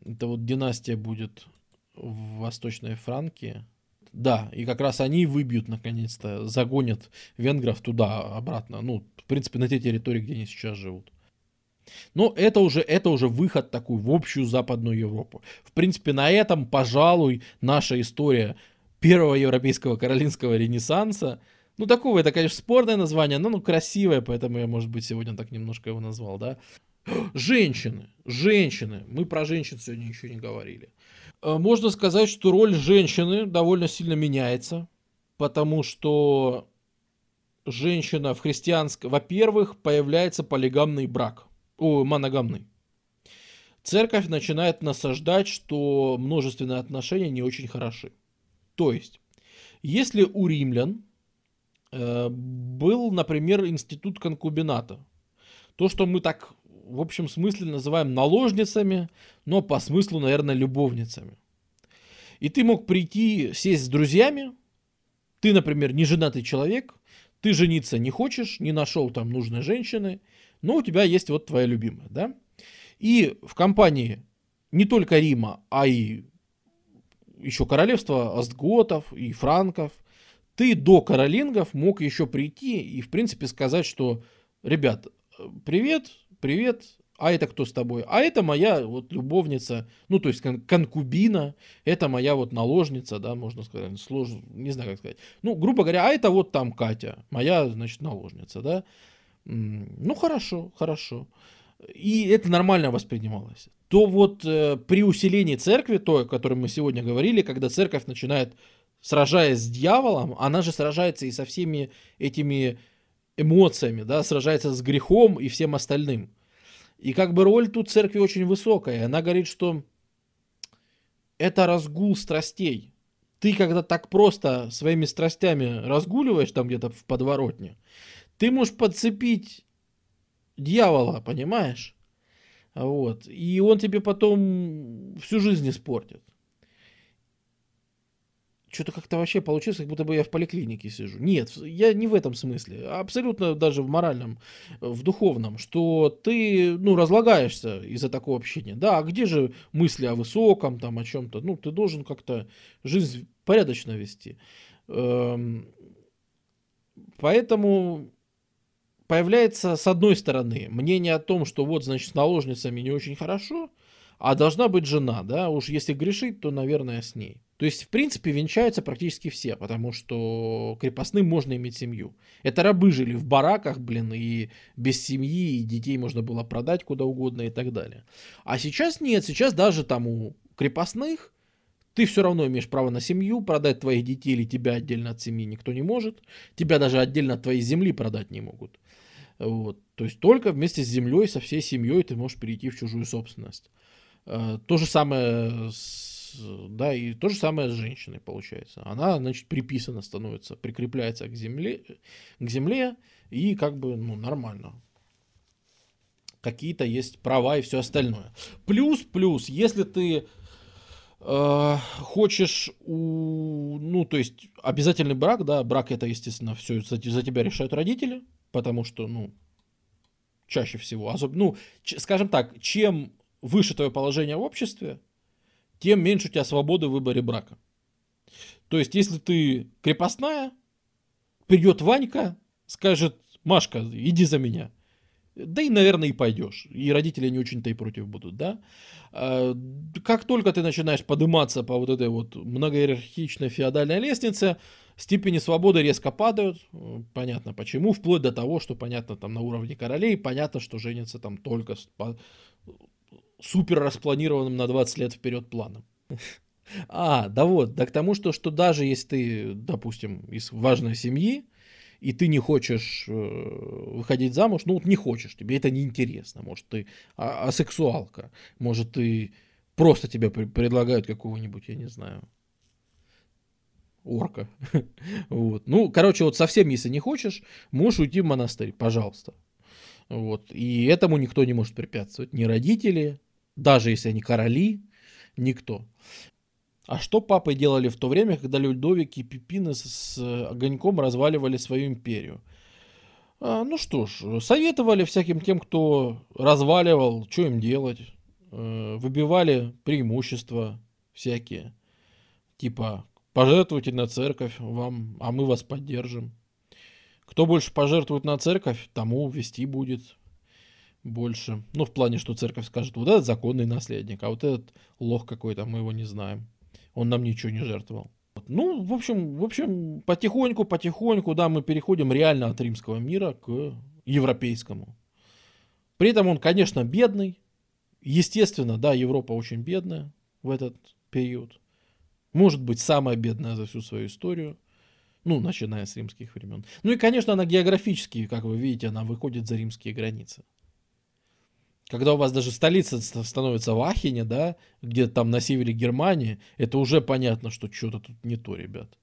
это вот династия будет в Восточной Франкии. Да, и как раз они выбьют наконец-то, загонят венгров туда обратно. Ну, в принципе, на те территории, где они сейчас живут. Но это уже, это уже выход такой в общую Западную Европу. В принципе, на этом, пожалуй, наша история первого европейского каролинского ренессанса – ну, такого, это, конечно, спорное название, но ну, красивое, поэтому я, может быть, сегодня так немножко его назвал, да. Женщины, женщины. Мы про женщин сегодня еще не говорили. Э, можно сказать, что роль женщины довольно сильно меняется, потому что женщина в христианском... Во-первых, появляется полигамный брак. О, моногамный. Церковь начинает насаждать, что множественные отношения не очень хороши. То есть, если у римлян Э, был, например, институт конкубината. То, что мы так в общем смысле называем наложницами, но по смыслу, наверное, любовницами. И ты мог прийти, сесть с друзьями, ты, например, не женатый человек, ты жениться не хочешь, не нашел там нужной женщины, но у тебя есть вот твоя любимая, да? И в компании не только Рима, а и еще королевства Остготов и Франков, ты до каролингов мог еще прийти и, в принципе, сказать, что, ребят, привет, привет, а это кто с тобой? А это моя вот любовница, ну, то есть кон- конкубина, это моя вот наложница, да, можно сказать, слож... не знаю, как сказать. Ну, грубо говоря, а это вот там Катя, моя, значит, наложница, да. Ну, хорошо, хорошо. И это нормально воспринималось. То вот э, при усилении церкви, то, о котором мы сегодня говорили, когда церковь начинает, сражаясь с дьяволом, она же сражается и со всеми этими эмоциями, да, сражается с грехом и всем остальным. И как бы роль тут церкви очень высокая. Она говорит, что это разгул страстей. Ты когда так просто своими страстями разгуливаешь там где-то в подворотне, ты можешь подцепить дьявола, понимаешь? Вот. И он тебе потом всю жизнь испортит что-то как-то вообще получилось, как будто бы я в поликлинике сижу. Нет, я не в этом смысле. Абсолютно даже в моральном, в духовном, что ты, ну, разлагаешься из-за такого общения. Да, а где же мысли о высоком, там, о чем-то? Ну, ты должен как-то жизнь порядочно вести. Эм, поэтому появляется, с одной стороны, мнение о том, что вот, значит, с наложницами не очень хорошо, а должна быть жена, да, уж если грешить, то, наверное, с ней. То есть, в принципе, венчаются практически все, потому что крепостным можно иметь семью. Это рабы жили в бараках, блин, и без семьи, и детей можно было продать куда угодно и так далее. А сейчас нет, сейчас даже там у крепостных ты все равно имеешь право на семью, продать твоих детей или тебя отдельно от семьи никто не может. Тебя даже отдельно от твоей земли продать не могут. Вот. То есть только вместе с землей, со всей семьей ты можешь перейти в чужую собственность. Э, то же самое с да, и то же самое с женщиной получается. Она, значит, приписана становится, прикрепляется к земле, к земле и как бы, ну, нормально. Какие-то есть права и все остальное. Плюс, плюс, если ты э, хочешь, у, ну, то есть обязательный брак, да, брак это, естественно, все за, за тебя решают родители, потому что, ну, чаще всего, особенно, ну, скажем так, чем выше твое положение в обществе, тем меньше у тебя свободы в выборе брака. То есть, если ты крепостная, придет Ванька, скажет, Машка, иди за меня. Да и, наверное, и пойдешь. И родители не очень-то и против будут, да? А, как только ты начинаешь подниматься по вот этой вот многоиерархичной феодальной лестнице, степени свободы резко падают. Понятно почему. Вплоть до того, что понятно там на уровне королей, понятно, что женятся там только супер распланированным на 20 лет вперед планом. А, да вот, да к тому, что, что даже если ты, допустим, из важной семьи, и ты не хочешь э, выходить замуж, ну вот не хочешь, тебе это неинтересно, может ты а, асексуалка, может ты просто тебе предлагают какого-нибудь, я не знаю, орка. [LAUGHS] вот. Ну, короче, вот совсем если не хочешь, можешь уйти в монастырь, пожалуйста. Вот. И этому никто не может препятствовать. Ни родители, даже если они короли, никто. А что папы делали в то время, когда Людовик и Пипины с огоньком разваливали свою империю? А, ну что ж, советовали всяким тем, кто разваливал, что им делать. Э, выбивали преимущества всякие. Типа, пожертвуйте на церковь вам, а мы вас поддержим. Кто больше пожертвует на церковь, тому вести будет больше. Ну, в плане, что церковь скажет, вот этот законный наследник, а вот этот лох какой-то, мы его не знаем. Он нам ничего не жертвовал. Ну, в общем, в общем, потихоньку, потихоньку, да, мы переходим реально от римского мира к европейскому. При этом он, конечно, бедный. Естественно, да, Европа очень бедная в этот период. Может быть, самая бедная за всю свою историю. Ну, начиная с римских времен. Ну и, конечно, она географически, как вы видите, она выходит за римские границы. Когда у вас даже столица становится в Ахене, да, где-то там на севере Германии, это уже понятно, что что-то тут не то, ребят.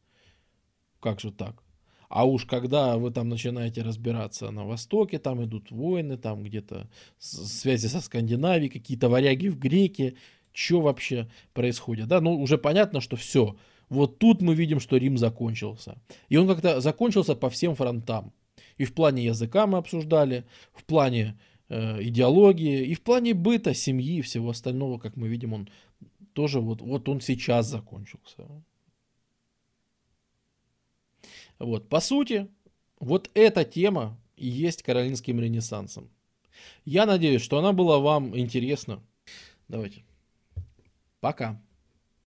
Как же так? А уж когда вы там начинаете разбираться на Востоке, там идут войны, там где-то связи со Скандинавией, какие-то варяги в греке, что вообще происходит, да, ну уже понятно, что все, вот тут мы видим, что Рим закончился. И он как-то закончился по всем фронтам. И в плане языка мы обсуждали, в плане идеологии, и в плане быта, семьи и всего остального, как мы видим, он тоже вот, вот он сейчас закончился. Вот, по сути, вот эта тема и есть каролинским ренессансом. Я надеюсь, что она была вам интересна. Давайте. Пока.